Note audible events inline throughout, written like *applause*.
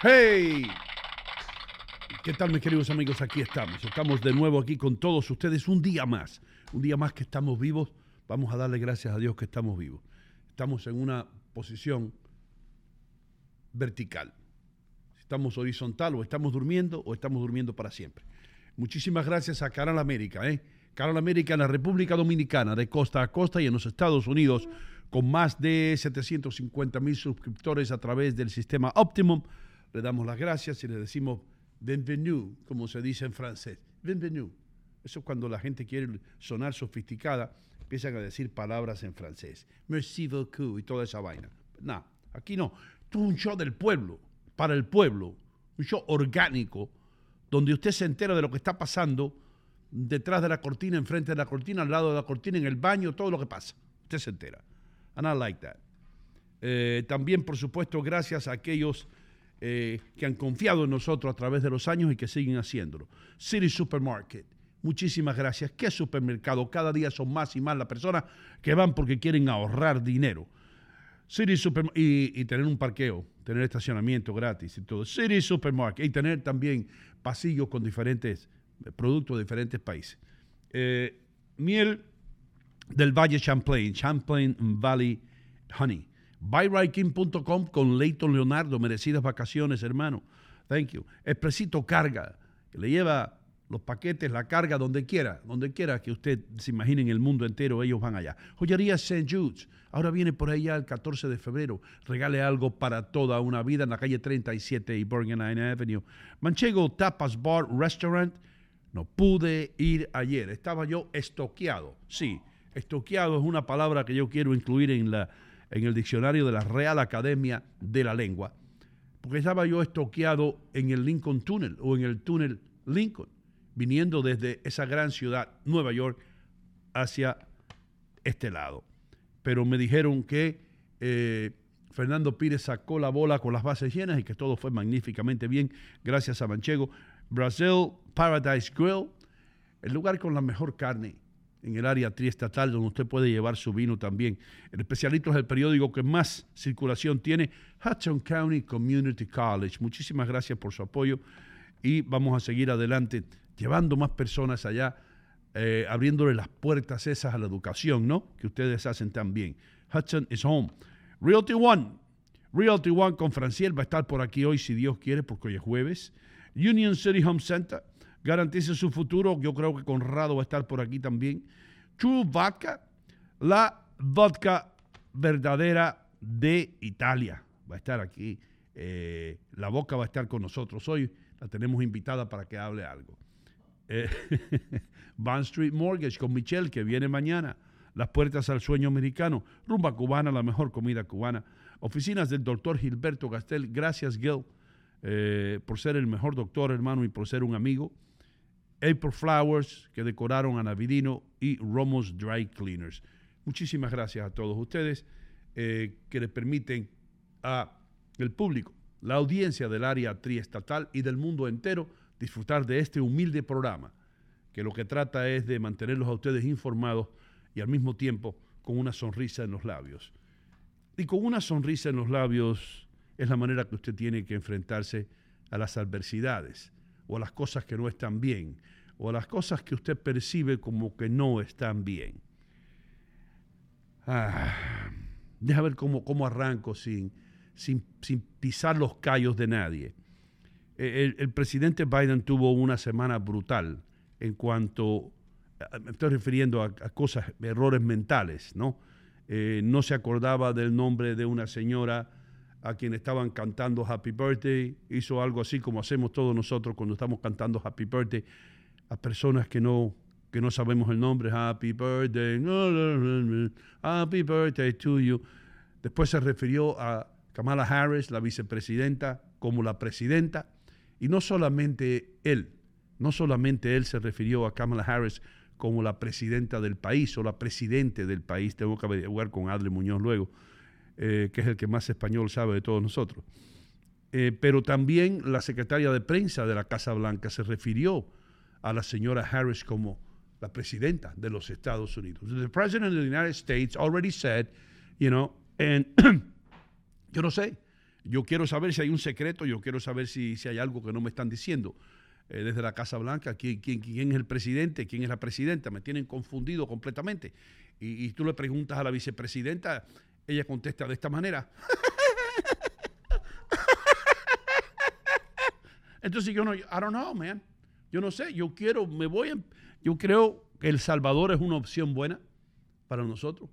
Hey, ¿qué tal mis queridos amigos? Aquí estamos. Estamos de nuevo aquí con todos ustedes un día más. Un día más que estamos vivos. Vamos a darle gracias a Dios que estamos vivos. Estamos en una posición vertical. Estamos horizontal o estamos durmiendo o estamos durmiendo para siempre. Muchísimas gracias a Canal América, ¿eh? Canal América en la República Dominicana, de costa a costa y en los Estados Unidos, con más de 750 mil suscriptores a través del sistema Optimum le damos las gracias y le decimos bienvenue, como se dice en francés. Bienvenue. Eso es cuando la gente quiere sonar sofisticada, empiezan a decir palabras en francés. Merci beaucoup y toda esa vaina. No, aquí no. Esto es un show del pueblo, para el pueblo. Un show orgánico, donde usted se entera de lo que está pasando detrás de la cortina, enfrente de la cortina, al lado de la cortina, en el baño, todo lo que pasa. Usted se entera. And I like that. Eh, también, por supuesto, gracias a aquellos eh, que han confiado en nosotros a través de los años y que siguen haciéndolo. City Supermarket. Muchísimas gracias. ¿Qué supermercado? Cada día son más y más las personas que van porque quieren ahorrar dinero. City Supermarket y, tener un parqueo, tener estacionamiento gratis y todo. City Supermarket y tener también pasillos con diferentes eh, productos de diferentes países. Eh, miel del Valle Champlain, Champlain Valley Honey. BuyRightKing.com con Leighton Leonardo, merecidas vacaciones, hermano. Thank you. Expresito Carga, que le lleva los paquetes, la carga donde quiera, donde quiera que usted se imagine en el mundo entero, ellos van allá. Joyería St. Jude's, ahora viene por allá el 14 de febrero. Regale algo para toda una vida en la calle 37 y Bergen Avenue. Manchego Tapas Bar Restaurant, no pude ir ayer, estaba yo estoqueado. Sí, estoqueado es una palabra que yo quiero incluir en la en el diccionario de la Real Academia de la Lengua, porque estaba yo estoqueado en el Lincoln Tunnel o en el túnel Lincoln, viniendo desde esa gran ciudad, Nueva York, hacia este lado. Pero me dijeron que eh, Fernando Pires sacó la bola con las bases llenas y que todo fue magníficamente bien, gracias a Manchego. Brazil Paradise Grill, el lugar con la mejor carne en el área triestatal, donde usted puede llevar su vino también. El especialito es el periódico que más circulación tiene, Hudson County Community College. Muchísimas gracias por su apoyo y vamos a seguir adelante llevando más personas allá, eh, abriéndole las puertas esas a la educación, ¿no? Que ustedes hacen también. Hudson is home. Realty One. Realty One con Franciel va a estar por aquí hoy, si Dios quiere, porque hoy es jueves. Union City Home Center garantice su futuro. Yo creo que Conrado va a estar por aquí también. True Vodka, la vodka verdadera de Italia. Va a estar aquí. Eh, la Boca va a estar con nosotros hoy. La tenemos invitada para que hable algo. Eh, *laughs* Street Mortgage con Michelle, que viene mañana. Las puertas al sueño americano. Rumba cubana, la mejor comida cubana. Oficinas del doctor Gilberto Gastel. Gracias, Gil, eh, por ser el mejor doctor, hermano, y por ser un amigo. April Flowers, que decoraron a Navidino, y Romos Dry Cleaners. Muchísimas gracias a todos ustedes eh, que le permiten a el público, la audiencia del área triestatal y del mundo entero disfrutar de este humilde programa, que lo que trata es de mantenerlos a ustedes informados y al mismo tiempo con una sonrisa en los labios. Y con una sonrisa en los labios es la manera que usted tiene que enfrentarse a las adversidades o las cosas que no están bien, o las cosas que usted percibe como que no están bien. Ah, deja ver cómo, cómo arranco sin, sin, pisar los callos de nadie. E, el, presidente Biden tuvo una semana brutal en cuanto, me estoy refiriendo a, cosas, errores mentales, ¿no? Eh, no se acordaba del nombre de una señora a quien estaban cantando Happy Birthday, hizo algo así como hacemos todos nosotros cuando estamos cantando Happy Birthday. A personas que no, que no sabemos el nombre, Happy Birthday, Happy Birthday to you. Después se refirió a Kamala Harris, la vicepresidenta, como la presidenta, y no solamente él, no solamente él se refirió a Kamala Harris como la presidenta del país o la presidente del país, tengo que averiguar con Adle Muñoz luego, eh, que es el que más español sabe de todos nosotros. Eh, pero también la secretaria de prensa de la Casa Blanca se refirió a la señora Harris como la presidenta de los Estados Unidos. The President of the United States already said, you know, and *clears throat* yo no sé, Yo quiero saber si hay un secreto, yo quiero saber si, si hay algo que no me están diciendo eh, desde la Casa Blanca, ¿quién, quién, quién es el presidente, quién es la presidenta, me tienen confundido completamente. Y, y tú le preguntas a la vicepresidenta, ella contesta de esta manera. Entonces yo no, I don't know, man. Yo no sé, yo quiero, me voy, yo creo que El Salvador es una opción buena para nosotros.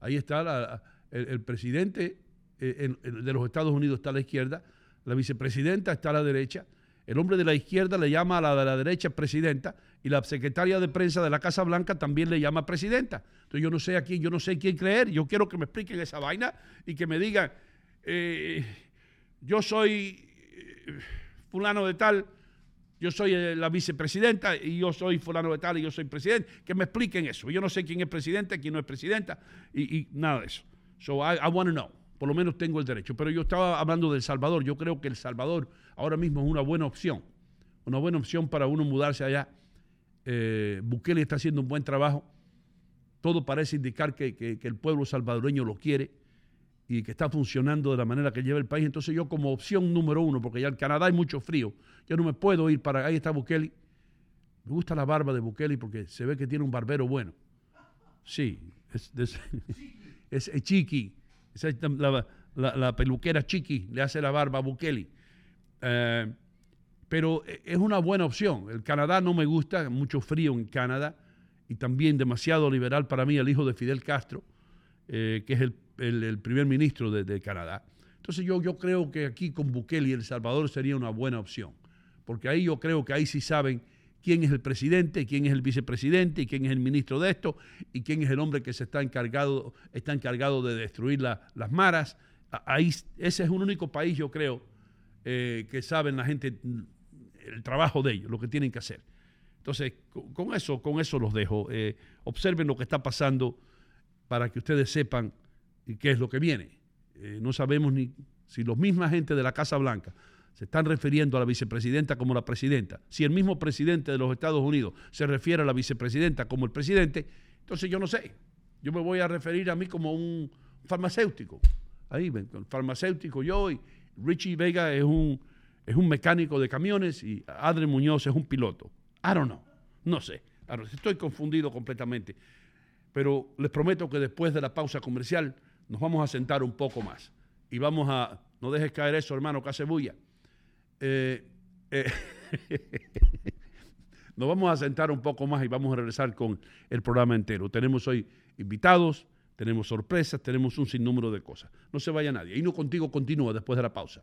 Ahí está el, presidente eh, de los Estados Unidos está a la izquierda, la vicepresidenta está a la derecha, el hombre de la izquierda le llama a la de la derecha presidenta y la secretaria de prensa de la Casa Blanca también le llama presidenta. Entonces yo no sé a quién, yo no sé quién creer. Yo quiero que me expliquen esa vaina y que me digan, eh, yo soy eh, fulano de tal, yo soy eh, la vicepresidenta y yo soy fulano de tal y yo soy presidente. Que me expliquen eso. Yo no sé quién es presidente, quién no es presidenta y, nada de eso. So I, I want to know por lo menos tengo el derecho. Pero yo estaba hablando de El Salvador. Yo creo que El Salvador ahora mismo es una buena opción. Una buena opción para uno mudarse allá. Eh, Bukele está haciendo un buen trabajo. Todo parece indicar que, el pueblo salvadoreño lo quiere y que está funcionando de la manera que lleva el país. Entonces yo como opción número uno, porque ya en Canadá hay mucho frío, yo no me puedo ir para... Ahí está Bukele. Me gusta la barba de Bukele porque se ve que tiene un barbero bueno. Sí, es, es, *laughs* es, chiqui. La, peluquera Chiqui le hace la barba a Bukele. Eh, pero es una buena opción. El Canadá no me gusta, mucho frío en Canadá y también demasiado liberal para mí el hijo de Fidel Castro, eh, que es el, el, primer ministro de, Canadá. Entonces yo, yo creo que aquí con Bukele y El Salvador sería una buena opción, porque ahí yo creo que ahí sí saben quién es el presidente, quién es el vicepresidente, y quién es el ministro de esto, y quién es el hombre que se está encargado, está encargado de destruir la, las maras. Ahí, ese es un único país, yo creo, eh, que saben la gente el trabajo de ellos, lo que tienen que hacer. Entonces, con eso, con eso los dejo. Eh, observen lo que está pasando para que ustedes sepan qué es lo que viene. Eh, no sabemos ni si los misma gente de la Casa Blanca se están refiriendo a la vicepresidenta como la presidenta. Si el mismo presidente de los Estados Unidos se refiere a la vicepresidenta como el presidente, entonces yo no sé. Yo me voy a referir a mí como un farmacéutico. Ahí, farmacéutico yo y Richie Vega es un, es un mecánico de camiones y Adre Muñoz es un piloto. I don't know. No sé. Estoy confundido completamente. Pero les prometo que después de la pausa comercial nos vamos a sentar un poco más. Y vamos a... No dejes caer eso, hermano, que hace bulla eh, eh, *laughs* nos vamos a sentar un poco más y vamos a regresar con el programa entero. Tenemos hoy invitados, tenemos sorpresas, tenemos un sinnúmero de cosas. No se vaya nadie. Y no contigo continúa después de la pausa.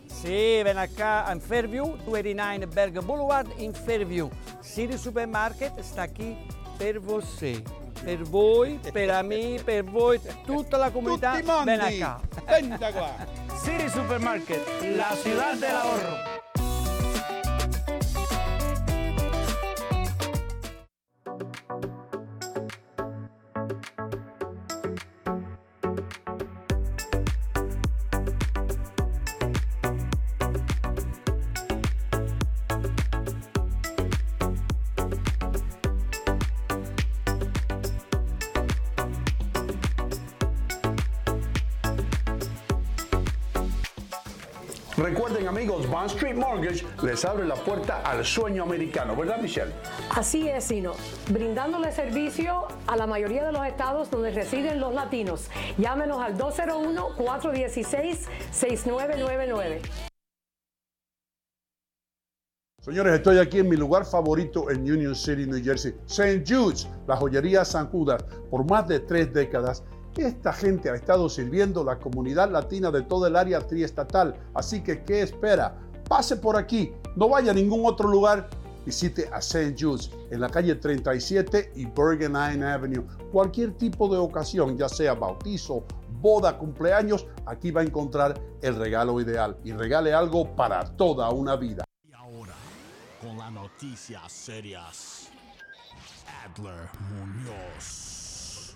Sì, ven acá in Fairview, 289 Berg Boulevard in Fairview. City Supermarket sta qui per voi. Per voi, per me, per voi, tutta la comunità. Tutti mondi, Ven acá. qua. City Supermarket, la ciudad del ahorro. Bond Street Mortgage les abre la puerta al sueño americano, ¿verdad Michelle? Así es, Sino, brindándole servicio a la mayoría de los estados donde residen los latinos. Llámenos al 201-416-6999. Señores, estoy aquí en mi lugar favorito en Union City, New Jersey, St. Jude's, la joyería San Judas, por más de tres décadas. Esta gente ha estado sirviendo la comunidad latina de todo el área triestatal, así que ¿qué espera? pase por aquí, no vaya a ningún otro lugar, visite a St. Jude's en la calle 37 y Bergen Avenue. Cualquier tipo de ocasión, ya sea bautizo, boda, cumpleaños, aquí va a encontrar el regalo ideal y regale algo para toda una vida. Y ahora, con las noticias serias, Adler Muñoz.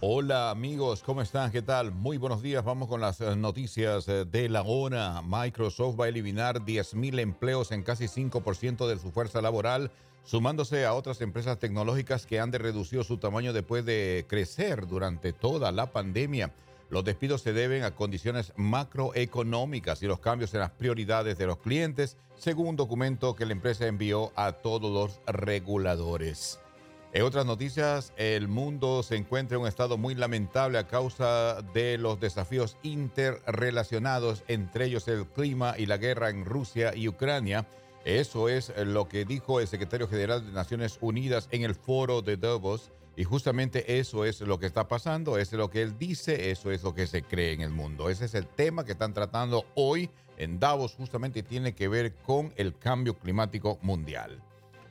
Hola amigos, ¿cómo están? ¿Qué tal? Muy buenos días. Vamos con las eh, noticias eh, de la hora. Microsoft va a eliminar 10.000 empleos en casi 5% de su fuerza laboral, sumándose a otras empresas tecnológicas que han de reducido su tamaño después de crecer durante toda la pandemia. Los despidos se deben a condiciones macroeconómicas y los cambios en las prioridades de los clientes, según un documento que la empresa envió a todos los reguladores. En otras noticias, el mundo se encuentra en un estado muy lamentable a causa de los desafíos interrelacionados, entre ellos el clima y la guerra en Rusia y Ucrania. Eso es lo que dijo el secretario general de Naciones Unidas en el foro de Davos. Y justamente eso es lo que está pasando, es lo que él dice, eso es lo que se cree en el mundo. Ese es el tema que están tratando hoy en Davos, justamente tiene que ver con el cambio climático mundial.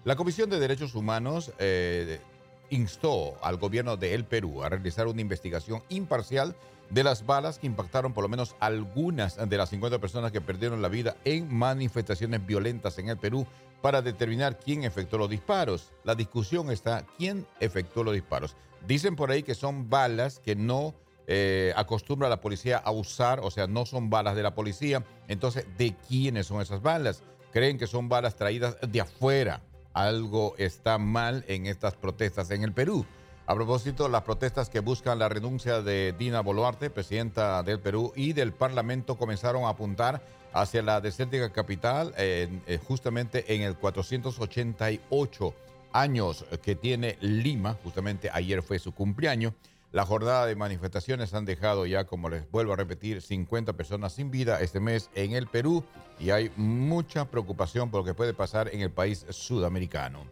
La Comisión de Derechos Humanos eh, instó al gobierno de El Perú a realizar una investigación imparcial de las balas que impactaron por lo menos algunas de las 50 personas que perdieron la vida en manifestaciones violentas en el Perú para determinar quién efectuó los disparos. La discusión está quién efectuó los disparos. Dicen por ahí que son balas que no eh, acostumbra la policía a usar, o sea, no son balas de la policía. Entonces, ¿de quiénes son esas balas? Creen que son balas traídas de afuera algo está mal en estas protestas en el Perú. A propósito, las protestas que buscan la renuncia de Dina Boluarte, presidenta del Perú, y del Parlamento comenzaron a apuntar hacia la desértica capital, eh, justamente en el 488 años que tiene Lima, justamente ayer fue su cumpleaños. La jornada de manifestaciones han dejado ya, como les vuelvo a repetir, 50 personas sin vida este mes en el Perú y hay mucha preocupación por lo que puede pasar en el país sudamericano.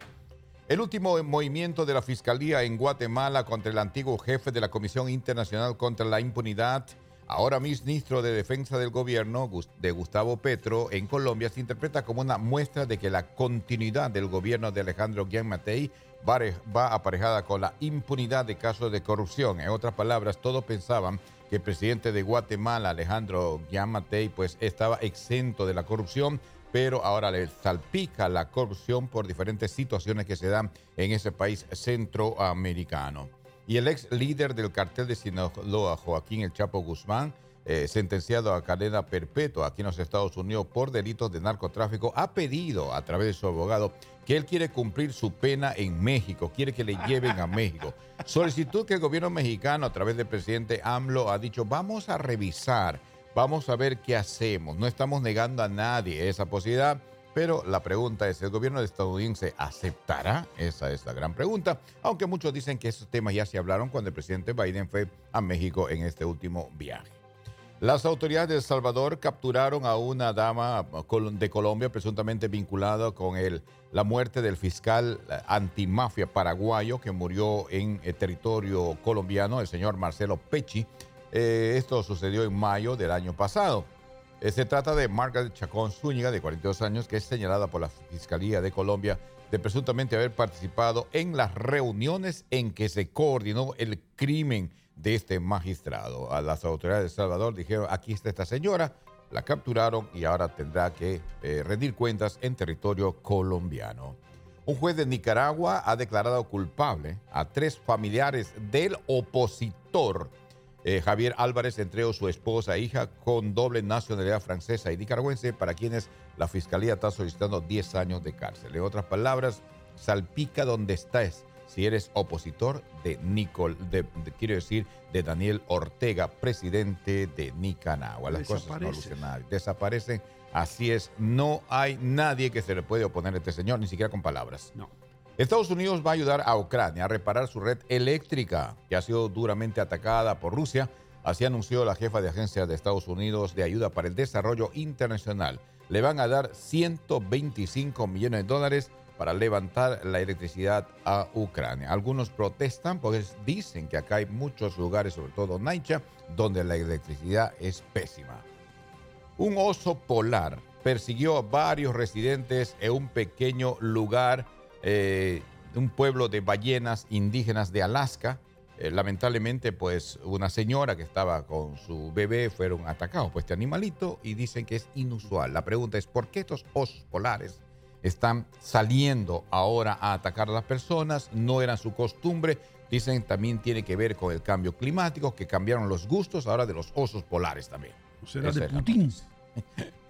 El último movimiento de la Fiscalía en Guatemala contra el antiguo jefe de la Comisión Internacional contra la Impunidad, ahora ministro de Defensa del Gobierno de Gustavo Petro en Colombia, se interpreta como una muestra de que la continuidad del gobierno de Alejandro Matei va aparejada con la impunidad de casos de corrupción. En otras palabras, todos pensaban que el presidente de Guatemala, Alejandro Yamatei, pues estaba exento de la corrupción, pero ahora le salpica la corrupción por diferentes situaciones que se dan en ese país centroamericano. Y el ex líder del cartel de Sinaloa, Joaquín El Chapo Guzmán, eh, sentenciado a cadena perpetua aquí en los Estados Unidos por delitos de narcotráfico, ha pedido a través de su abogado que él quiere cumplir su pena en México, quiere que le lleven a México. Solicitud que el gobierno mexicano, a través del presidente AMLO, ha dicho, vamos a revisar, vamos a ver qué hacemos. No estamos negando a nadie esa posibilidad, pero la pregunta es, ¿el gobierno estadounidense aceptará? Esa es la gran pregunta, aunque muchos dicen que esos temas ya se hablaron cuando el presidente Biden fue a México en este último viaje. Las autoridades de El Salvador capturaron a una dama de Colombia presuntamente vinculada con el, la muerte del fiscal eh, antimafia paraguayo que murió en el territorio colombiano, el señor Marcelo Pecci. Eh, esto sucedió en mayo del año pasado. Eh, se trata de Margaret Chacón Zúñiga, de 42 años, que es señalada por la Fiscalía de Colombia de presuntamente haber participado en las reuniones en que se coordinó el crimen de este magistrado. A las autoridades de El Salvador dijeron, aquí está esta señora, la capturaron y ahora tendrá que eh, rendir cuentas en territorio colombiano. Un juez de Nicaragua ha declarado culpable a tres familiares del opositor. Eh, Javier Álvarez entreó su esposa e hija con doble nacionalidad francesa y nicaragüense, para quienes la fiscalía está solicitando 10 años de cárcel. En otras palabras, salpica donde estás si eres opositor de Nicol, de, quiero decir, de Daniel Ortega, presidente de Nicaragua. Las cosas no evolucionan, desaparecen. Así es, no hay nadie que se le puede oponer a este señor, ni siquiera con palabras. No. Estados Unidos va a ayudar a Ucrania a reparar su red eléctrica, que ha sido duramente atacada por Rusia. Así anunció la jefa de agencia de Estados Unidos de ayuda para el desarrollo internacional. Le van a dar 125 millones de dólares para levantar la electricidad a Ucrania. Algunos protestan porque dicen que acá hay muchos lugares, sobre todo Naicha, donde la electricidad es pésima. Un oso polar persiguió a varios residentes en un pequeño lugar, eh, un pueblo de ballenas indígenas de Alaska. Eh, lamentablemente, pues una señora que estaba con su bebé fueron atacados por este animalito y dicen que es inusual. La pregunta es, ¿por qué estos osos polares están saliendo ahora a atacar a las personas? No era su costumbre. Dicen también tiene que ver con el cambio climático, que cambiaron los gustos ahora de los osos polares también. ¿O será de Putin? *laughs*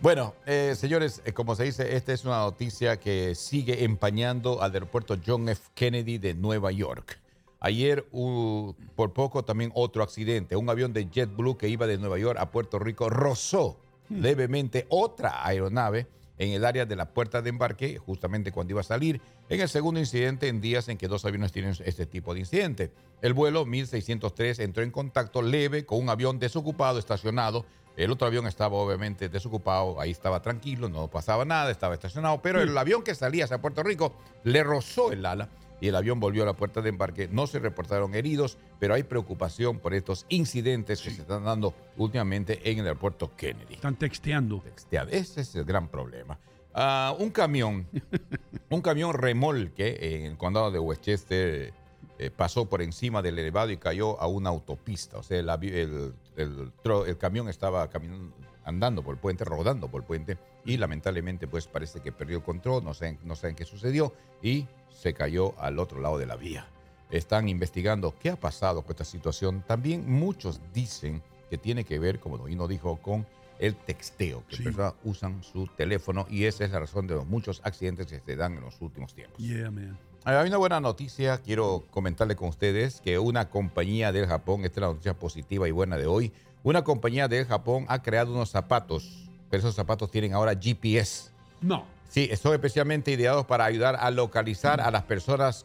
Bueno, eh, señores, eh, como se dice, esta es una noticia que sigue empañando al aeropuerto John F. Kennedy de Nueva York. Ayer, uh, por poco, también otro accidente. Un avión de JetBlue que iba de Nueva York a Puerto Rico rozó levemente otra aeronave en el área de la puerta de embarque, justamente cuando iba a salir, en el segundo incidente en días en que dos aviones tienen este tipo de incidente. El vuelo 1603 entró en contacto leve con un avión desocupado estacionado. El otro avión estaba obviamente desocupado, ahí estaba tranquilo, no pasaba nada, estaba estacionado, pero el avión que salía hacia Puerto Rico le rozó el ala y el avión volvió a la puerta de embarque. No se reportaron heridos, pero hay preocupación por estos incidentes que se están dando últimamente en el aeropuerto Kennedy Están texteando. textear. Ese es el gran problema. Ah, un camión, *laughs* un camión remolque en el condado de Westchester eh, pasó por encima del elevado y cayó a una autopista. O sea, el, avi- el- el tro- el camión estaba caminando, andando por el puente, rodando por el puente y lamentablemente pues parece que perdió el control, no saben, no saben qué sucedió y se cayó al otro lado de la vía. Están investigando qué ha pasado con esta situación. También muchos dicen que tiene que ver, como Doino dijo, con el texteo, que Sí. personas usan su teléfono y esa es la razón de los muchos accidentes que se dan en los últimos tiempos. Yeah, man. Hay una buena noticia, quiero comentarle con ustedes que una compañía del Japón, esta es la noticia positiva y buena de hoy, una compañía del Japón ha creado unos zapatos, pero esos zapatos tienen ahora GPS. No. Sí, son especialmente ideados para ayudar a localizar a las personas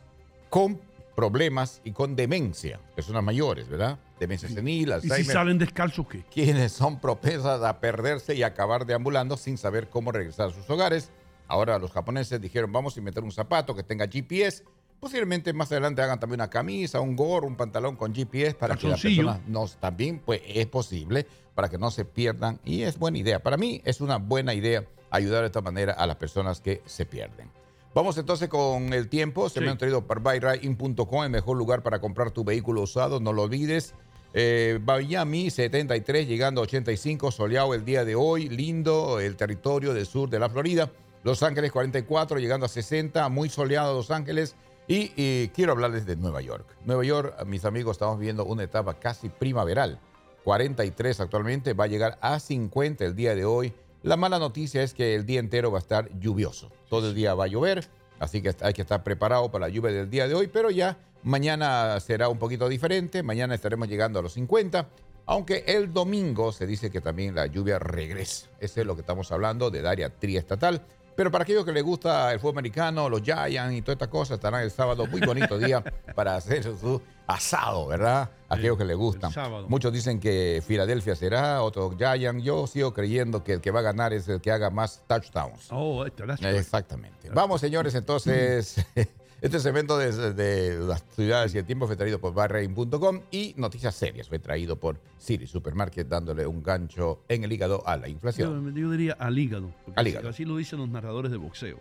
con problemas y con demencia, personas mayores, ¿verdad? Demencia senil, ¿Y si Alzheimer salen descalzos qué? quienes son propensas a perderse y acabar deambulando sin saber cómo regresar a sus hogares. Ahora los japoneses dijeron, vamos a inventar un zapato que tenga GPS. Posiblemente más adelante hagan también una camisa, un gorro, un pantalón con GPS para que las personas no, también pues, es posible para que no se pierdan. Y es buena idea. Para mí es una buena idea ayudar de esta manera a las personas que se pierden. Vamos entonces con el tiempo. Se Sí. me han traído por el mejor lugar para comprar tu vehículo usado. No lo olvides. Eh, Miami 73, llegando a 85, soleado el día de hoy, lindo el territorio del sur de la Florida. Los Ángeles 44, llegando a 60, muy soleado Los Ángeles. Y, y quiero hablarles de Nueva York. Nueva York, mis amigos, estamos viendo una etapa casi primaveral. 43 actualmente, va a llegar a 50 el día de hoy. La mala noticia es que el día entero va a estar lluvioso. Todo el día va a llover, así que hay que estar preparado para la lluvia del día de hoy, pero ya mañana será un poquito diferente. Mañana estaremos llegando a los 50, aunque el domingo se dice que también la lluvia regresa. Ese es lo que estamos hablando del área triestatal. Pero para aquellos que les gusta el fútbol americano, los Giants y todas estas cosas, estarán el sábado muy bonito día *laughs* para hacer su asado, ¿verdad? Aquellos que les gustan. Muchos dicen que Filadelfia será, otros Giants. Yo sigo creyendo que el que va a ganar es el que haga más touchdowns. Oh, that's right. Exactamente. Vamos, señores, entonces, *laughs* *laughs* este segmento de, de las ciudades y el tiempo fue traído por barrain.com y Noticias Serias fue traído por Siri Supermarket, dándole un gancho en el hígado a la inflación. Yo, yo diría al hígado. Al hígado. Así lo dicen los narradores de boxeo.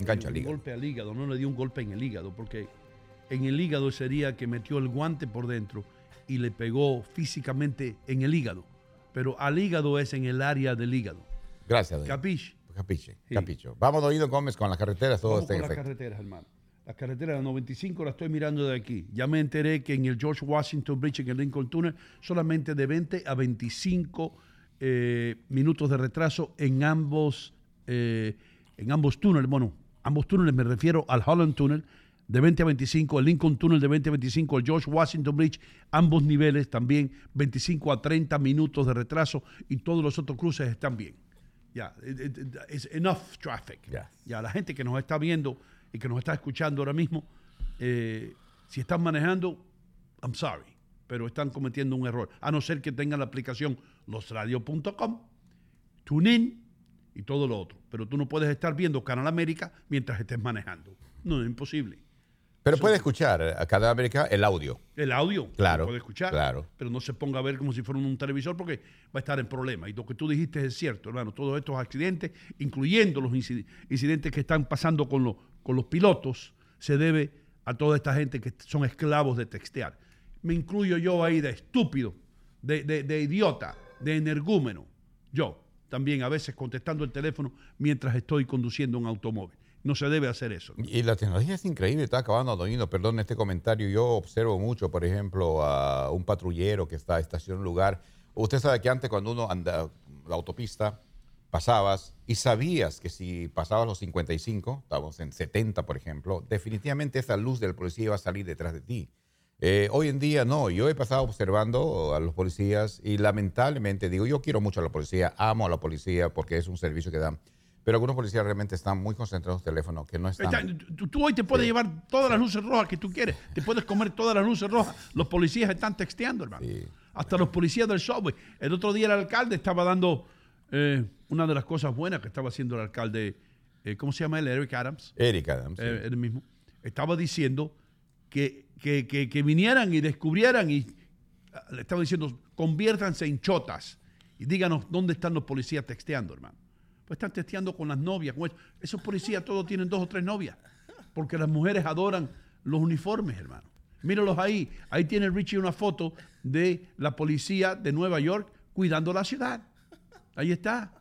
Un gancho un al hígado. golpe al hígado, no le dio un golpe en el hígado, porque en el hígado sería que metió el guante por dentro y le pegó físicamente en el hígado. Pero al hígado es en el área del hígado. Gracias. ¿Capiche? Capiche, Sí. capicho. Vamos, Doido Gómez, con las carreteras, todo Vamos está con en las efecto. carreteras, hermano. Las carreteras de la 95 la estoy mirando de aquí. Ya me enteré que en el George Washington Bridge, en el Lincoln Tunnel, solamente de 20 a 25 eh, minutos de retraso en ambos, eh, en ambos túneles. Bueno, ambos túneles me refiero al Holland Tunnel de 20 a 25, el Lincoln Tunnel de 20 a 25, el George Washington Bridge, ambos niveles también 25 a 30 minutos de retraso y todos los otros cruces están bien. Ya, it- it's enough traffic. Ya. Ya, la gente que nos está viendo y que nos está escuchando ahora mismo, eh, si están manejando, I'm sorry, pero están cometiendo un error. A no ser que tengan la aplicación losradio.com, TuneIn y todo lo otro. Pero tú no puedes estar viendo Canal América mientras estés manejando. No, es imposible. Pero puede escuchar a cada América el audio. El audio, Claro, lo puede escuchar, claro. pero no se ponga a ver como si fuera un televisor porque va a estar en problema. Y lo que tú dijiste es cierto, hermano. Todos estos accidentes, incluyendo los inci- incidentes que están pasando con, los- con los pilotos, se debe a toda esta gente que son esclavos de textear. Me incluyo yo ahí de estúpido, de, de- de idiota, de energúmeno. Yo también a veces contestando el teléfono mientras estoy conduciendo un automóvil. No se debe hacer eso. Y la tecnología es increíble, está acabando, Doñino, perdón este comentario. Yo observo mucho, por ejemplo, a un patrullero que está estacionado en un lugar. Usted sabe que antes cuando uno anda la autopista, pasabas y sabías que si pasabas los 55, estábamos en 70, por ejemplo, definitivamente esa luz del policía iba a salir detrás de ti. Eh, hoy en día no, yo he pasado observando a los policías y lamentablemente digo, yo quiero mucho a la policía, amo a la policía porque es un servicio que dan, pero algunos policías realmente están muy concentrados en el teléfono, que no están... Está- tú, tú hoy te puedes llevar todas las luces rojas que tú quieres. Te puedes comer todas las luces rojas. Los policías están texteando, hermano. Sí. Hasta los policías del subway. El otro día el alcalde estaba dando eh, una de las cosas buenas que estaba haciendo el alcalde, eh, ¿cómo se llama él? Eric Adams. Eric Adams. sí. eh, él mismo. Estaba diciendo que, que- que- que vinieran y descubrieran y ah, le estaba diciendo, conviértanse en chotas y díganos dónde están los policías texteando, hermano. Pues están texteando con las novias. Con eso. Esos policías todos tienen dos o tres novias, porque las mujeres adoran los uniformes, hermano. Míralos ahí. Ahí tiene Richie una foto de la policía de Nueva York cuidando la ciudad. Ahí está.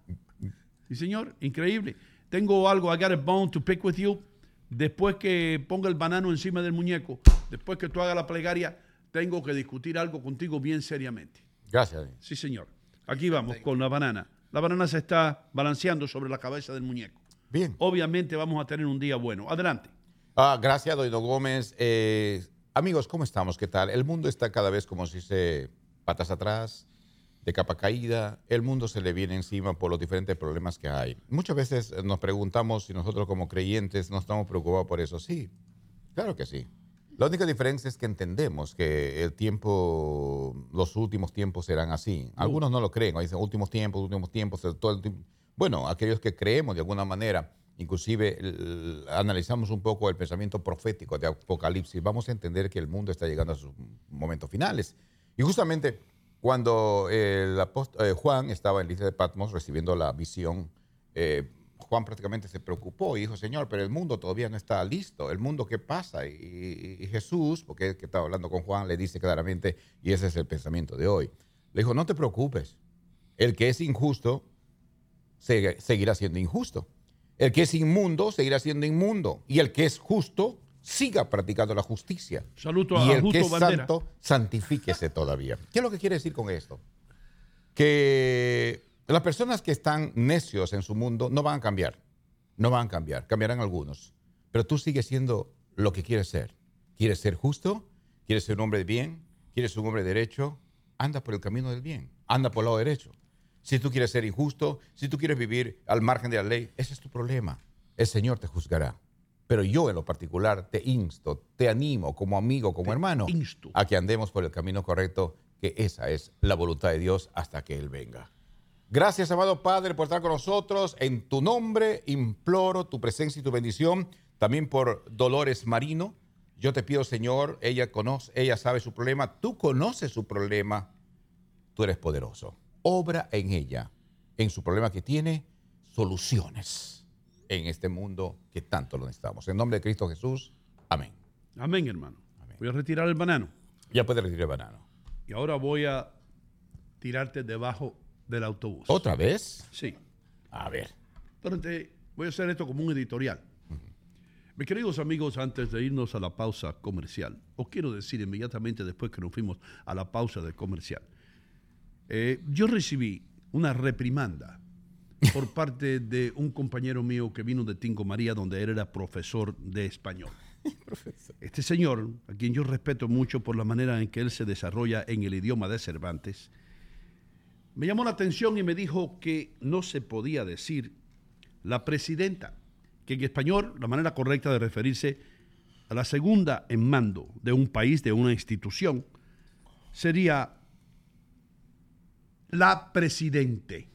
Sí, señor, increíble. Tengo algo, I got a bone to pick with you. Después que ponga el banano encima del muñeco, después que tú hagas la plegaria, tengo que discutir algo contigo bien seriamente. Gracias. Sí, señor. Aquí vamos con la banana. La banana se está balanceando sobre la cabeza del muñeco. Bien. Obviamente vamos a tener un día bueno. Adelante. Ah, gracias, Doino Gómez. Eh, amigos, ¿cómo estamos? ¿Qué tal? El mundo está cada vez, como se dice, patas atrás, de capa caída. El mundo se le viene encima por los diferentes problemas que hay. Muchas veces nos preguntamos si nosotros como creyentes no estamos preocupados por eso. Sí, claro que sí. La única diferencia es que entendemos que el tiempo, los últimos tiempos serán así. Algunos no lo creen, dicen últimos tiempos, últimos tiempos, todo el tiempo. Bueno, aquellos que creemos de alguna manera, inclusive el- analizamos un poco el pensamiento profético de Apocalipsis, vamos a entender que el mundo está llegando a sus momentos finales. Y justamente cuando eh, Juan estaba en la isla de Patmos recibiendo la visión, eh, Juan prácticamente se preocupó y dijo, Señor, pero el mundo todavía no está listo. ¿El mundo qué pasa? Y, y- Jesús, porque que estaba hablando con Juan, le dice claramente, y ese es el pensamiento de hoy, le dijo, no te preocupes. El que es injusto se- seguirá siendo injusto. El que es inmundo seguirá siendo inmundo. Y el que es justo siga practicando la justicia. Saludo y a el que Justo es Bandera. santo, santifíquese todavía. ¿Qué es lo que quiere decir con esto? Que las personas que están necios en su mundo no van a cambiar. No van a cambiar. Cambiarán algunos. Pero tú sigues siendo lo que quieres ser. ¿Quieres ser justo? ¿Quieres ser un hombre de bien? ¿Quieres ser un hombre de derecho? Anda por el camino del bien. Anda por el lado derecho. Si tú quieres ser injusto, si tú quieres vivir al margen de la ley, ese es tu problema. El Señor te juzgará. Pero yo en lo particular te insto, te animo como amigo, como hermano, insto. a que andemos por el camino correcto, que esa es la voluntad de Dios hasta que Él venga. Gracias, amado Padre, por estar con nosotros. En tu nombre imploro tu presencia y tu bendición. También por Dolores Marino. Yo te pido, Señor, ella conoce, ella sabe su problema, tú conoces su problema, tú eres poderoso. Obra en ella, en su problema que tiene, soluciones en este mundo que tanto lo necesitamos. En nombre de Cristo Jesús, amén. Amén, hermano. Voy a retirar el banano. Ya puede retirar el banano. Y ahora voy a tirarte debajo del autobús. ¿Otra vez? Sí. A ver. Pero te- voy a hacer esto como un editorial. Mis queridos amigos, antes de irnos a la pausa comercial, os quiero decir inmediatamente después que nos fuimos a la pausa de comercial, eh, yo recibí una reprimanda por parte de un compañero mío que vino de Tingo María, donde él era profesor de español. Este señor, a quien yo respeto mucho por la manera en que él se desarrolla en el idioma de Cervantes, me llamó la atención y me dijo que no se podía decir la presidenta, que en español la manera correcta de referirse a la segunda en mando de un país, de una institución, sería la presidente,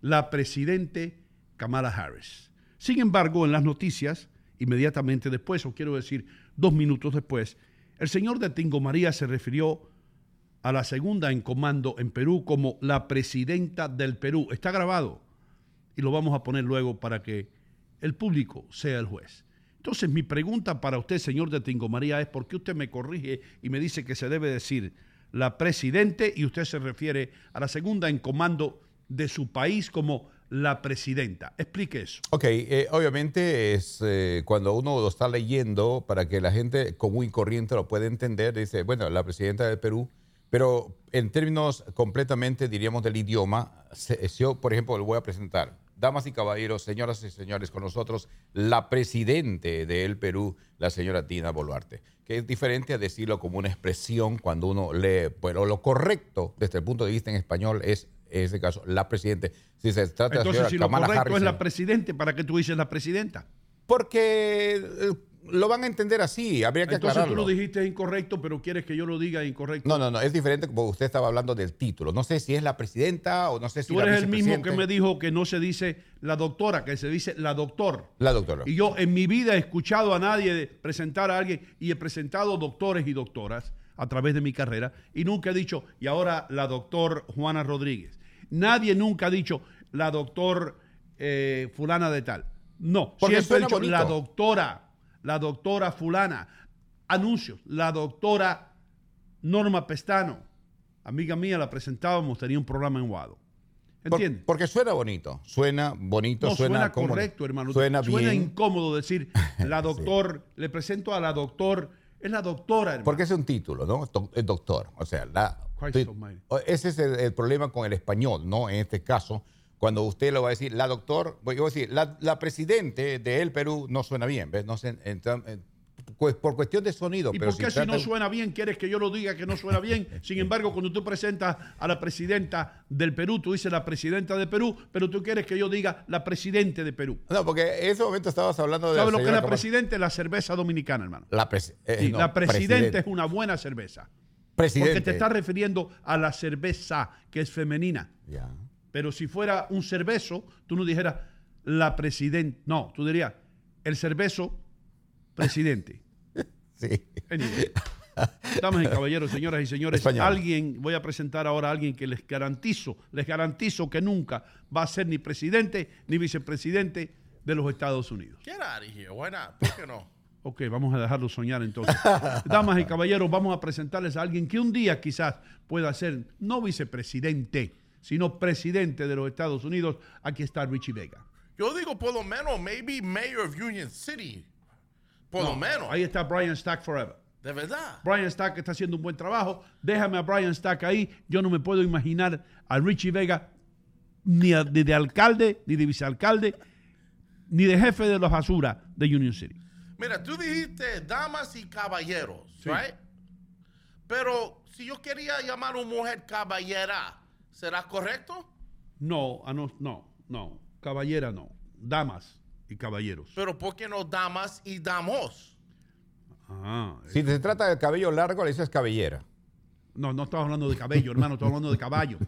la presidente Kamala Harris. Sin embargo, en las noticias, inmediatamente después, o quiero decir, dos minutos después, el señor de Tingo María se refirió a la segunda en comando en Perú como la presidenta del Perú. Está grabado y lo vamos a poner luego para que el público sea el juez. Entonces mi pregunta para usted, señor de Tingo María, es por qué usted me corrige y me dice que se debe decir la presidente y usted se refiere a la segunda en comando de su país como la presidenta. Explique eso. Ok, eh, obviamente es eh, cuando uno lo está leyendo para que la gente común y corriente lo pueda entender, dice, bueno, la presidenta del Perú, pero en términos completamente, diríamos, del idioma, yo, por ejemplo, le voy a presentar, damas y caballeros, señoras y señores, con nosotros la presidente del Perú, la señora Dina Boluarte, que es diferente a decirlo como una expresión cuando uno lee, pero lo correcto desde el punto de vista en español es, en este caso, la presidente. Si se trata de la Entonces, señora si lo correcto es la presidente, ¿para qué tú dices la presidenta? porque eh, lo van a entender así, habría que Entonces tú lo dijiste incorrecto, pero quieres que yo lo diga incorrecto. No, no, no, es diferente como usted estaba hablando del título. No sé si es la presidenta o no sé si Tú la eres el mismo que me dijo que no se dice la doctora, que se dice la doctor. La doctora. Y yo en mi vida he escuchado a nadie de presentar a alguien y he presentado doctores y doctoras a través de mi carrera y nunca he dicho, y ahora la doctor Juana Rodríguez. Nadie nunca ha dicho la doctor eh, fulana de tal. No, Porque siempre he suena dicho bonito. la doctora, la doctora fulana. Anuncios, la doctora Norma Pestano. Amiga mía, la presentábamos, tenía un programa en Guado. Por- ¿Entiendes? porque suena bonito, suena bonito, No, suena, suena, correcto, hermano. Suena bien. incómodo decir *laughs* la doctor, le presento a la doctor, es la doctora, hermano. Porque es un título, ¿no? El doctor. O sea, la, ese es el, el problema con el español, ¿no? En este caso, cuando usted lo va a decir, la doctor, voy a decir, la, la presidente de El Perú no suena bien, ¿ves? No sé, entra- eh, pues por cuestión de sonido. ¿Y pero por qué si trata- no suena bien quieres que yo lo diga que no suena bien? *laughs* Sin embargo, cuando tú presentas a la presidenta del Perú, tú dices la presidenta de Perú, pero tú quieres que yo diga la presidente de Perú. No, porque en ese momento estabas hablando de ¿Sabes lo que es la presidente? La cerveza dominicana, hermano. La, presi- eh, Sí, no, la presidente presidente. es una buena cerveza. Presidente. Porque te estás refiriendo a la cerveza que es femenina. Ya. Pero si fuera un cervezo, tú no dijeras la presidenta. No, tú dirías el cervezo presidente. Sí. Anyway. Damas y caballeros, señoras y señores, Español. alguien, voy a presentar ahora a alguien que les garantizo, les garantizo que nunca va a ser ni presidente ni vicepresidente de los Estados Unidos. Get out of here. Why not? ¿Por qué no? Ok, vamos a dejarlo soñar entonces. *laughs* Damas y caballeros, vamos a presentarles a alguien que un día quizás pueda ser no vicepresidente, sino presidente de los Estados Unidos. Aquí está Richie Vega. Yo digo por lo menos, maybe mayor of Union City. Por lo menos. Ahí está Brian Stack Forever. De verdad. Brian Stack está haciendo un buen trabajo. Déjame a Brian Stack ahí. Yo no me puedo imaginar a Richie Vega ni, a- ni de alcalde, ni de vicealcalde, ni de jefe de la basura de Union City. Mira, tú dijiste damas y caballeros, Sí. right? Pero si yo quería llamar a una mujer caballera, ¿será correcto? No, no, no, no. Caballera no. Damas y caballeros. Pero ¿por qué no damas y damos? Ah, Si se trata del cabello largo, le dices cabellera. no, no estamos hablando de cabello, hermano, estamos hablando de caballo.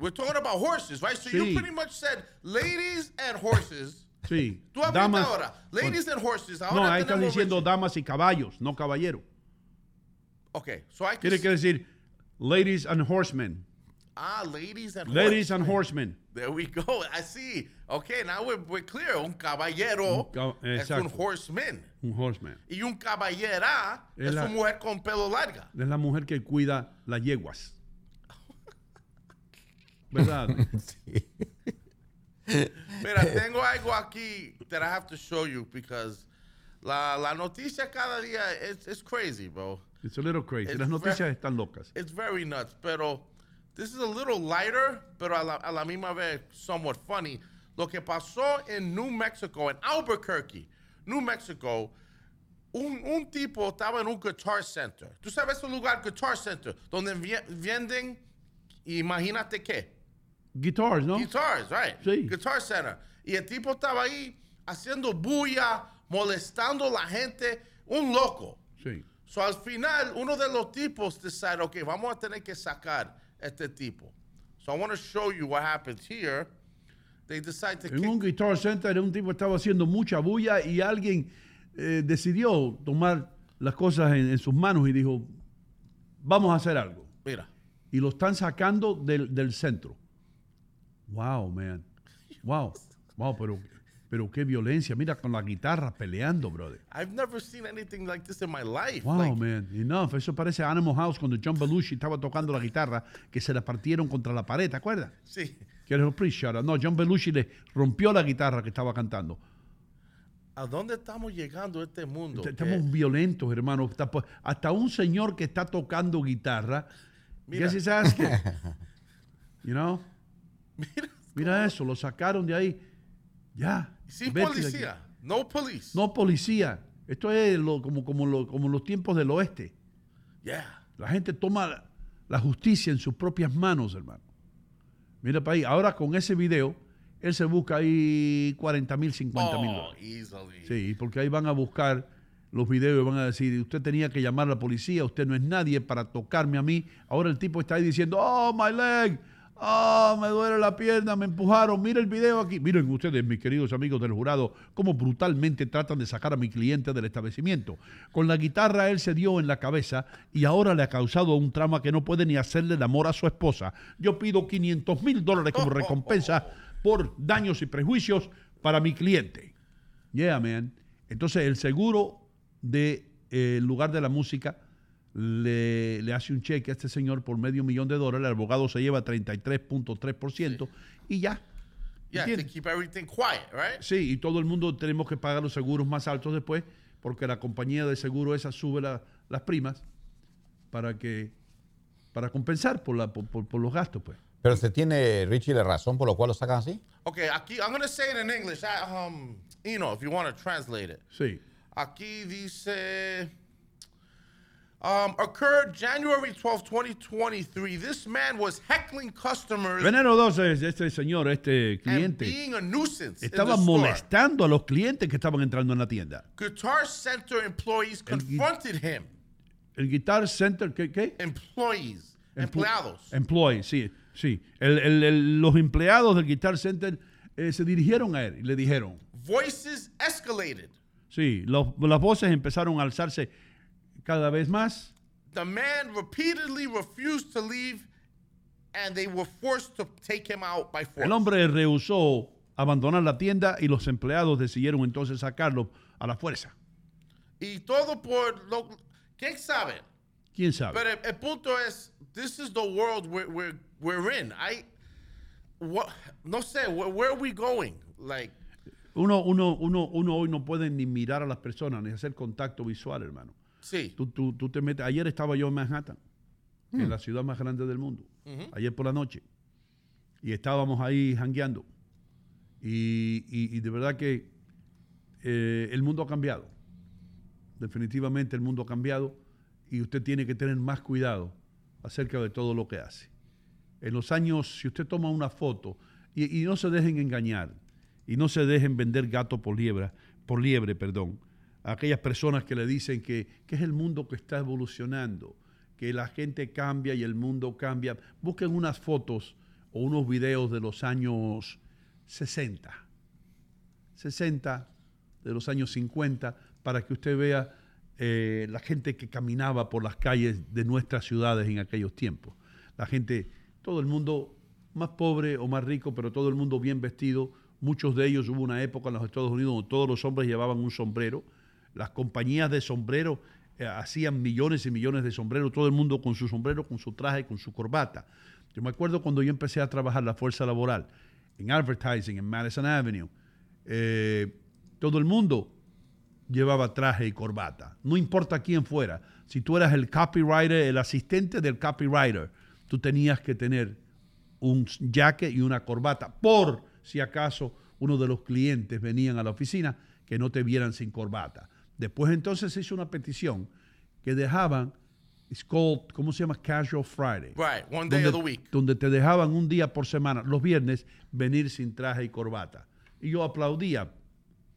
We're talking about horses, right? So Sí. you pretty much said ladies and horses. Sí. Tú hablaste ahora. Ladies and horses. Ahora No, ahí tenemos diciendo damas y caballos, no caballero. Okay, so I can Tiene que decir ladies and horsemen. Ah, ladies and Ladies and horsemen. horsemen. There we go. *laughs* I see. Okay, now we're, we're clear. Un caballero Un es un horseman. Un horseman. Y un caballera Es es, la- una mujer con pelo larga. Es la mujer que cuida las yeguas. *laughs* ¿Verdad? *laughs* Mira, tengo algo aquí that I have to show you because la, la noticia cada día es it's crazy, bro. It's a little crazy. It's Las noticias very- están locas. It's very nuts, pero this is a little lighter, pero a la, a la misma vez somewhat funny. Lo que pasó en New Mexico, en Albuquerque, New Mexico, un, un tipo estaba en un guitar center. ¿Tú sabes un lugar, guitar center, donde venden, imagínate qué? Guitars, ¿no? Guitars, right? Sí. Guitar Center. Y el tipo estaba ahí haciendo bulla, molestando a la gente, un loco. Sí. So al final, uno de los tipos decide, ok, vamos a tener que sacar este tipo. So I want to show you what happens here. They decide to En un. Guitar Center un tipo estaba haciendo mucha bulla y alguien eh, decidió tomar las cosas en, en sus manos y dijo, vamos a hacer algo. Mira. Y lo están sacando del, del centro. Wow, man. Wow. Wow, pero, pero qué violencia. Mira, con la guitarra peleando, brother. I've never seen anything like this in my life. Wow, Like, man. Enough. Eso parece Animal House cuando John Belushi estaba tocando la guitarra que se la partieron contra la pared, ¿te acuerdas? Sí. Era un pre-shot. No, John Belushi le rompió la guitarra que estaba cantando. ¿A dónde estamos llegando a este mundo? Estamos violentos, hermano. Hasta, hasta un señor que está tocando guitarra. Mira. Guess *laughs* you know? Mira, Mira eso, lo sacaron de ahí. Ya. Sin policía. No police. No policía. Esto es lo- como, como, lo- como los tiempos del oeste. Yeah. La gente toma la, la justicia en sus propias manos, hermano. Mira para ahí. Ahora con ese video, él se busca ahí 40 mil, 50 mil Oh, dólares. easily. Sí, porque ahí van a buscar los videos y van a decir, usted tenía que llamar a la policía, usted no es nadie para tocarme a mí. Ahora el tipo está ahí diciendo, oh, my leg, oh, me duele la pierna, me empujaron, mira el video aquí. Miren ustedes, mis queridos amigos del jurado, cómo brutalmente tratan de sacar a mi cliente del establecimiento. Con la guitarra él se dio en la cabeza y ahora le ha causado un trauma que no puede ni hacerle el amor a su esposa. Yo pido 500 mil dólares como recompensa por daños y prejuicios para mi cliente. Yeah, man. Entonces el seguro del lugar de la música le, le hace un cheque a este señor por medio millón de dólares, el abogado se lleva 33.3% y ya. Yeah, to keep everything quiet, right? Sí, y todo el mundo tenemos que pagar los seguros más altos después porque la compañía de seguro esa sube la- las primas para que para compensar por, la, por, por- por los gastos, pues. Pero se tiene, Richie, la razón por la cual lo sacan así. Okay, aquí, I'm going to say it in English. I, um, you know, if you want to translate it. Sí. Aquí dice, um, occurred January 12, 2023. This man was heckling customers Enero 12, este señor, este and cliente, being a nuisance in the estaba store. molestando a los clientes que estaban entrando en la tienda. Guitar Center employees El confronted him. El Guitar Center, ¿qué? qué? Employees, Empl- empleados. Employees, sí, sí. El- el- el- los empleados del Guitar Center eh, se dirigieron a él y le dijeron, Voices escalated. sí, los- las voces empezaron a alzarse cada vez más. The man repeatedly refused to leave and they were forced to take him out by force. El hombre rehusó abandonar la tienda y los empleados decidieron entonces sacarlo a la fuerza. Y todo por lo... ¿Quién sabe? ¿Quién sabe? Pero el, el punto es, this is the world we're, we're, we're in. I, what, no sé, where, where are we going? Like, Uno, uno, uno, uno hoy no puede ni mirar a las personas ni hacer contacto visual, hermano. Sí. Tú, tú- tú te metes. Ayer estaba yo en Manhattan, en la ciudad más grande del mundo. Ayer por la noche. Y estábamos ahí jangueando. Y, y- y de verdad que eh, el mundo ha cambiado. Definitivamente el mundo ha cambiado. Y usted tiene que tener más cuidado acerca de todo lo que hace. En los años, si usted toma una foto, y, y no se dejen engañar, y no se dejen vender gato por liebre, por liebre, perdón, a aquellas personas que le dicen que, que es el mundo que está evolucionando, que la gente cambia y el mundo cambia. Busquen unas fotos o unos videos de los años 60, 60, de los años 50, para que usted vea eh, la gente que caminaba por las calles de nuestras ciudades en aquellos tiempos. La gente, todo el mundo más pobre o más rico, pero todo el mundo bien vestido. Muchos de ellos hubo una época en los Estados Unidos donde todos los hombres llevaban un sombrero. Las compañías de sombrero eh, hacían millones y millones de sombreros, todo el mundo con su sombrero, con su traje, con su corbata. Yo me acuerdo cuando yo empecé a trabajar la fuerza laboral en advertising, en Madison Avenue. eh, todo el mundo llevaba traje y corbata. No importa quién fuera. Si tú eras el copywriter, el asistente del copywriter, tú tenías que tener un jacket y una corbata por si acaso uno de los clientes venían a la oficina que no te vieran sin corbata. Después entonces se hizo una petición que dejaban, it's called, ¿cómo se llama? Casual Friday. Right, one day donde, of the week. donde te dejaban un día por semana, los viernes, venir sin traje y corbata. Y yo aplaudía,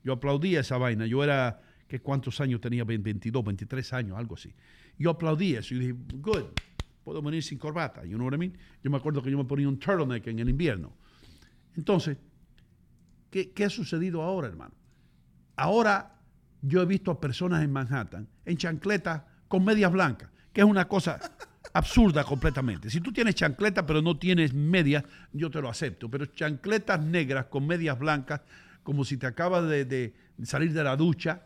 yo aplaudía esa vaina. Yo era, ¿qué cuántos años tenía? 22, 23 años, algo así. Yo aplaudía eso y dije, good, puedo venir sin corbata. You know what I mean? Yo me acuerdo que yo me ponía un turtleneck en el invierno. Entonces, ¿qué, qué ha sucedido ahora, hermano? Ahora yo he visto a personas en Manhattan en chancletas con medias blancas, que es una cosa absurda completamente. Si tú tienes chancletas pero no tienes medias, yo te lo acepto, pero chancletas negras con medias blancas, como si te acabas de, de salir de la ducha,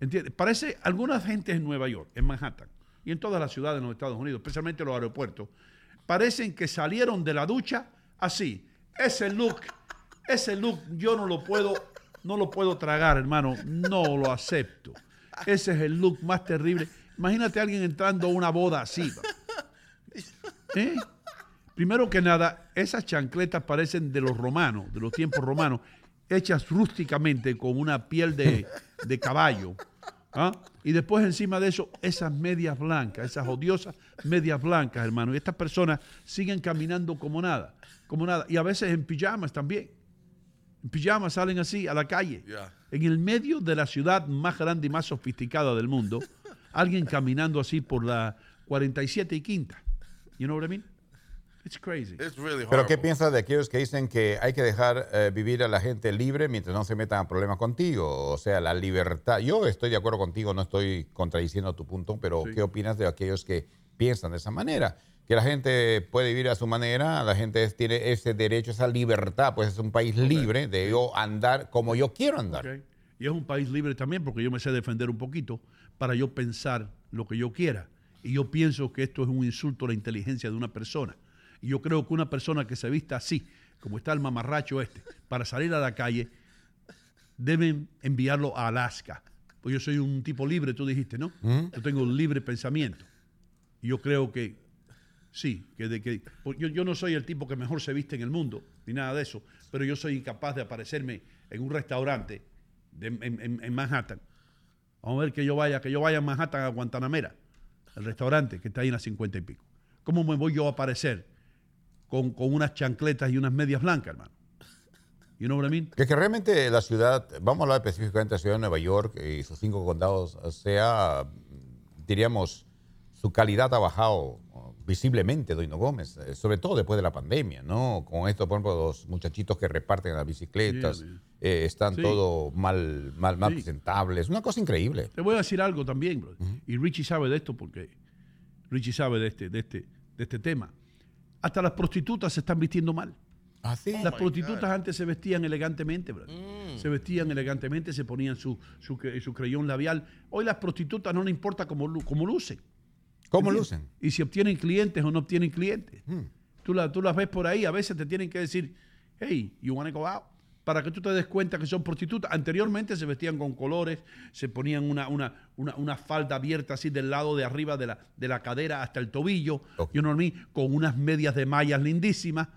¿entiendes? Parece algunas gente en Nueva York, en Manhattan, y en todas las ciudades de los Estados Unidos, especialmente los aeropuertos, parecen que salieron de la ducha así. Ese look, ese look yo no lo puedo, no lo puedo tragar, hermano, no lo acepto. Ese es el look más terrible. Imagínate a alguien entrando a una boda así. ¿Eh? Primero que nada, esas chancletas parecen de los romanos, de los tiempos romanos, hechas rústicamente con una piel de, de caballo. ¿ah? Y después encima de eso, esas medias blancas, esas odiosas medias blancas, hermano. Y estas personas siguen caminando como nada, como nada. Y a veces en pijamas también. En pijamas salen así a la calle. Yeah. En el medio de la ciudad más grande y más sofisticada del mundo, alguien caminando así por la 47 y quinta. You know what I mean? It's crazy. It's really Pero ¿qué horrible. piensas de aquellos que dicen que hay que dejar eh, vivir a la gente libre mientras no se metan a problemas contigo? O sea, la libertad. Yo estoy de acuerdo contigo, no estoy contradiciendo tu punto, pero Sí. ¿qué opinas de aquellos que piensan de esa manera? Que la gente puede vivir a su manera, la gente tiene ese derecho, esa libertad, pues es un país libre de yo andar como yo quiero andar. Y es un país libre también porque yo me sé defender un poquito para yo pensar lo que yo quiera. Y yo pienso que esto es un insulto a la inteligencia de una persona. Y yo creo que una persona que se vista así, como está el mamarracho este, para salir a la calle, deben enviarlo a Alaska. Pues yo soy un tipo libre, tú dijiste, ¿no? Yo tengo un libre pensamiento. Y yo creo que sí, que, de, que yo, yo no soy el tipo que mejor se viste en el mundo, ni nada de eso, pero yo soy incapaz de aparecerme en un restaurante en, en- Manhattan. Vamos a ver que yo vaya, que yo vaya a Manhattan a Guantanamera, el restaurante que está ahí en las 50 y pico. ¿Cómo me voy yo a aparecer con, con unas chancletas y unas medias blancas, hermano? You know what I? Que, que realmente la ciudad, vamos a hablar específicamente de la ciudad de Nueva York y sus cinco condados, sea, diríamos, su calidad ha bajado visiblemente, Doino Gómez, eh, sobre todo después de la pandemia, ¿no? Con esto, por ejemplo, los muchachitos que reparten las bicicletas, Yeah, eh, están Sí. todo mal, mal, mal Sí. presentables, una cosa increíble. Te voy a decir algo también, bro. Y Richie sabe de esto porque Richie sabe de este, de este, de este tema. Hasta las prostitutas se están vistiendo mal. Así. Las my prostitutas God. antes se vestían elegantemente, bro. Se vestían elegantemente, se ponían su, su, su creyón labial. Hoy las prostitutas no le importa cómo, cómo lucen. ¿Cómo lucen? Y si obtienen clientes o no obtienen clientes. Tú, la- tú las ves por ahí, a veces te tienen que decir, hey, you wanna go out? Para que tú te des cuenta que son prostitutas. Anteriormente se vestían con colores, se ponían una, una, una, una falda abierta así del lado de arriba de la, de la cadera hasta el tobillo, Ok. you know what I mean? con unas medias de mallas lindísimas.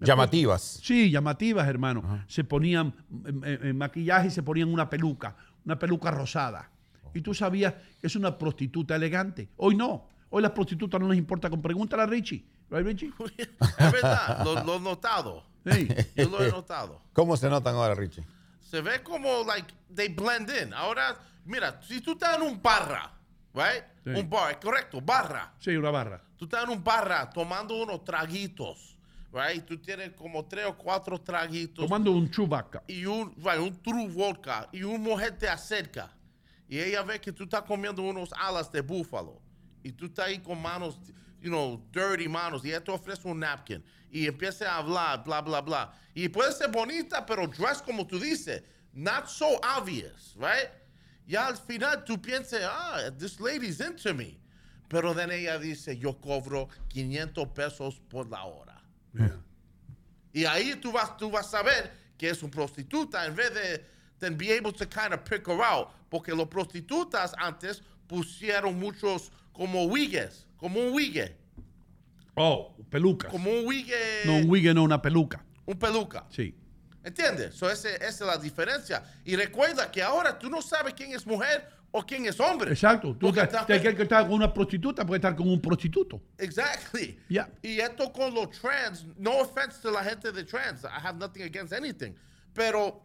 Llamativas. Sí, llamativas, hermano. Se ponían en, en- en maquillaje y se ponían una peluca, una peluca rosada. Y tú sabías que es una prostituta elegante. Hoy no. Hoy las prostitutas no les importa con pregúntale a Richie. ¿Right, Richie? *laughs* Es verdad, lo, lo he notado. Sí. Yo lo he notado. ¿Cómo se notan ahora, Richie? Se ve como, like, they blend in. Ahora, mira, si tú estás en un barra, right? Sí. Un bar, correcto, barra. Sí, una barra. Tú estás en un barra tomando unos traguitos, right? Tú tienes como tres o cuatro traguitos. Tomando un chubaca. y un, right, un true vodka y una mujer te acerca y ella ve que tú estás comiendo unos alas de búfalo y tú estás ahí con manos, you know, dirty manos y ella te ofrece un napkin y empieza a hablar, bla, bla, bla. Y puede ser bonita, pero dress como tú dices, not so obvious, right? Y al final tú piensas, ah, this lady's into me. Pero then ella dice, yo cobro 500 pesos por la hora. Y ahí tú vas, tú vas a saber que es una prostituta en vez de then be able to kind of pick her out. Porque los prostitutas antes pusieron muchos como wigues, como un wigue, Oh, pelucas. como un wigue, No, un wig, no, una peluca. un peluca. Sí. ¿Entiendes? So ese- esa es la diferencia. Y recuerda que ahora tú no sabes quién es mujer o quién es hombre. Exacto. Tú que que estar con una prostituta puede estar con un prostituto. Exactly. Yeah. Y esto con los trans, no offense to la gente de trans, I have nothing against anything. Pero,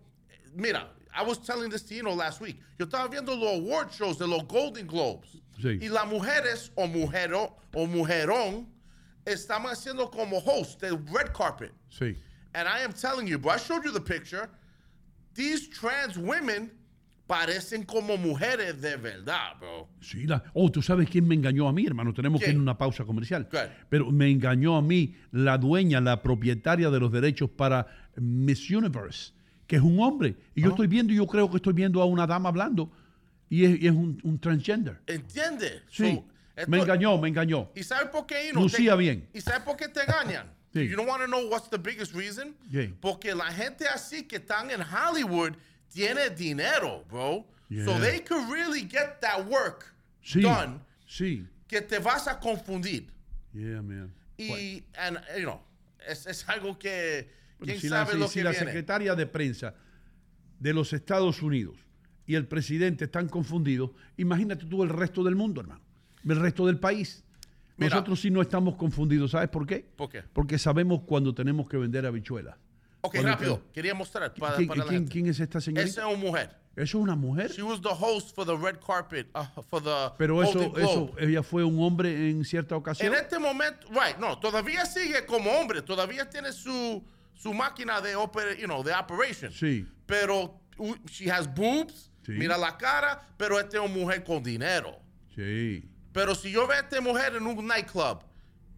mira, I was telling this to you know, last week. Yo estaba viendo los award shows de los Golden Globes. Sí. Y las mujeres o mujero o mujerón estaban haciendo como host del red carpet. Sí. And I am telling you, bro, I showed you the picture. These trans women parecen como mujeres de verdad, bro. Sí, la- oh, tú sabes quién me engañó a mí, hermano. Tenemos que ir a una pausa comercial. Claro. Pero me engañó a mí la dueña, la propietaria de los derechos para Miss Universe, que es un hombre. Y yo estoy viendo, y yo creo que estoy viendo a una dama hablando, y es, y es un, un transgender. ¿Entiendes? Sí. So, esto- me engañó, me engañó. ¿Y sabes por qué? Ino? Lucía bien. ¿Y sabes por qué te engañan? *laughs* Sí. You don't want to know what's the biggest reason? Sí. Porque la gente así que están en Hollywood tiene dinero, bro. So Yeah. they could really get that work Sí, done sí. que te vas a confundir. Yeah, man. Y, and, you know, es, es algo que, Bueno, si la, si- la secretaria de prensa de los Estados Unidos y el presidente están confundidos, imagínate tú el resto del mundo, hermano, el resto del país. Mira. Nosotros sí no estamos confundidos, ¿sabes por qué? ¿Por qué? Porque sabemos cuando tenemos que vender habichuelas. Ok, rápido. te- Quería mostrar para, ¿Quién, para la quién- gente. quién es esta Esa señorita? es una mujer. ¿Eso es una mujer? She was the host for the red carpet uh, for the Pero eso, eso, ella fue un hombre en cierta ocasión. En este momento, right, no, todavía sigue como hombre, todavía tiene su, su máquina de, oper, you know, de operation. Sí. Pero uh, she has boobs, Sí. mira la cara, pero esta es una mujer con dinero. Sí. Pero si yo veo a esta mujer en un nightclub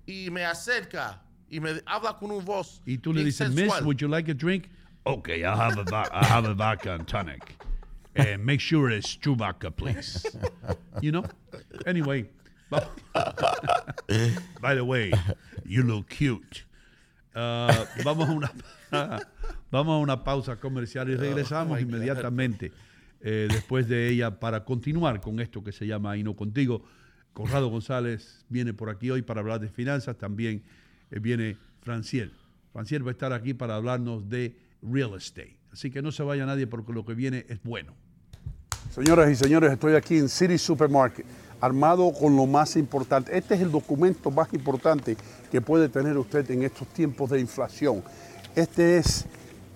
y me acerca y me habla con una voz Y tú le dices, Miss, would you like a drink? Okay, I'll have a, I'll have a vodka and tonic. And make sure it's Chewbacca, please. *laughs* You know? Anyway. *laughs* By the way, you look cute. Uh, vamos, a una, *laughs* vamos a una pausa comercial y regresamos inmediatamente eh, después de ella para continuar con esto que se llama Hino Contigo. Conrado González viene por aquí hoy para hablar de finanzas, también eh, viene Franciel. Franciel va a estar aquí para hablarnos de real estate. Así que no se vaya nadie porque lo que viene es bueno. Señoras y señores, estoy aquí en City Supermarket, armado con lo más importante. Este es el documento más importante que puede tener usted en estos tiempos de inflación. Este es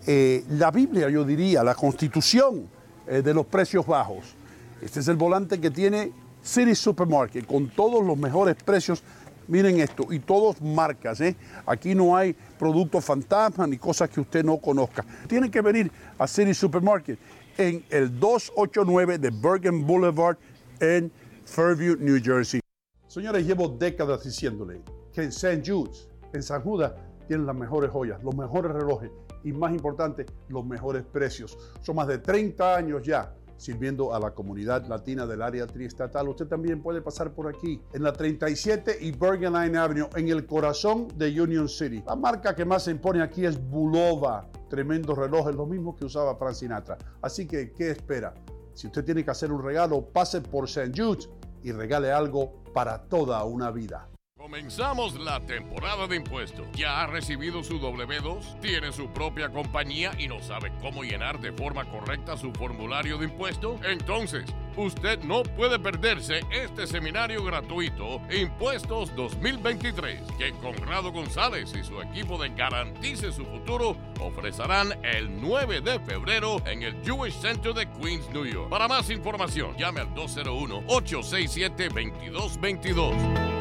eh, la Biblia, yo diría, la constitución eh, de los precios bajos. Este es el volante que tiene City Supermarket con todos los mejores precios. Miren esto, y todos marcas, ¿eh? Aquí no hay productos fantasma ni cosas que usted no conozca. Tienen que venir a City Supermarket en el 289 de Bergen Boulevard en Fairview, New Jersey. Señores, llevo décadas diciéndole que en St. Jude's, en San Judas, tienen las mejores joyas, los mejores relojes y más importante, los mejores precios. Son más de 30 años ya sirviendo a la comunidad latina del área triestatal. Usted también puede pasar por aquí, en la 37 y Bergen Line Avenue, en el corazón de Union City. La marca que más se impone aquí es Bulova. Tremendos relojes, lo mismo que usaba Frank Sinatra. Así que, ¿qué espera? Si usted tiene que hacer un regalo, pase por St. Jude's y regale algo para toda una vida. Comenzamos la temporada de impuestos. ¿Ya ha recibido su W2? ¿Tiene su propia compañía y no sabe cómo llenar de forma correcta su formulario de impuestos? Entonces, usted no puede perderse este seminario gratuito Impuestos 2023 que Conrado González y su equipo de Garantice su Futuro ofrecerán el 9 de febrero en el Jewish Center de Queens, New York. Para más información, llame al 201-867-2222.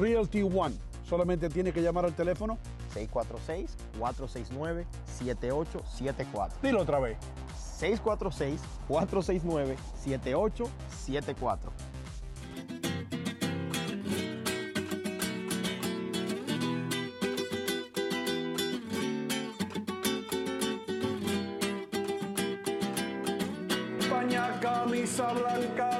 Realty One. Solamente tiene que llamar al teléfono. 646-469-7874. Dilo otra vez. 646-469-7874. camisa blanca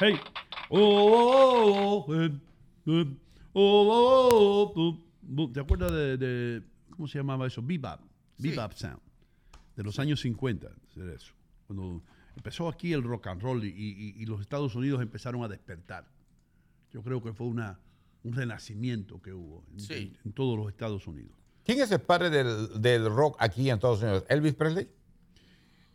Hey. Oh, oh, oh, eh, eh, oh, oh, oh, oh. ¿Te acuerdas de, de- cómo se llamaba eso? Bebop. Bebop Sound. De los años 50. era eso. Cuando empezó aquí el rock and roll y, y- y los Estados Unidos empezaron a despertar. Yo creo que fue una, un renacimiento que hubo en, Sí. en- en todos los Estados Unidos. ¿Quién es el padre del, del rock aquí en Estados Unidos? ¿Elvis Presley?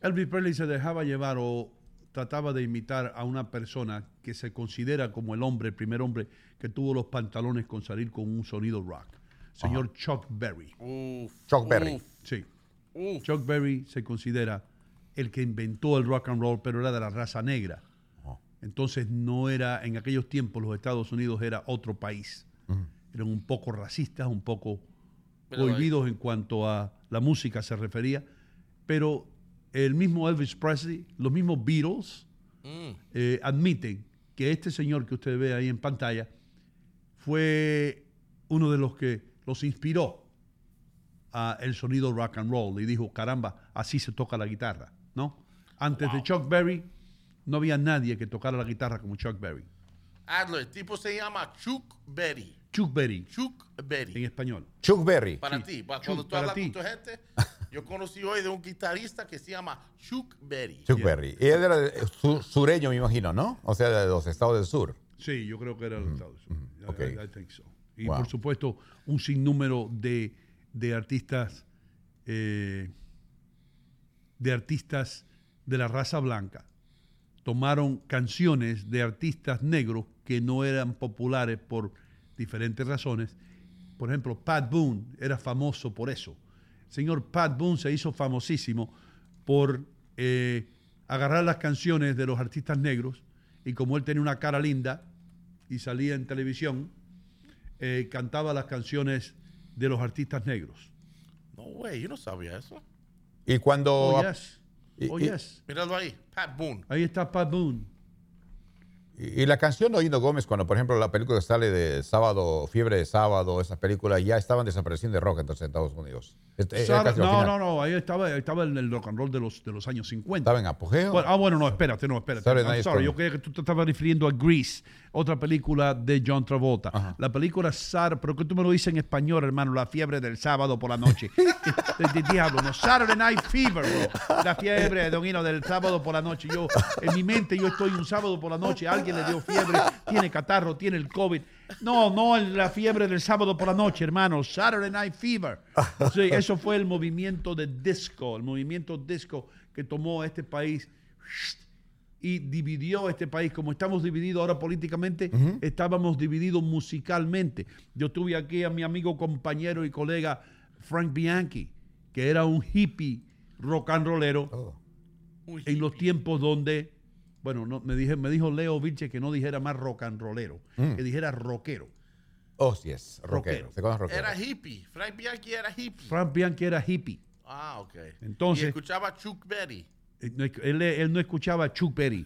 Elvis Presley se dejaba llevar o trataba de imitar a una persona que se considera como el hombre, el primer hombre que tuvo los pantalones con salir con un sonido rock. Señor Chuck Berry. Uf, Chuck Berry. uf, Sí. uf. Chuck Berry se considera el que inventó el rock and roll, pero era de la raza negra. Entonces no era, en aquellos tiempos los Estados Unidos era otro país. Eran un poco racistas, un poco Pero, prohibidos en cuanto a la música se refería, pero el mismo Elvis Presley, los mismos Beatles, Mm. eh, admiten que este señor que usted ve ahí en pantalla fue uno de los que los inspiró a el sonido rock and roll y dijo, caramba, así se toca la guitarra, ¿no? Antes de Chuck Berry no había nadie que tocara la guitarra como Chuck Berry. Adler, el tipo se llama Chuck Berry. Chuck Berry, Chuck Berry. en español. Chuck Berry. Para Sí, ti, para Chuck, cuando tú para hablas ti. con tu gente, *laughs* yo conocí hoy de un guitarrista que se llama Chuck Berry. Chuck Yeah. Berry. Y él era de- su- sureño, me imagino, ¿no? O sea, de los estados del sur. Sí, yo creo que era los Estados Unidos. I- ok. I, I think so. Y Wow. por supuesto, un sinnúmero de, de artistas eh, de artistas de la raza blanca tomaron canciones de artistas negros que no eran populares por diferentes razones. Por ejemplo, Pat Boone era famoso por eso. El señor Pat Boone se hizo famosísimo por eh, agarrar las canciones de los artistas negros y como él tenía una cara linda y salía en televisión, eh, cantaba las canciones de los artistas negros. No way, yo no sabía eso. Y cuando... Oh, yes. Oh, yes. Míralo ahí, Pat Boone. Ahí está Pat Boone. Y, y la canción de Oído Gómez, cuando por ejemplo la película que sale de sábado, Fiebre de Sábado, esas películas ya estaban desapareciendo de rock entonces en Estados Unidos. Este- no, no, no, ahí estaba, estaba el, el rock and roll de los, de los años 50. Estaba en apogeo. Bueno, ah, bueno, no, espérate, no, espérate. Sorry, yo creía que tú te estabas refiriendo a Grease, otra película de John Travolta. La película Sar, pero que tú me lo dices en español, hermano, La fiebre del sábado por la noche. *laughs* de, de diablo, no, Saturday Night Fever, bro. La fiebre, don Hino, del sábado por la noche. Yo, en mi mente, yo estoy un sábado por la noche, alguien le dio fiebre, tiene catarro, tiene el COVID. No, no la fiebre del sábado por la noche, hermano, Saturday Night Fever. Sí, *laughs* eso fue el movimiento de disco, el movimiento disco que tomó este país y dividió este país. Como estamos divididos ahora políticamente, estábamos divididos musicalmente. Yo tuve aquí a mi amigo, compañero y colega Frank Bianchi, que era un hippie rock and rollero Oh. En los tiempos donde, bueno, no, me, dije, me dijo Leo Vilche que no dijera más rock and rollero, Mm. que dijera rockero. Oh, sí es. Rockero. Era hippie. Frank Bianchi era hippie. Frank Bianchi era hippie. Ah, ok. Entonces- Y escuchaba Chuck Berry. Él, no- él, él no escuchaba Chuck Berry,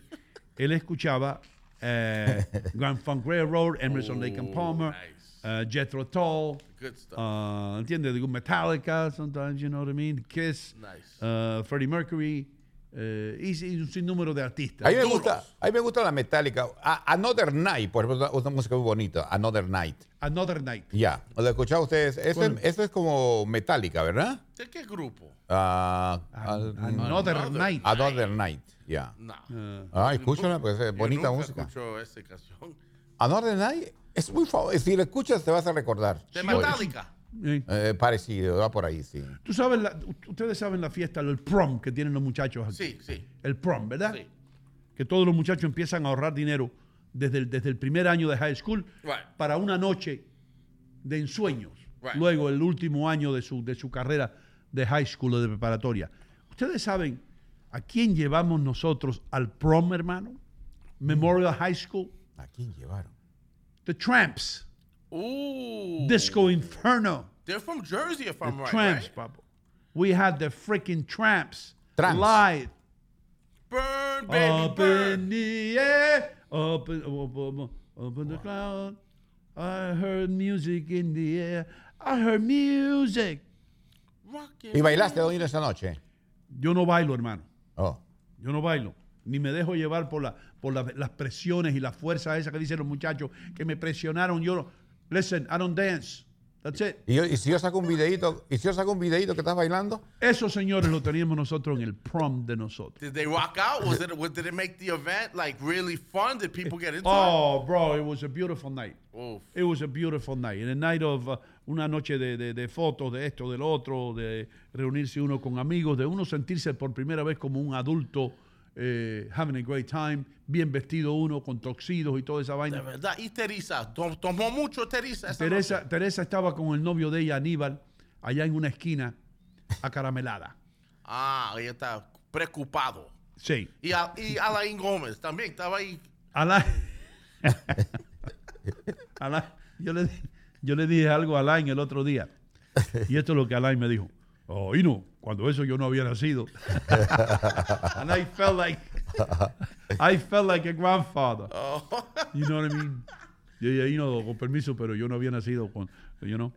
él escuchaba eh, *laughs* Grand Funk Railroad, Emerson Lake and Oh, Palmer, nice. eh, Jethro Tull, Good stuff. uh, ¿entiendes? Digo, Metallica, sometimes, you know what I mean, Kiss, Nice. uh, Freddie Mercury, eh, y, y un sinnúmero de artistas. A mí me gusta, a mí me gusta la metálica. Another Night, por ejemplo, una música muy bonita. Another Night. Another Night. Ya, ¿lo escuchado ustedes? Esto, es, esto es como metálica, ¿verdad? ¿De qué grupo? Ah, al- Another Night. Another Night, ya. No. Ah, escúchala, pues es bonita nunca música. escucho esa canción. Another Night es muy famoso. Si lo escuchas, te vas a recordar. De Metallica. Sí. Eh, parecido, va por ahí, sí. Tú sabes, la- ustedes saben la fiesta, el prom que tienen los muchachos aquí. Sí, sí. El prom, ¿verdad? Que todos los muchachos empiezan a ahorrar dinero desde el, desde el primer año de high school Right. para una noche de ensueños. Right. Luego, el último año de su, de su carrera de high school o de preparatoria. Ustedes saben a quién llevamos nosotros al prom, hermano? Memorial High School. ¿A quién llevaron? The Tramps. Ooh. Disco Inferno. They're from Jersey, if The I'm right. Tramps, right? Papa. We had the freaking Tramps. Tramps. Live. Burn, baby, Up burn. in the air, up in, up, up, up in the cloud. I heard music in the air. I heard music. ¿Y bailaste hoy esa noche? Yo no bailo, hermano. Oh. Yo no bailo. Ni me dejo llevar por, la, por la- las presiones y la fuerza esa que dicen los muchachos que me presionaron. Yo no. Listen, I don't dance. That's it. ¿Y, yo- y si yo saco un videito, y si yo saco un videito que estás bailando? Esos señores lo teníamos nosotros en el prom de nosotros. Did they rock out? Was it? was- Did it make the event like really fun? Did people get into Oh, bro, it was a beautiful night. it? Oof. It was a beautiful night. And a night of uh, una noche de, de- de fotos, de esto, del otro, de reunirse uno con amigos, de uno sentirse por primera vez como un adulto, eh, having a great time, bien vestido uno, con toxidos y toda esa De vaina. verdad. Y Teresa, tom- tomó mucho Teresa. esa Teresa, noche? Teresa estaba con el novio de ella, Aníbal, allá en una esquina, acaramelada. Ah, ella está preocupado. Sí. Y, a, y Alain Gómez también estaba ahí. Alain. *laughs* Alain, yo, le, di- yo le dije algo a Alain el otro día. Y esto es lo que Alain me dijo. Oh, y no, cuando eso yo no había nacido. *laughs* And I felt like I felt like a grandfather. You know what I mean? Y ella, you know, con permiso, pero yo no había nacido con, you know.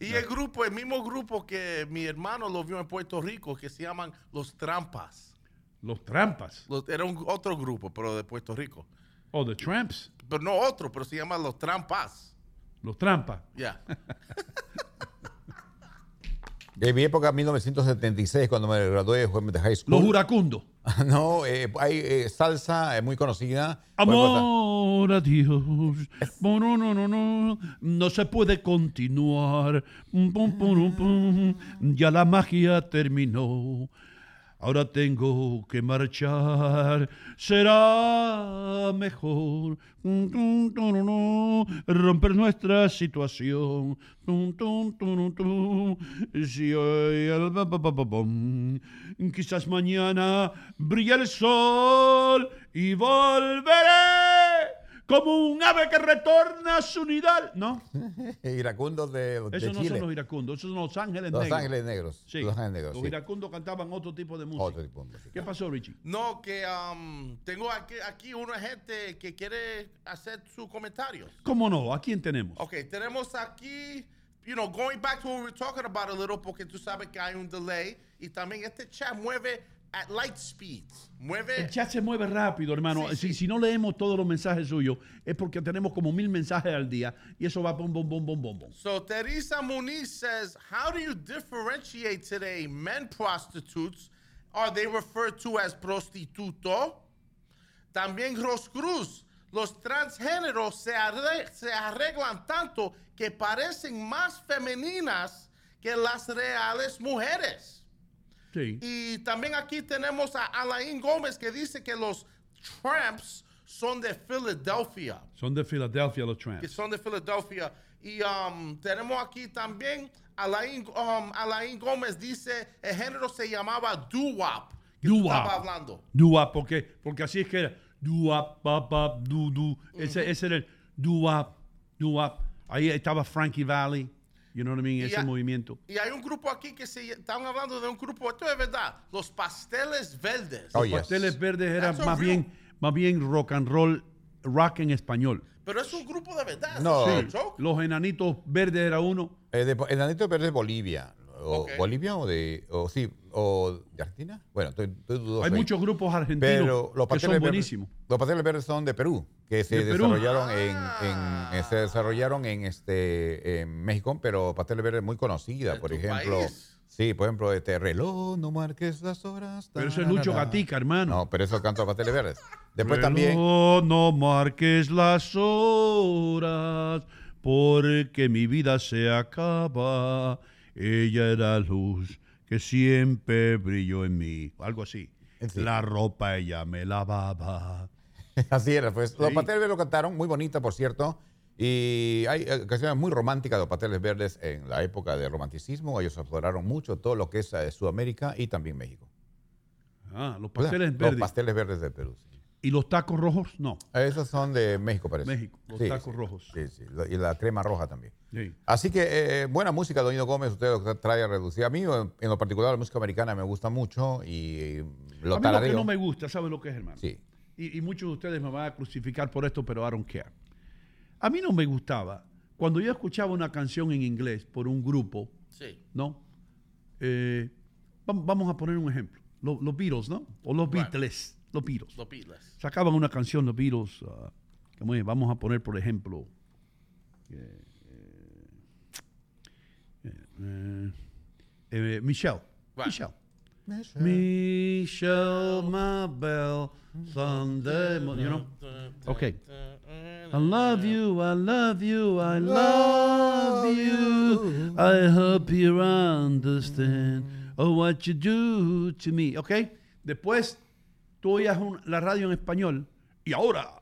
Y el grupo, el mismo grupo que mi hermano lo vio en Puerto Rico, que se llaman Los Trampas. Los trampas. Los- era un, otro grupo, pero de Puerto Rico. Oh, the tramps. Pero no otro, pero se llama Los Trampas. Los trampas. Ya. *laughs* De mi época, 1976, cuando me gradué de de high school. Los juracundos. *laughs* No, eh, hay eh, salsa eh, muy conocida. Amor a Dios. No, no, no, no, no. No se puede continuar. Pum, pum, pum, pum. Ya la magia terminó. Ahora tengo que marchar. Será mejor tum, romper nuestra situación. Si hoy bom. quizás mañana brilla el sol y volveré como un ave que retorna a su nidal. ¿No? *laughs* iracundos de, de Esos no Chile. son los iracundos, esos son los ángeles Los negros. Ángeles Negros. Sí. Los Ángeles Negros. Los sí. iracundos cantaban otro tipo de música. Otro tipo de música. ¿Qué pasó, Richie? No, que um, tengo aquí, aquí una gente que quiere hacer sus comentarios. ¿Cómo no? ¿A quién tenemos? Ok, tenemos aquí, you know, going back to what we were talking about a little, porque tú sabes que hay un delay. Y también este chat mueve at light speed. Mueve. El chat se mueve rápido, hermano. si, si no leemos todos los mensajes suyos, es porque tenemos como mil mensajes al día y eso va bom, bom, bom, bom, bom, bom. So Teresa Muniz says, how do you differentiate today men prostitutes? Are they referred to as prostituto? También Ros Cruz, los transgéneros se, arre- se arreglan tanto que parecen más femeninas que las reales mujeres. Sí. Y también aquí tenemos a Alain Gómez que dice que los tramps son de Filadelfia Son de Filadelfia los que Tramps. son de Filadelfia. Y um, tenemos aquí también Alain, um, Alain Gómez dice el género se llamaba doo-wop. que Doo-wop. hablando. Doo-wop, porque, porque así es que era. Doo-wop, pop, pop, du, du. Ese, ese era el doo-wop, doo-wop. Ahí estaba Frankie Valley. You know what I mean? Y Ese ya- movimiento. Y hay un grupo aquí que se están hablando de un grupo, esto es verdad, los pasteles verdes. Los pasteles verdes eran más real- bien, más bien rock and roll, rock en español. Pero es un grupo de verdad. No. ¿es Sí, los enanitos verdes era uno. Eh, de, el Anito Verde de Bolivia. O Ok. Bolivia o de, o sí, o de Argentina. Bueno, estoy, estoy dudoso Hay ahí. muchos grupos argentinos Pero los que son buenísimos. Los pasteles verdes son de Perú, que se De desarrollaron en, en- eh, se desarrollaron en este en México, pero pasteles verdes muy conocida, por ejemplo. país? Sí, por ejemplo, este reloj, no marques las horas. Pero eso es Lucho. Gatica, hermano. No, pero eso canto pasteles verdes. Después Reloj, también no marques las horas, porque mi vida se acaba. Ella era luz que siempre brilló en mí. Algo así. Sí. La ropa ella me lavaba. *laughs* Así era, pues. Los Sí. pasteles verdes lo cantaron, muy bonita, por cierto. Y hay eh, canciones muy románticas de los pasteles verdes en la época del romanticismo. Ellos exploraron mucho todo lo que es eh, Sudamérica y también México. Ah, los ¿Verdad? pasteles Los verdes. pasteles verdes de Perú. sí. ¿Y los tacos rojos? No. Esos son de México, parece. México, los Sí, tacos sí, rojos. Sí, sí. Y la crema roja también. Sí. Así que eh, buena música, Doñino Gómez, usted lo trae a reducir. A mí, en lo particular, la música americana me gusta mucho y eh, lo a mí lo que no me gusta, ¿sabe lo que es, hermano? Sí. y, y muchos de ustedes me van a crucificar por esto, pero I don't care. A mí no me gustaba cuando yo escuchaba una canción en inglés por un grupo, Sí. ¿no? Eh, vam- vamos a poner un ejemplo. Lo- Los, Beatles, ¿no? O los Right. Beatles. Los Beatles. Los Beatles. Sacaban una canción, los Beatles. ah, vamos a poner, por ejemplo. eh, eh, eh, Michelle. Right. Michelle. Michelle, my Sunday, mo- you know? Okay. I love you, I love you, I love you. I hope you understand oh, what you do to me. ¿Ok? Después tú oías un- la radio en español y ahora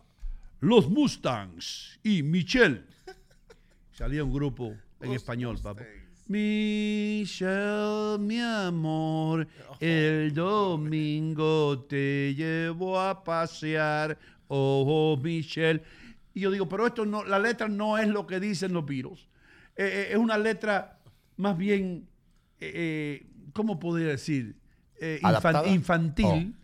los Mustangs y Michelle. *laughs* Salía un grupo en Los español, papá. Michelle, mi amor, el domingo te llevo a pasear. Oh, Michelle. Y yo digo, pero esto no, la letra no es lo que dicen los Beatles. Eh, eh, es una letra más bien, eh, ¿cómo podría decir? Infantil.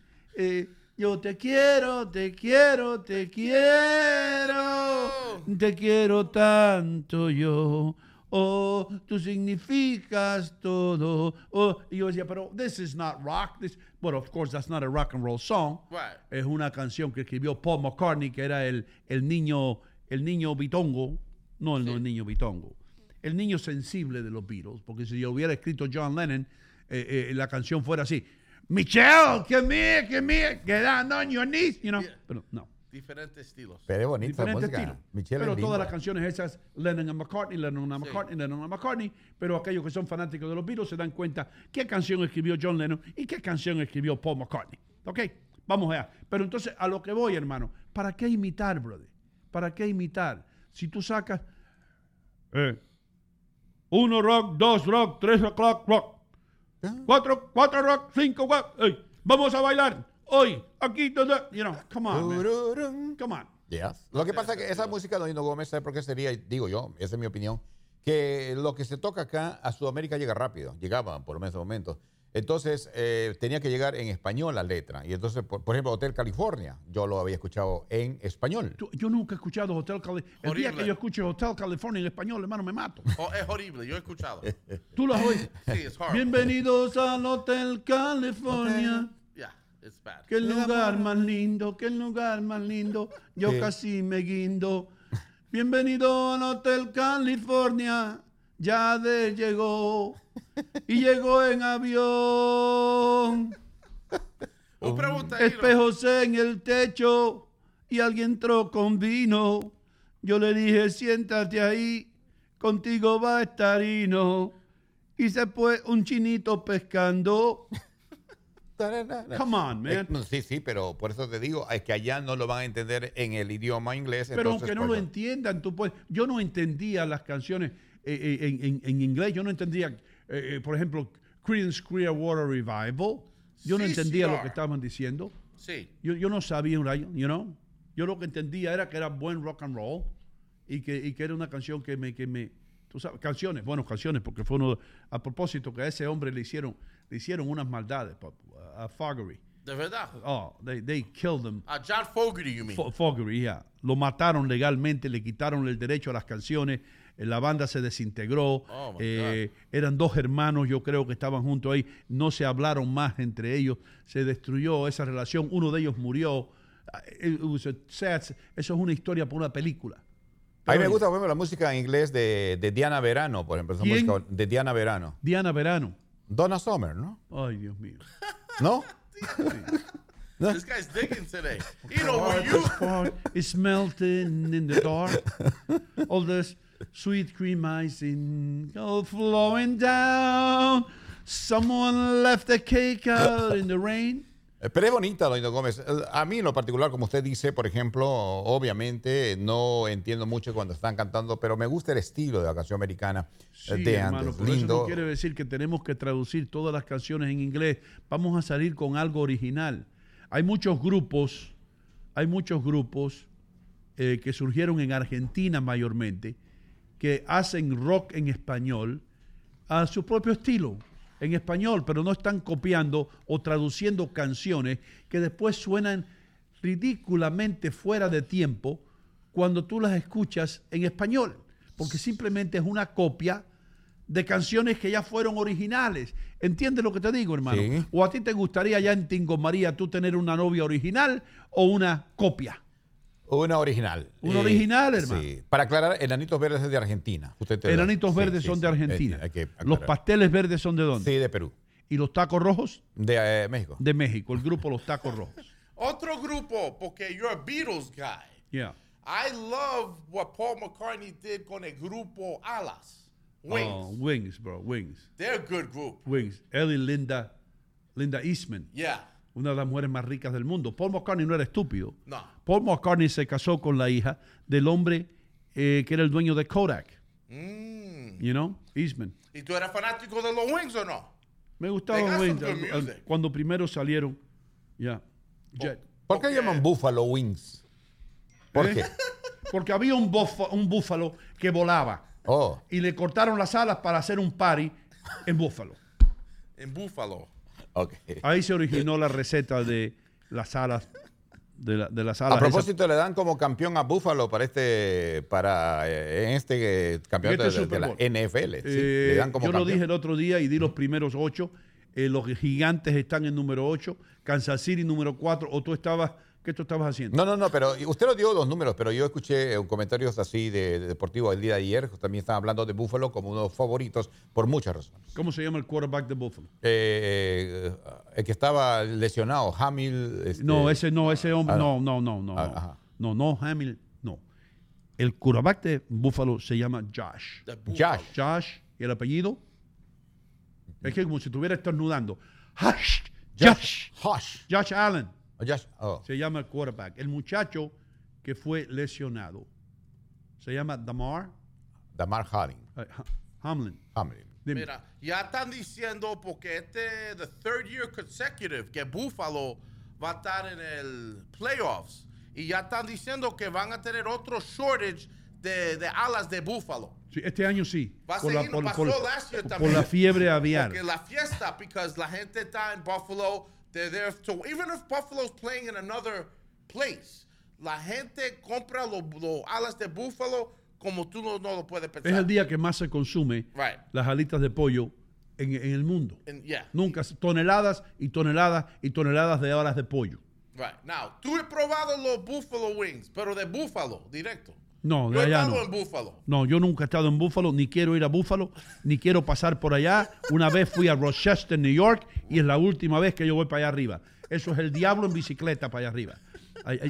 Eh, yo te quiero, te quiero, te quiero, te quiero tanto yo. Oh, tú significas todo. Oh, y yo decía, pero this is not rock. This, but of course, that's not a rock and roll song. Right. Es una canción que escribió Paul McCartney, que era el, el niño, el niño bitongo. No, el, no el niño bitongo. El niño sensible de los Beatles. Porque si yo hubiera escrito John Lennon, eh, eh, la canción fuera así. Michelle, que me, que me, get down on your knees. You know? Yeah. Pero no. Diferentes estilos. Pero es bonita Diferente música. estilo. Michelle pero es todas las canciones esas, Lennon y McCartney, Lennon y Sí. McCartney, Lennon y McCartney, pero aquellos que son fanáticos de los Beatles se dan cuenta qué canción escribió John Lennon y qué canción escribió Paul McCartney. ¿Ok? Vamos allá. Pero entonces, a lo que voy, hermano, ¿para qué imitar, brother? ¿Para qué imitar? Si tú sacas... eh, uno rock, dos rock, tres rock, rock. Cuatro, cuatro rock, cinco rock. ey, vamos a bailar. Hoy, aquí, todo. You know, come on, man. Come on. Yes. Lo que pasa es que esa música de Donino Gómez, ¿sabe por qué sería? Digo yo, esa es mi opinión, que lo que se toca acá a Sudamérica llega rápido, llegaba por lo menos en ese momento. Entonces eh, tenía que llegar en español la letra. Y entonces, por, por ejemplo, Hotel California, yo lo había escuchado en español. Tú- yo nunca he escuchado Hotel California. El día que yo escuche Hotel California en español, hermano, me mato. Oh, es horrible, yo he escuchado. *laughs* Tú lo has oído. Sí, es horrible. Bienvenidos al Hotel California. Yeah, it's bad. El lugar más lindo, el lugar más lindo. Yo Sí. casi me guindo. Bienvenido al Hotel California. Ya de llegó. Y llegó en avión. Espejos en el techo y alguien entró con vino. Yo le dije, siéntate ahí, contigo va a estar Hino. Y se fue un chinito pescando. Come on, Eh, man. no, sí, sí, pero por eso te digo, es que allá no lo van a entender en el idioma inglés. Pero entonces, aunque no pues, lo entiendan, tú puedes. Yo no entendía las canciones eh, eh, en, en- en inglés. Yo no entendía, eh, eh, por ejemplo, Creedence Clearwater Revival. Yo no Sí, entendía lo señor. que estaban diciendo. Sí. Yo, yo no sabía un rayo, you know. Yo lo que entendía era que era buen rock and roll y que, y que era una canción que me, que me, tú sabes, canciones, bueno, canciones, porque fue uno, a propósito que a ese hombre le hicieron, le hicieron unas maldades, a Fogerty. De verdad. Oh, they, they killed him. A John Fogerty, you mean? Fo- Fogerty, yeah. Lo mataron legalmente, le quitaron el derecho a las canciones, la banda se desintegró, Oh, eh, eran dos hermanos, yo creo que estaban juntos ahí, no se hablaron más entre ellos, se destruyó esa relación, uno de ellos murió. Sad- eso es una historia para una película. A mí me gusta por ejemplo, la música en inglés de, de Diana Verano, por ejemplo. esa ¿Quién? música de Diana Verano. Diana Verano. Donna Summer, ¿no? Ay, Dios mío. *laughs* ¿No? This guy's digging today. *laughs* You is melting in the dark. *laughs* All the sweet cream icing all flowing down. Someone left the cake out in the rain. *laughs* Eh, Pero es bonita, Doña Gómez. A mí en lo particular, como usted dice, por ejemplo, obviamente no entiendo mucho cuando están cantando, pero me gusta el estilo de la canción americana eh, Sí, de hermano, antes. pero eso Lindo. no quiere decir que tenemos que traducir todas las canciones en inglés. Vamos a salir con algo original. Hay muchos grupos, hay muchos grupos eh, que surgieron en Argentina mayormente, que hacen rock en español a su propio estilo, en español, pero no están copiando o traduciendo canciones que después suenan ridículamente fuera de tiempo cuando tú las escuchas en español, porque simplemente es una copia de canciones que ya fueron originales. ¿Entiendes lo que te digo, hermano? Sí. ¿O a ti te gustaría ya en Tingo María tú tener una novia original o una copia? Una original. Una original, hermano. Sí. Para aclarar, Enanitos Verdes es de Argentina. Usted te- Enanitos verdes sí, son sí. de Argentina. Eh, hay que Los pasteles verdes son de dónde? Sí, de Perú. ¿Y los tacos rojos? De eh, México. De México, el grupo Los Tacos Rojos. *laughs* otro grupo, porque you're a Beatles guy. Yeah. I love what Paul McCartney did con el grupo Alas. Wings. Oh, Wings, bro, Wings. They're a good group. Wings. Y Linda, Linda Eastman, Yeah. una de las mujeres más ricas del mundo. Paul McCartney no era estúpido. No. Paul McCartney se casó con la hija del hombre eh, que era el dueño de Kodak. Mm. You know, Eastman. ¿Y tú eras fanático de los Wings o no? Me They gustaban got Wings al- cuando primero salieron. Ya. Jet. ¿Por qué llaman Buffalo Wings? ¿Por ¿Eh? qué? *laughs* Porque había un, bofa- un búfalo que volaba Oh, y le cortaron las alas para hacer un party en Búfalo. En Buffalo. ok. Ahí se originó la receta de las alas. De, la- de alas. A propósito, le dan como campeón a Buffalo para este, para eh, este eh, campeonato Este de, la. NFL. sí, Eh, le dan como yo lo campeón. dije el otro día y di los primeros ocho. Eh, los gigantes están en número ocho. Kansas City número cuatro. O tú estabas. ¿Qué tú estabas haciendo? No, no, no, pero usted lo dio los números, pero yo escuché eh, comentarios así de, de deportivo el día de ayer. También estaban hablando de Buffalo como uno de los favoritos por muchas razones. ¿Cómo se llama el quarterback de Buffalo? Eh, eh, el que estaba lesionado, Hamil. este, No, ese no, ese hombre. ah, no, no, no, no. Ah, no. ajá. No, no, Hamill, no. El quarterback de Buffalo se llama Josh. Josh. Josh, y el apellido. Es que como si estuviera estornudando. Josh, Josh. Josh, Josh. Josh Josh. Oh. Se llama el quarterback. El muchacho que fue lesionado. Se llama Damar Damar Hamlin. eh, Ha- Hamlin. Hamlin. Dime. Mira, ya están diciendo porque este the third year consecutive que Buffalo va a estar en el playoffs y ya están diciendo que van a tener otro shortage de, de alas de Buffalo. Sí, este año sí. Va a Por seguir, nos pasó last year por también. la fiebre aviar. Porque la fiesta, because la gente está en Buffalo, they're there to, even if Buffalo's playing in another place, la gente compra los los alas de Buffalo como tú no, no lo puedes pensar. Es el día que más se consume Right. las alitas de pollo en, en el mundo. And yeah. Nunca, toneladas y toneladas y toneladas de alas de pollo. Right. Now, tú he probado los Buffalo Wings, pero de Buffalo, directo. No, de Yo he allá estado no. en Buffalo. No, yo nunca he estado en Búfalo, ni quiero ir a Búfalo, ni quiero pasar por allá. Una vez fui a Rochester, New York, y es la última vez que yo voy para allá arriba. Eso es el diablo en bicicleta para allá arriba.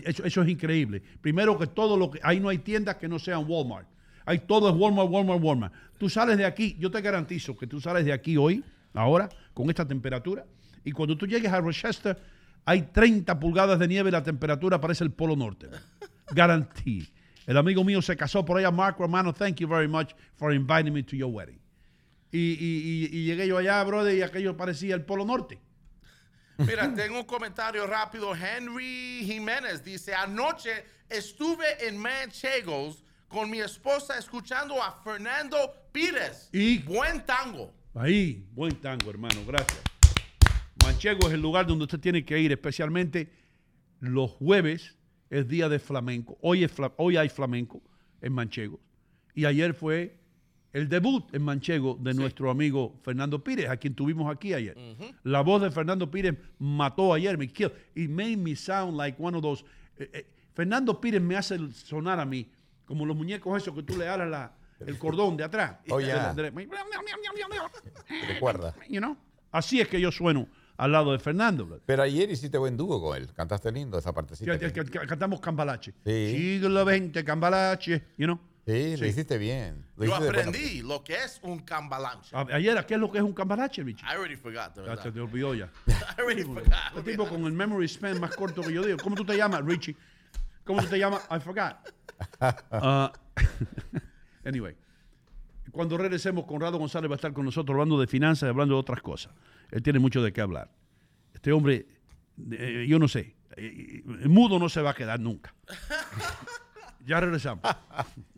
Eso, eso es increíble. Primero que todo lo que ahí no hay tiendas que no sean Walmart. Hay todo es Walmart, Walmart, Walmart. Tú sales de aquí, yo te garantizo que tú sales de aquí hoy, ahora, con esta temperatura, y cuando tú llegues a Rochester, hay 30 pulgadas de nieve y la temperatura parece el Polo Norte. Guaranteed. El amigo mío se casó por allá, Mark Romano. Thank you very much for inviting me to your wedding. Y, y- y- y llegué yo allá, brother, y aquello parecía el Polo Norte. Mira, tengo un comentario rápido. Henry Jiménez dice, anoche estuve en Manchegos con mi esposa escuchando a Fernando Pires. Y- Buen tango. Ahí, buen tango, hermano, gracias. Manchego es el lugar donde usted tiene que ir, especialmente los jueves es día de flamenco. Hoy, es fla- hoy hay flamenco en Manchego. Y ayer fue el debut en Manchego de nuestro amigo Fernando Pires, a quien tuvimos aquí ayer. La voz de Fernando Pires mató ayer, me killed. It made me sound like one of those. eh, eh, Fernando Pires me hace sonar a mí como los muñecos esos que tú le alas la- el cordón de atrás. Oh, yeah. De la- *laughs* de- Recuerda. you know? Así es que yo sueno al lado de Fernando. brother. Pero ayer hiciste buen dúo con él. Cantaste lindo esa partecita. Que- que- que- cantamos Cambalache. Sí. Siglo XX, Cambalache, you know? Sí, lo hiciste bien. Lo Yo hiciste de buena- aprendí lo que es un cambalanche. A- Ayer, ¿qué es lo que es un Cambalache, Richie? I already forgot, de Ya verdad. se te olvidó ya. *laughs* I already forgot. Este tipo con el memory span más corto que yo digo. ¿Cómo tú te llamas, Richie? ¿Cómo tú te llamas? I forgot. *laughs* Ah, *laughs* anyway. Cuando regresemos, Conrado González va a estar con nosotros hablando de finanzas y hablando de otras cosas. Él tiene mucho de qué hablar. Este hombre, eh, yo no sé, eh, eh, mudo no se va a quedar nunca. *laughs* Ya regresamos. *laughs*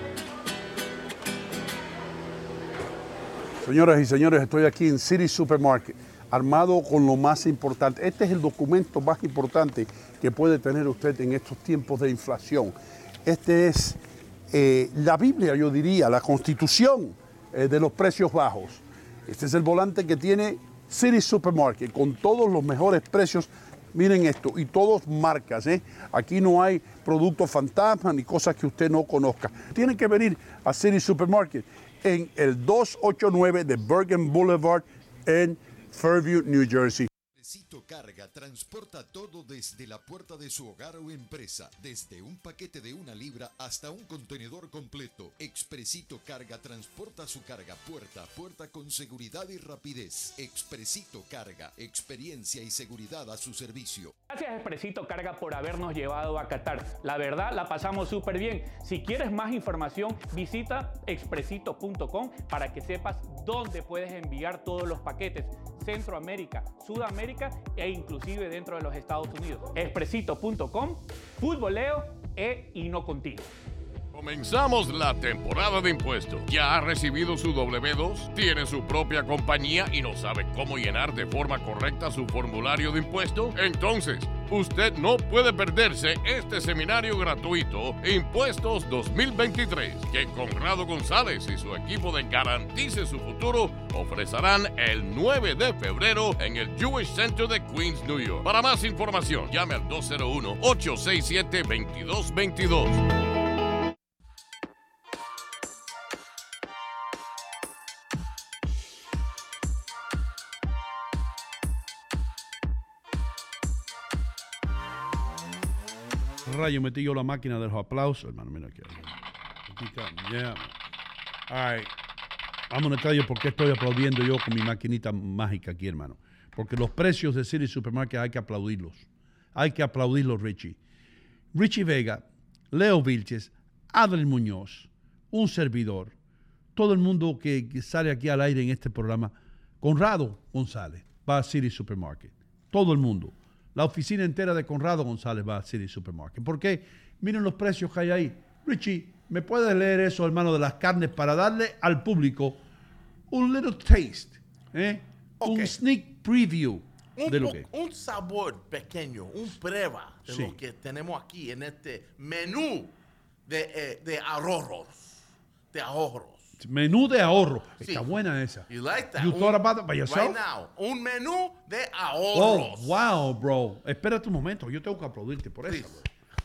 Señoras y señores, estoy aquí en City Supermarket, armado con lo más importante. Este es el documento más importante que puede tener usted en estos tiempos de inflación. Este es eh, la Biblia, yo diría, la constitución eh, de los precios bajos. Este es el volante que tiene City Supermarket con todos los mejores precios. Miren esto, y todos marcas, ¿eh? Aquí no hay productos fantasma ni cosas que usted no conozca. Tienen que venir a City Supermarket en el 289 de Bergen Boulevard en Fairview, New Jersey. Carga transporta todo desde la puerta de su hogar o empresa, desde un paquete de una libra hasta un contenedor completo. Expresito Carga transporta su carga puerta a puerta con seguridad y rapidez. Expresito Carga, experiencia y seguridad a su servicio. Gracias Expresito Carga por habernos llevado a Qatar. La verdad la pasamos súper bien. Si quieres más información, visita expresito.com para que sepas dónde puedes enviar todos los paquetes. Centroamérica, Sudamérica e inclusive dentro de los Estados Unidos. Expresito.com, futboleo e hino contigo. Comenzamos la temporada de impuestos. ¿Ya ha recibido su W2? ¿Tiene su propia compañía y no sabe cómo llenar de forma correcta su formulario de impuesto? Entonces, usted no puede perderse este seminario gratuito Impuestos 2023 que Conrado González y su equipo de Garantice su Futuro ofrecerán el 9 de febrero en el Jewish Center de Queens, New York. Para más información, llame al 201-867-2222. Rayo, metí yo la máquina de los aplausos, hermano. Mira aquí. Yeah. All right. You por qué estoy aplaudiendo yo con mi maquinita mágica aquí, hermano. Porque los precios de City Supermarket hay que aplaudirlos. Hay que aplaudirlos, Richie. Richie Vega, Leo Vilches, Adel Muñoz, un servidor, todo el mundo que, que sale aquí al aire en este programa, Conrado González va a City Supermarket. Todo el mundo. La oficina entera de Conrado González va a City Supermarket. ¿Por qué? Miren los precios que hay ahí. Richie, ¿me puedes leer eso, hermano, de las carnes para darle al público un little taste? ¿eh? Un sneak preview Un, de lo que un sabor pequeño, un prueba de Sí. lo que tenemos aquí en este menú de, eh, de ahorros. De ahorros. Menú de ahorro. Sí. Está buena esa. You like that? You thought about it by yourself? Right now. Un menú de Oh, ahorros. wow, bro. Espérate un momento. Yo tengo que aplaudirte por eso.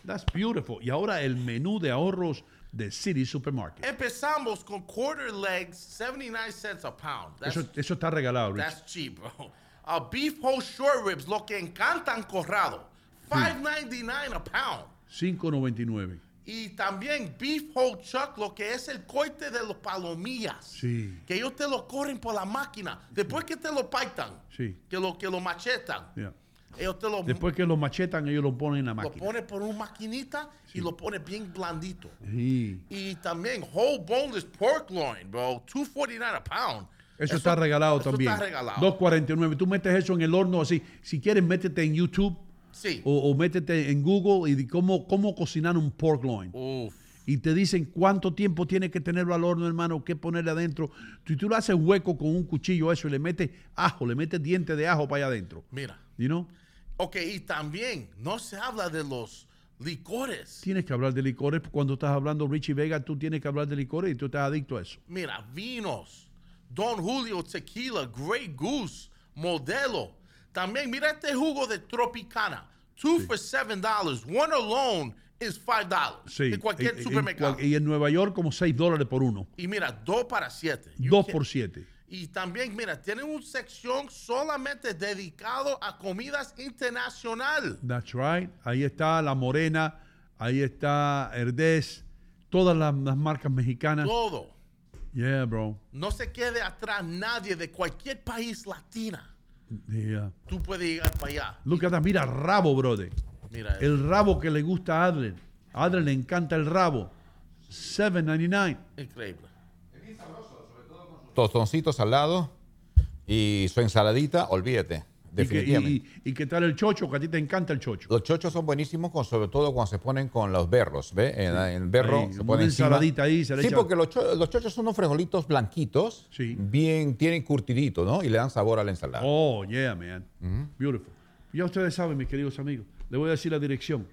That's beautiful. Y ahora el menú de ahorros de City Supermarket. Empezamos con quarter legs, 79 cents a pound. That's, Eso, eso está regalado, Rich. that's cheap, bro. Uh, beef whole short ribs, lo que encantan Corrado, $5.99 a pound. 5.99. Y también beef whole chuck, lo que es el coite de los palomillas. Sí, Que ellos te lo corren por la máquina. Después que te lo paitan, sí. que lo, que lo machetan, yeah. ellos te lo, Después que lo machetan, ellos lo ponen en la lo máquina. ponen por una maquinita y lo ponen bien blandito. Sí. Y también whole boneless pork loin, bro. $2.49 a pound. Eso, está regalado eso también. está regalado. 2.49. Tú metes eso en el horno así. Si quieres, métete en YouTube Sí. o, o métete en Google y cómo, cómo cocinar un pork loin. Uf. Y te dicen cuánto tiempo tiene que tenerlo al horno, hermano, qué ponerle adentro. Si tú lo haces hueco con un cuchillo, eso, y le metes ajo, le metes diente de ajo para allá adentro. Mira. You know? Ok, y también no se habla de los licores. Tienes que hablar de licores. Cuando estás hablando Richie Vega, tú tienes que hablar de licores y tú estás adicto a eso. Mira, vinos, Don Julio Tequila, Grey Goose, Modelo. También mira este jugo de Tropicana. Two for seven dollars. One alone is five dollars. Sí. En cualquier Y- supermercado. Y en Nueva York, como 6 dólares por uno. Y mira, dos para siete. You 2 can- por 7. Y también, mira, tienen una sección solamente dedicado a comidas internacional. That's right. Ahí está La Morena, ahí está Herdez, todas las, las marcas mexicanas. Todo. Yeah, bro. No se quede atrás nadie de cualquier país latina. Yeah. Tú puedes llegar para allá. Look at that. Mira, rabo, brother. Mira, El rabo que le gusta a Adler. A Adler le encanta el rabo. 7.99. increíble. Tostoncitos al lado y su ensaladita, olvídate. ¿Y qué, y- y qué tal el chocho? Que a ti te encanta el chocho. Los chochos son buenísimos, con, sobre todo cuando se ponen con los berros, ¿ve? En, el berro Ahí, se pone ensaladita ahí, se le Sí, echa- porque los, cho- los chochos son unos frijolitos blanquitos, bien, tienen curtidito, ¿no? Y le dan sabor a la ensalada. Oh, yeah, man. Beautiful. Ya ustedes saben, mis queridos amigos. Le voy a decir la dirección.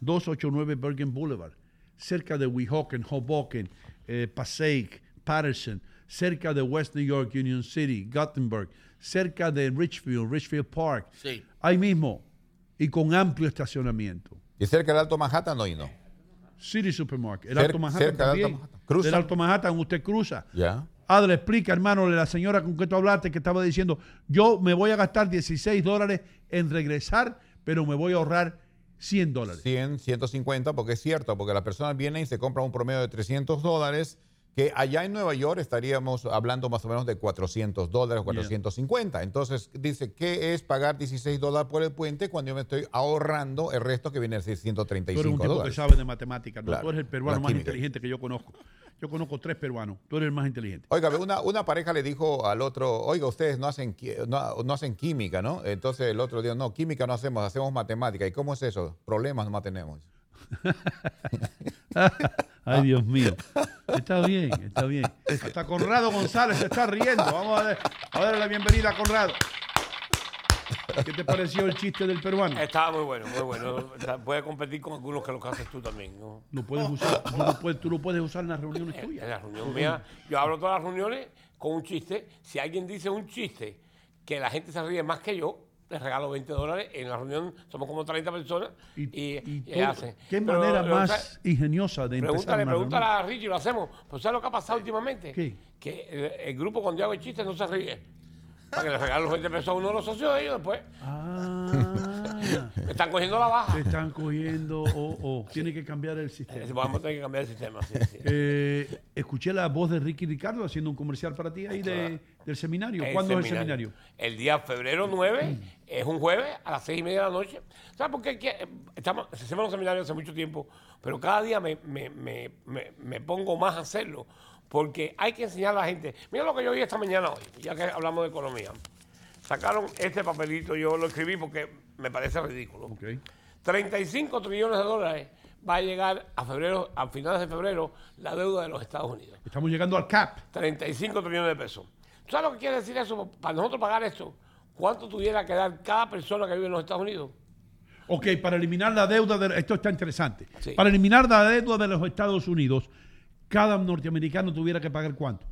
289 Bergen Boulevard. Cerca de Weehawken, Hoboken, eh, Passaic, Patterson. Cerca de West New York, Union City, Gothenburg. Cerca de Richfield, Richfield Park. Sí. Ahí mismo. Y con amplio estacionamiento. Y cerca del Alto Manhattan, no, y no. City Supermarket. El Cer- Alto Manhattan cerca del Alto también. Manhattan. Cruza. Del Alto Manhattan usted cruza. Ya. Adler, explica, hermano, la señora con que tú hablaste, que estaba diciendo, yo me voy a gastar 16 dólares en regresar, pero me voy a ahorrar 100 dólares. 100, 150, porque es cierto, porque las personas vienen y se compran un promedio de 300 dólares, que allá en Nueva York estaríamos hablando más o menos de 400 dólares, 450. Entonces, dice, ¿qué es pagar 16 dólares por el puente cuando yo me estoy ahorrando el resto que viene a ser Tú eres un 135 tipo que dólares? sabe de matemáticas, ¿no? Claro, Tú eres el peruano más inteligente que yo conozco. Yo conozco tres peruanos. Tú eres el más inteligente. Oiga, una, una pareja le dijo al otro, oiga, ustedes no hacen, no, no hacen química, ¿no? Entonces el otro dijo, no, química no hacemos, hacemos matemática. ¿Y cómo es eso? Problemas no tenemos. *laughs* Ay, Dios mío. Está bien, está bien. *laughs* Hasta Conrado González se está riendo. Vamos a, dar- a darle la bienvenida a Conrado. ¿Qué te pareció el chiste del peruano? Estaba muy bueno, muy bueno. O sea, Puede competir con algunos que lo que haces tú también, ¿no? Lo puedes usar, tú, lo puedes, tú lo puedes usar en las reuniones En tuyas. la reunión mía, yo hablo todas las reuniones con un chiste. Si alguien dice un chiste que la gente se ríe más que yo, les regalo 20 dólares. En la reunión somos como 30 personas y, y, hacen. ¿Qué Pero, manera más ingeniosa de empezar Pregúntale, una pregúntale a Richie, lo hacemos. Pues ¿sabes lo que ha pasado últimamente? ¿Qué? Que el, el grupo cuando yo hago el chiste no se ríe. Para que le regalo los 20 pesos a uno de los socios de ellos después. Ah, *laughs* Me están cogiendo la baja. te están cogiendo. Oh, oh. Tiene que cambiar el sistema. Vamos a tener que cambiar el sistema. sí, sí. Eh, escuché la voz de Ricky Ricardo haciendo un comercial para ti ahí de- del seminario. El ¿Cuándo es el seminario? El día febrero 9 es un jueves a las 6 y media de la noche. ¿Sabes por qué? Eh, Estamos, hacemos los seminarios hace mucho tiempo, pero cada día me, me- me- me- pongo más a hacerlo. Porque hay que enseñar a la gente. Mira lo que yo vi esta mañana hoy, ya que hablamos de economía. Sacaron este papelito, yo lo escribí porque me parece ridículo. 35 trillones de dólares va a llegar a febrero, a finales de febrero, la deuda de los Estados Unidos. Estamos llegando al CAP. 35 trillones de pesos. ¿Tú ¿Sabes lo que quiere decir eso? Para nosotros pagar esto, ¿cuánto tuviera que dar cada persona que vive en los Estados Unidos? Ok, para eliminar la deuda, de, esto está interesante. Sí. Para eliminar la deuda de los Estados Unidos, cada norteamericano tuviera que pagar cuánto.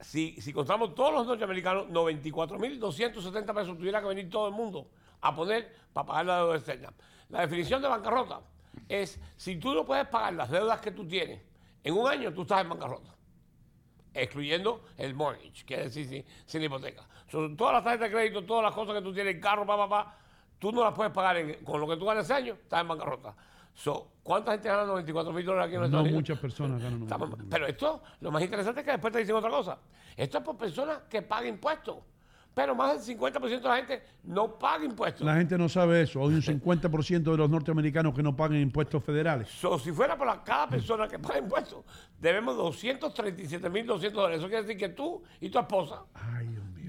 Si, si contamos todos los norteamericanos, 94.270 pesos tuviera que venir todo el mundo a poner para pagar la deuda externa. La definición de bancarrota es si tú no puedes pagar las deudas que tú tienes en un año, tú estás en bancarrota. Excluyendo el mortgage, que es decir, sin, sin hipoteca. Todas las tarjetas de crédito, todas las cosas que tú tienes, el carro, pa, pa, pa, tú no las puedes pagar en- con lo que tú ganas ese año, estás en bancarrota. So, ¿Cuánta gente gana 94 mil dólares aquí en No Estados Unidos? muchas personas ganan. Estamos- pero esto, lo más interesante es que después te dicen otra cosa. Esto es por personas que pagan impuestos. Pero más del 50% de la gente no paga impuestos. La gente no sabe eso. Hay un 50% de los norteamericanos que no pagan impuestos federales. So, si fuera por la- cada persona que paga impuestos, debemos 237 mil 200 dólares. Eso quiere decir que tú y tu esposa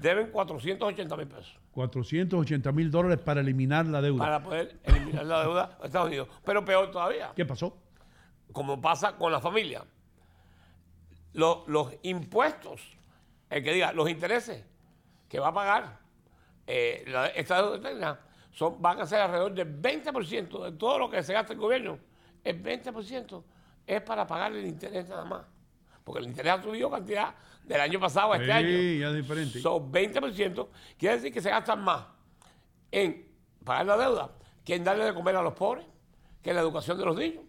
deben 480 mil pesos 480 mil dólares para eliminar la deuda. para poder eliminar la deuda de Estados Unidos. Pero peor todavía, ¿Qué pasó? como pasa con la familia, lo- los impuestos, el que diga, los intereses que va a pagar eh, la- esta deuda son, van a ser alrededor del 20% de todo lo que se gasta el gobierno. El 20% es para pagar el interés nada más. Porque el interés ha subido cantidad del año pasado a este Sí, año. ya es diferente. Son 20%. Quiere decir que se gastan más en pagar la deuda que en darle de comer a los pobres, que en la educación de los niños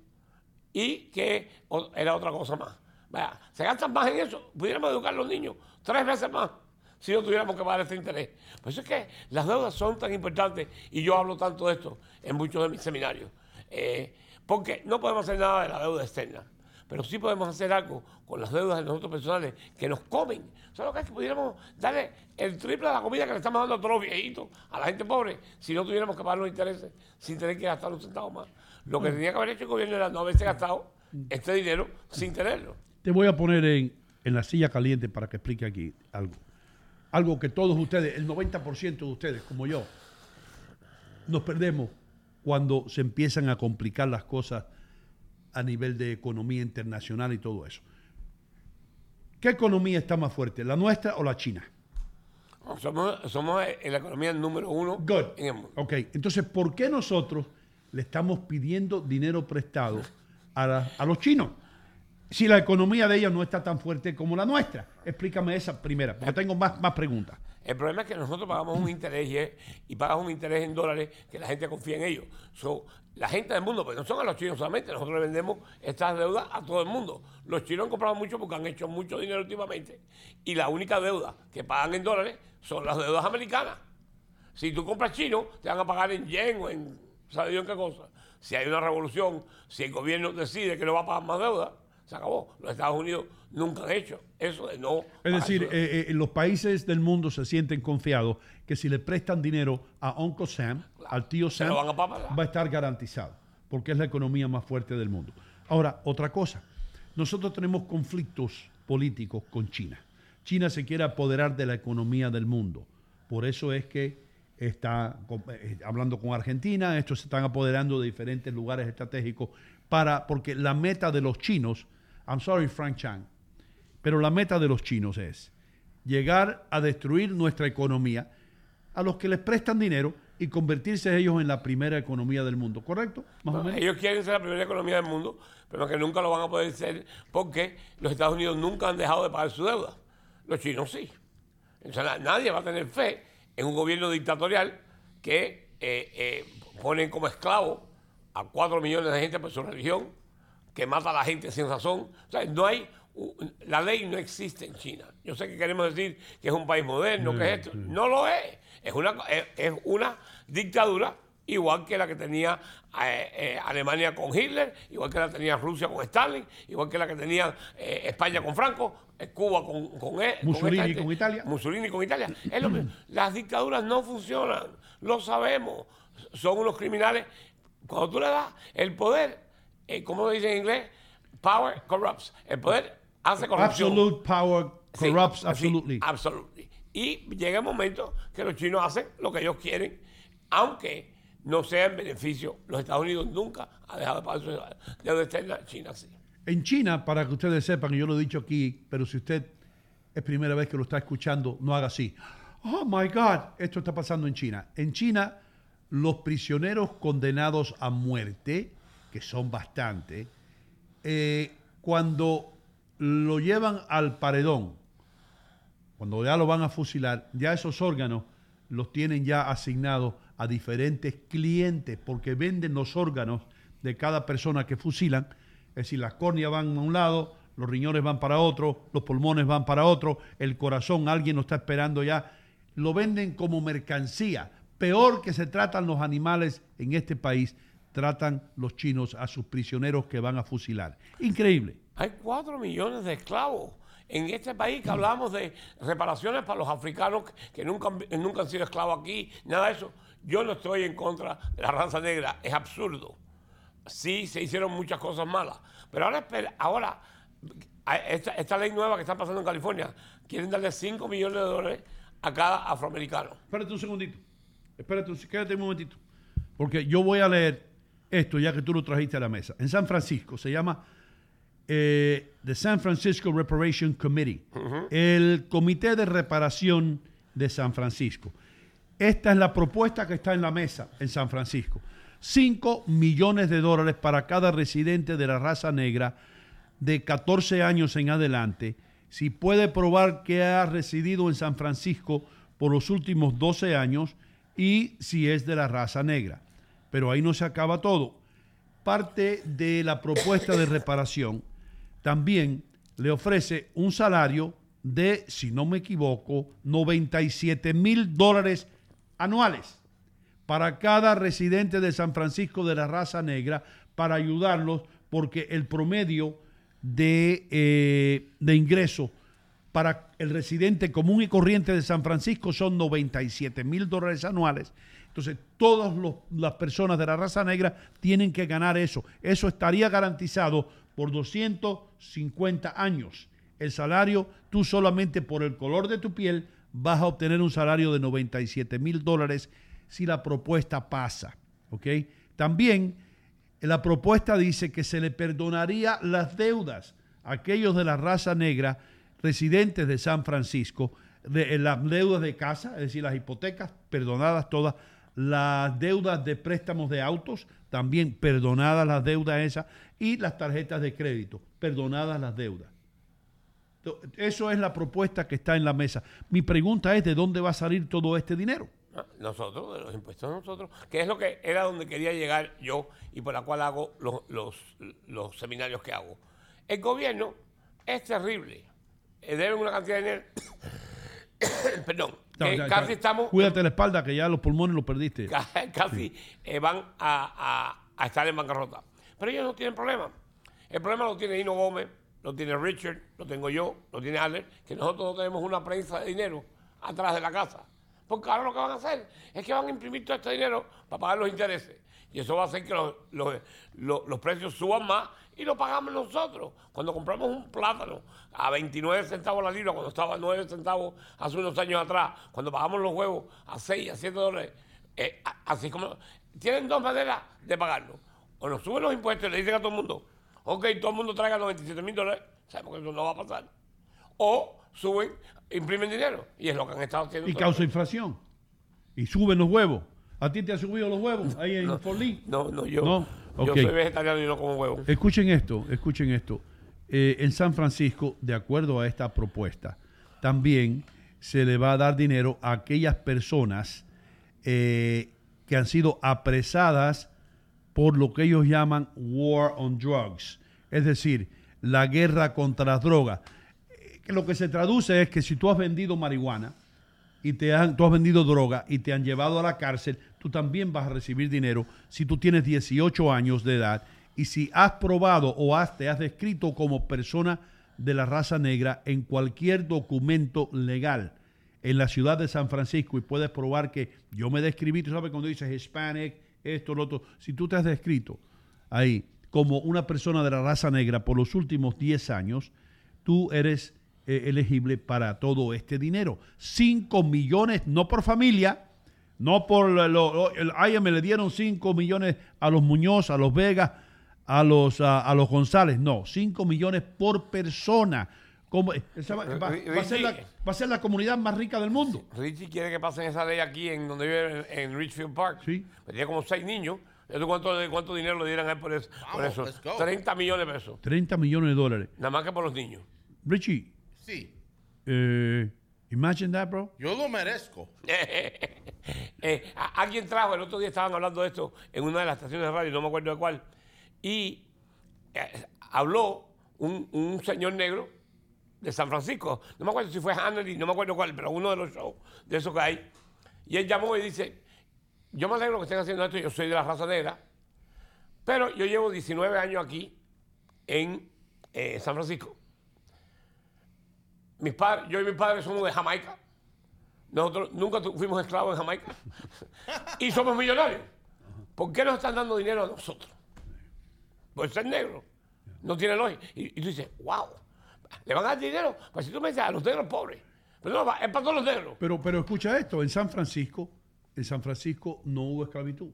y que era otra cosa más. Vaya, se gastan más en eso. Pudiéramos educar a los niños tres veces más si no tuviéramos que pagar este interés. Por eso es que las deudas son tan importantes y yo hablo tanto de esto en muchos de mis seminarios. Eh, porque no podemos hacer nada de la deuda externa, pero sí podemos hacer algo con las deudas de nosotros personales que nos comen. ¿Sabes lo que es? Que pudiéramos darle el triple de la comida que le estamos dando a todos los viejitos, a la gente pobre, si no tuviéramos que pagar los intereses sin tener que gastar un centavo más. Lo que tenía que haber hecho el gobierno era no haberse gastado este dinero sin tenerlo. Te voy a poner en, en la silla caliente para que explique aquí algo. Algo que todos ustedes, el 90% de ustedes, como yo, nos perdemos cuando se empiezan a complicar las cosas a nivel de economía internacional y todo eso. ¿Qué economía está más fuerte, la nuestra o la china? Somos, somos en la economía número uno en el mundo. Ok, entonces, ¿por qué nosotros le estamos pidiendo dinero prestado a, la- a los chinos? Si la economía de ellos no está tan fuerte como la nuestra. Explícame esa primera, porque tengo más, más preguntas. El problema es que nosotros pagamos un interés y, es- y pagamos un interés en dólares que la gente confía en ellos. So, la gente del mundo, pues no son a los chinos solamente, nosotros le vendemos estas deudas a todo el mundo. Los chinos han comprado mucho porque han hecho mucho dinero últimamente y la única deuda que pagan en dólares son las deudas americanas. Si tú compras chino, te van a pagar en yen o en, ¿sabe Dios en qué cosa? Si hay una revolución, si el gobierno decide que no va a pagar más deuda, se acabó. Los Estados Unidos nunca han hecho eso de no Es decir, eh, eh, los países del mundo se sienten confiados que si le prestan dinero a Uncle Sam, al tío Sam, a va a estar garantizado, porque es la economía más fuerte del mundo. Ahora, otra cosa, nosotros tenemos conflictos políticos con China. China se quiere apoderar de la economía del mundo. Por eso es que está eh, hablando con Argentina, estos se están apoderando de diferentes lugares estratégicos para, porque la meta de los chinos, I'm sorry Frank Chang, pero la meta de los chinos es llegar a destruir nuestra economía a los que les prestan dinero y convertirse ellos en la primera economía del mundo, ¿correcto? Más o No, menos. ellos quieren ser la primera economía del mundo, pero que nunca lo van a poder ser porque los Estados Unidos nunca han dejado de pagar su deuda. Los chinos sí. O sea, na- nadie va a tener fe en un gobierno dictatorial que eh, eh, ponen como esclavo a cuatro millones de gente por su religión, que mata a la gente sin razón. O sea, no hay. La ley no existe en China. Yo sé que queremos decir que es un país moderno, que es esto. No lo es. Es una, es, es una dictadura igual que la que tenía eh, eh, Alemania con Hitler, igual que la tenía Rusia con Stalin, igual que la que tenía eh, España con Franco, Cuba con, con, él, Mussolini esta gente, con Italia. Mussolini con Italia. Es lo mismo. Las dictaduras no funcionan, lo sabemos. Son unos criminales. Cuando tú le das el poder, eh, ¿cómo dice en inglés? Power corrupts. El poder hace corrupción. Absolute power corrupts sí, absolutely. absolutely. Y llega el momento que los chinos hacen lo que ellos quieren, aunque no sea en beneficio. Los Estados Unidos nunca ha dejado de pagar su deuda externa, China sí. En China, para que ustedes sepan, yo lo he dicho aquí, pero si usted es primera vez que lo está escuchando, no haga así. Oh my God, esto está pasando en China. En China, los prisioneros condenados a muerte, que son bastante, eh, cuando lo llevan al paredón, cuando ya lo van a fusilar, ya esos órganos los tienen ya asignados a diferentes clientes porque venden los órganos de cada persona que fusilan. Es decir, las córneas van a un lado, los riñones van para otro, los pulmones van para otro, el corazón, alguien lo está esperando ya. Lo venden como mercancía peor que se tratan los animales en este país, tratan los chinos a sus prisioneros que van a fusilar. Increíble. Hay cuatro millones de esclavos en este país que hablamos de reparaciones para los africanos que nunca, han- nunca han sido esclavos aquí, nada de eso. Yo no estoy en contra de la raza negra, es absurdo. Sí, se hicieron muchas cosas malas, pero ahora, ahora esta, esta ley nueva que está pasando en California, quieren darle 5 millones de dólares a cada afroamericano. Espérate un segundito. Espérate, un- quédate un momentito. Porque yo voy a leer esto ya que tú lo trajiste a la mesa. En San Francisco se llama eh, The San Francisco Reparation Committee, el Comité de Reparación de San Francisco. Esta es la propuesta que está en la mesa en San Francisco. 5 millones de dólares para cada residente de la raza negra de 14 años en adelante, si puede probar que ha residido en San Francisco por los últimos 12 años y si es de la raza negra. Pero ahí no se acaba todo. Parte de la propuesta de reparación también le ofrece un salario de, si no me equivoco, 97 mil dólares anuales para cada residente de San Francisco de la raza negra para ayudarlos porque el promedio de, eh, de ingreso para el residente común y corriente de San Francisco son 97 mil dólares anuales. Entonces, todas las personas de la raza negra tienen que ganar eso. Eso estaría garantizado por 250 años. El salario, tú solamente por el color de tu piel vas a obtener un salario de 97 mil dólares si la propuesta pasa. ¿ok? También la propuesta dice que se le perdonaría las deudas a aquellos de la raza negra residentes de San Francisco, de, eh, las deudas de casa, es decir, las hipotecas perdonadas todas, las deudas de préstamos de autos, también perdonadas las deudas esas, y las tarjetas de crédito, perdonadas las deudas. Eso es la propuesta que está en la mesa. Mi pregunta es, ¿de dónde va a salir todo este dinero? Ah, Nosotros, de los impuestos nosotros, que es lo que era donde quería llegar yo y por la cual hago los, los, los seminarios que hago. El gobierno es terrible. Eh, Deben una cantidad de dinero. *coughs* Perdón. Ya, casi ya. estamos. Cuídate la espalda, que ya los pulmones los perdiste. *laughs* ca- casi eh, van a, a- a estar en bancarrota. Pero ellos no tienen problema. El problema lo tiene Hino Gómez, lo tiene Richard, lo tengo yo, lo tiene Aller, que nosotros no tenemos una prensa de dinero atrás de la casa. Porque ahora lo que van a hacer es que van a imprimir todo este dinero para pagar los intereses. Y eso va a hacer que los, los- los- los precios suban más y lo pagamos nosotros. Cuando compramos un plátano a 29 centavos la libra, cuando estaba a 9 centavos hace unos años atrás, cuando pagamos los huevos a 6, a 7 dólares, eh, así como... Tienen dos maneras de pagarlo. O nos suben los impuestos y le dicen a todo el mundo, ok, todo el mundo traiga 97 mil dólares, sabemos que eso no va a pasar. O suben, imprimen dinero. Y es lo que han estado haciendo. Y causa inflación. Y suben los huevos. ¿A ti te han subido los huevos ahí en Fort Lee? No, no, yo, No, yo soy vegetariano y no como huevo. Escuchen esto, escuchen esto. Eh, en San Francisco, de acuerdo a esta propuesta, también se le va a dar dinero a aquellas personas eh, que han sido apresadas por lo que ellos llaman War on Drugs, es decir, la guerra contra las drogas. Eh, lo que se traduce es que si tú has vendido marihuana y te han, tú has vendido droga y te han llevado a la cárcel, tú también vas a recibir dinero si tú tienes 18 años de edad. Y si has probado o has, te has descrito como persona de la raza negra en cualquier documento legal en la ciudad de San Francisco y puedes probar que yo me describí, tú sabes cuando dices Hispanic, esto, lo otro, si tú te has descrito ahí como una persona de la raza negra por los últimos 10 años, tú eres eh, elegible para todo este dinero. 5 millones, no por familia, no por lo, lo- el le dieron 5 millones a los Muñoz, a los Vegas, a los, a, a los González, no, 5 millones por persona. Como, esa va, va- va a ser la, va a ser la comunidad más rica del mundo. Richie quiere que pasen esa ley aquí en donde vive en, en Richfield Park. Sí. Tiene como seis niños. ¿De cuánto, cuánto dinero le dieran a él por eso? por Vamos, eso? let's go. 30 millones de pesos. 30 millones de dólares. Nada más que por los niños. Richie, Sí, eh, imagine that, bro. yo lo merezco. *laughs* Eh, alguien trajo, el otro día estaban hablando de esto en una de las estaciones de radio, no me acuerdo de cuál, y eh, habló un, un señor negro de San Francisco, no me acuerdo si fue Hannity, no me acuerdo cuál, pero uno de los shows de esos que hay, y él llamó y dice, yo me alegro que estén haciendo esto, yo soy de la raza negra, pero yo llevo 19 años aquí en eh, San Francisco. Mis padres, yo y mis padres somos de Jamaica. Nosotros nunca fuimos esclavos en Jamaica. *laughs* y somos millonarios. ¿Por qué nos están dando dinero a nosotros? Por ser negro. No tiene lógica. Y, y tú dices, wow, le van a dar dinero. Pues si tú me dices a los negros pobres. Pero no, va- es para todos los negros. Pero, pero escucha esto, en San Francisco, en San Francisco no hubo esclavitud.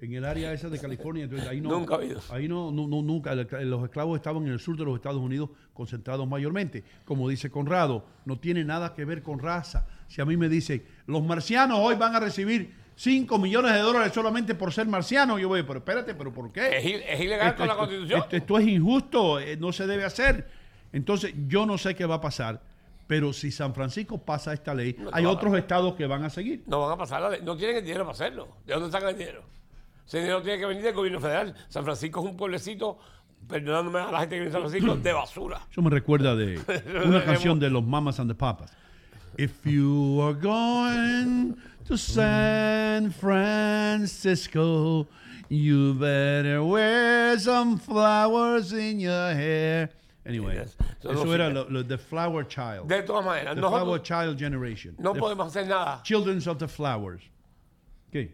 En el área esa de California, entonces ahí no. Nunca ha habido. Ahí no, no, no, nunca. Los esclavos estaban en el sur de los Estados Unidos concentrados mayormente. Como dice Conrado, no tiene nada que ver con raza. Si a mí me dicen, los marcianos hoy van a recibir 5 millones de dólares solamente por ser marcianos, yo voy, pero espérate, ¿pero por qué? Es, ilegal con la Esto- constitución. Esto, esto es injusto, eh, no se debe hacer. Entonces, yo no sé qué va a pasar, pero si San Francisco pasa esta ley, No, hay otros estados que van a seguir. No van a pasar la ley. No tienen el dinero para hacerlo. ¿De dónde sacan el dinero? Ese dinero tiene que venir del gobierno federal. San Francisco es un pueblecito, perdonándome a la gente que vive en San Francisco, de basura. Eso me recuerda de *laughs* una canción de los Mamas and the Papas. If you are going to San Francisco, you better wear some flowers in your hair. Anyway, Eso eso no era lo, lo- The Flower Child. De todas maneras, The Flower Child Generation. no The podemos hacer nada. Children of the Flowers. ¿Qué?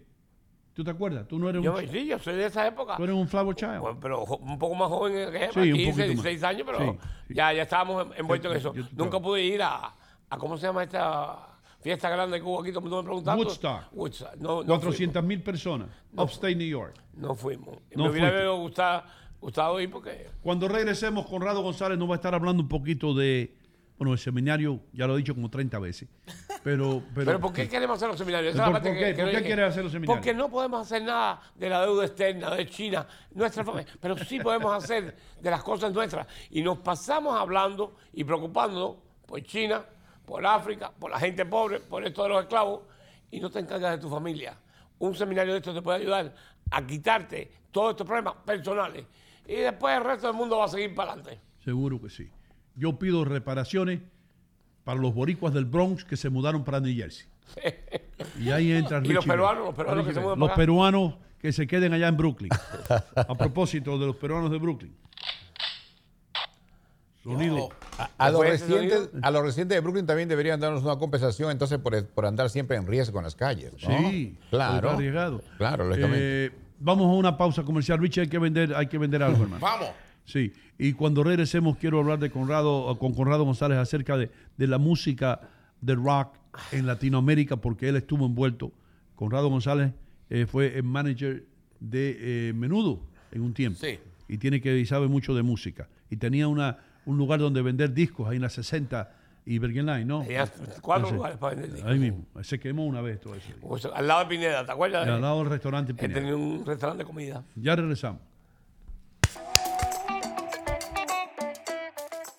¿Tú te acuerdas? Tú no eres Yo, un, sí, yo soy de esa época. tú eres un Flower Child. Bueno, pero un poco más joven que Sí, un 15, poquito más. 16 años, pero Sí, Ya, ya estábamos en- envueltos en eso. yo- Nunca pude ir a, a, ¿cómo se llama esta fiesta grande que hubo aquí? Todo el mundo me preguntaba. Woodstock. Woodstock. No, no 400 mil personas. Upstate New York. No fuimos. No me hubiera gustado, gustado ir porque... Cuando regresemos, Conrado González nos va a estar hablando un poquito de, bueno, el seminario, ya lo he dicho como 30 veces, pero... *laughs* Pero, Pero, ¿por qué queremos hacer los seminarios? Esa es ¿Por- la parte por que- qué? que ¿Por qué quieres hacer los seminarios? Porque no podemos hacer nada de la deuda externa de China, nuestra forma, pero sí podemos hacer de las cosas nuestras. Y nos pasamos hablando y preocupándonos por China, por África, por la gente pobre, por esto de los esclavos, y no te encargas de tu familia. Un seminario de esto te puede ayudar a quitarte todos estos problemas personales. Y después el resto del mundo va a seguir para adelante. Seguro que sí. Yo pido reparaciones para los boricuas del Bronx que se mudaron para New Jersey. *laughs* Y ahí entra Y los peruanos, los peruanos que se mudan Los para acá. peruanos que se queden allá en Brooklyn. *laughs* A propósito de los peruanos de Brooklyn. Sonido. A, a los ¿Después de ese residentes, sonido? a los residentes de Brooklyn también deberían darnos una compensación entonces por, por andar siempre en riesgo en las calles. ¿no? Sí, claro. arriesgado. Claro, lógicamente. Eh, vamos a una pausa comercial. Richie, hay que vender, hay que vender algo, hermano. Vamos. Sí, y cuando regresemos quiero hablar de Conrado, con Conrado González acerca de, de la música de rock en Latinoamérica, porque él estuvo envuelto. Conrado González eh, fue el manager de eh, Menudo en un tiempo. Sí. Y tiene que y sabe mucho de música. Y tenía una, un lugar donde vender discos ahí en la 60 y Bergen Line, ¿no? Cuatro lugares para vender discos. Ahí mismo. Se quemó una vez todo eso. Pues, al lado de Pineda, ¿te acuerdas? Al lado del restaurante Pineda. tenía un restaurante de comida. Ya regresamos.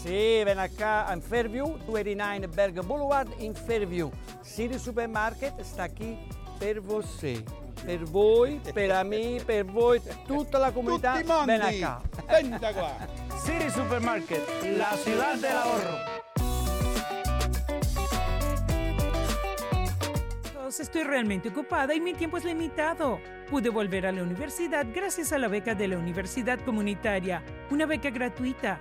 Sì, ven acá in Fairview, 289 Berg Boulevard in Fairview. City Supermarket sta qui per você. Per voi, per me, per voi, tutta la comunità, Tutti mondi. ven acá. Venta qua. *laughs* City Supermarket, la ciudad del ahorro. Chicos, Estoy realmente ocupada y mi tiempo es limitado. Pude volver a la universidad gracias a la beca de la Universidad Comunitaria, una beca gratuita.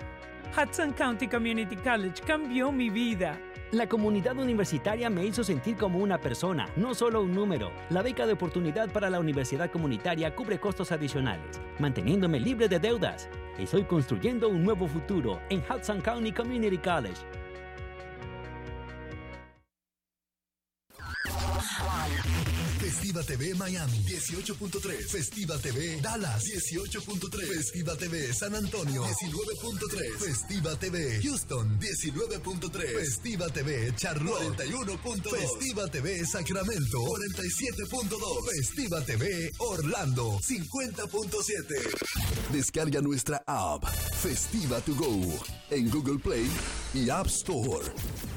Hudson County Community College cambió mi vida. La comunidad universitaria me hizo sentir como una persona, no solo un número. La beca de oportunidad para la universidad comunitaria cubre costos adicionales, manteniéndome libre de deudas. Estoy construyendo un nuevo futuro en Hudson County Community College. Festiva TV Miami 18.3. Festiva TV Dallas 18.3. Festiva TV San Antonio 19.3. Festiva TV Houston 19.3. Festiva TV Charlotte 41.2. Festiva TV Sacramento 47.2. Festiva TV Orlando 50.7. Descarga nuestra app Festiva to Go en Google Play y App Store.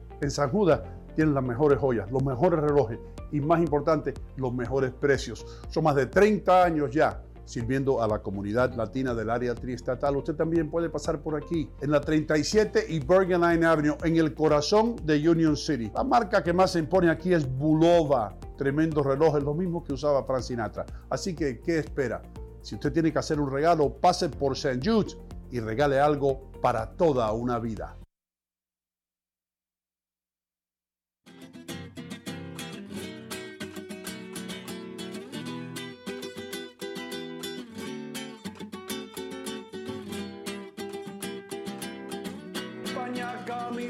en San Judas, tienen las mejores joyas, los mejores relojes y más importante, los mejores precios. Son más de 30 años ya sirviendo a la comunidad latina del área triestatal. Usted también puede pasar por aquí, en la 37 y Bergen Line Avenue, en el corazón de Union City. La marca que más se impone aquí es Bulova. Tremendos relojes, lo mismo que usaba Frank Sinatra. Así que, ¿qué espera? Si usted tiene que hacer un regalo, pase por St. Jude's y regale algo para toda una vida.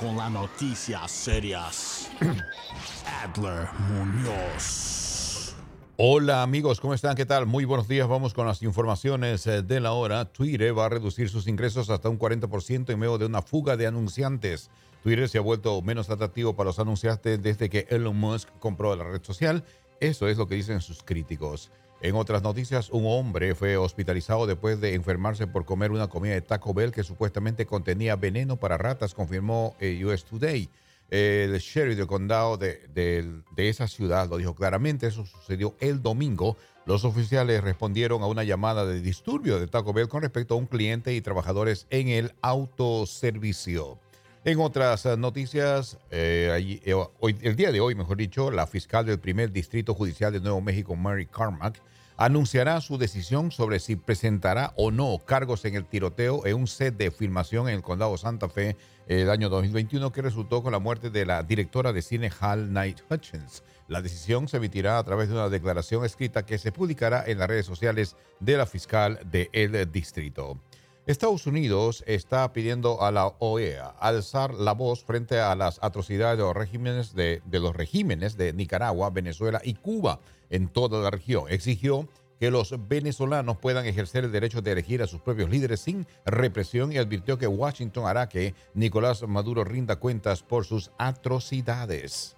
Con las noticias serias, *clears throat* Adler Muñoz. Hola amigos, ¿cómo están? ¿Qué tal? Muy buenos días. Vamos con las informaciones eh, de la hora. Twitter va a reducir sus ingresos hasta un 40% en medio de una fuga de anunciantes. Twitter se ha vuelto menos atractivo para los anunciantes desde que Elon Musk compró la red social. Eso es lo que dicen sus críticos. En otras noticias, un hombre fue hospitalizado después de enfermarse por comer una comida de Taco Bell que supuestamente contenía veneno para ratas, confirmó eh, US Today. El sheriff del condado de, de- de esa ciudad lo dijo claramente. Eso sucedió el domingo. Los oficiales respondieron a una llamada de disturbio de Taco Bell con respecto a un cliente y trabajadores en el autoservicio. En otras noticias, eh, eh, hoy- el día de hoy, mejor dicho, la fiscal del primer distrito judicial de Nuevo México, Mary Carmack, anunciará su decisión sobre si presentará o no cargos en el tiroteo en un set de filmación en el condado Santa Fe el año 2021 que resultó con la muerte de la directora de cine Hal Knight Hutchins. La decisión se emitirá a través de una declaración escrita que se publicará en las redes sociales de la fiscal del distrito. Estados Unidos está pidiendo a la OEA alzar la voz frente a las atrocidades de los regímenes de, los regímenes de Nicaragua, Venezuela y Cuba en toda la región. Exigió que los venezolanos puedan ejercer el derecho de elegir a sus propios líderes sin represión y advirtió que Washington hará que Nicolás Maduro rinda cuentas por sus atrocidades.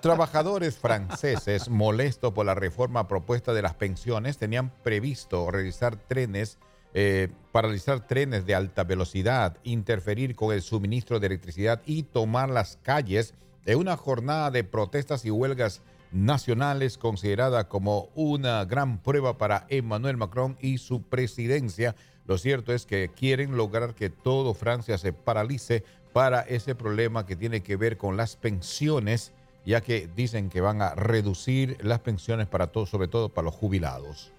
Trabajadores franceses molestos por la reforma propuesta de las pensiones tenían previsto realizar trenes, eh, paralizar trenes de alta velocidad, interferir con el suministro de electricidad y tomar las calles en una jornada de protestas y huelgas nacionales considerada como una gran prueba para Emmanuel Macron y su presidencia. Lo cierto es que quieren lograr que todo Francia se paralice para ese problema que tiene que ver con las pensiones ya que dicen que van a reducir las pensiones para todos, sobre todo para los jubilados.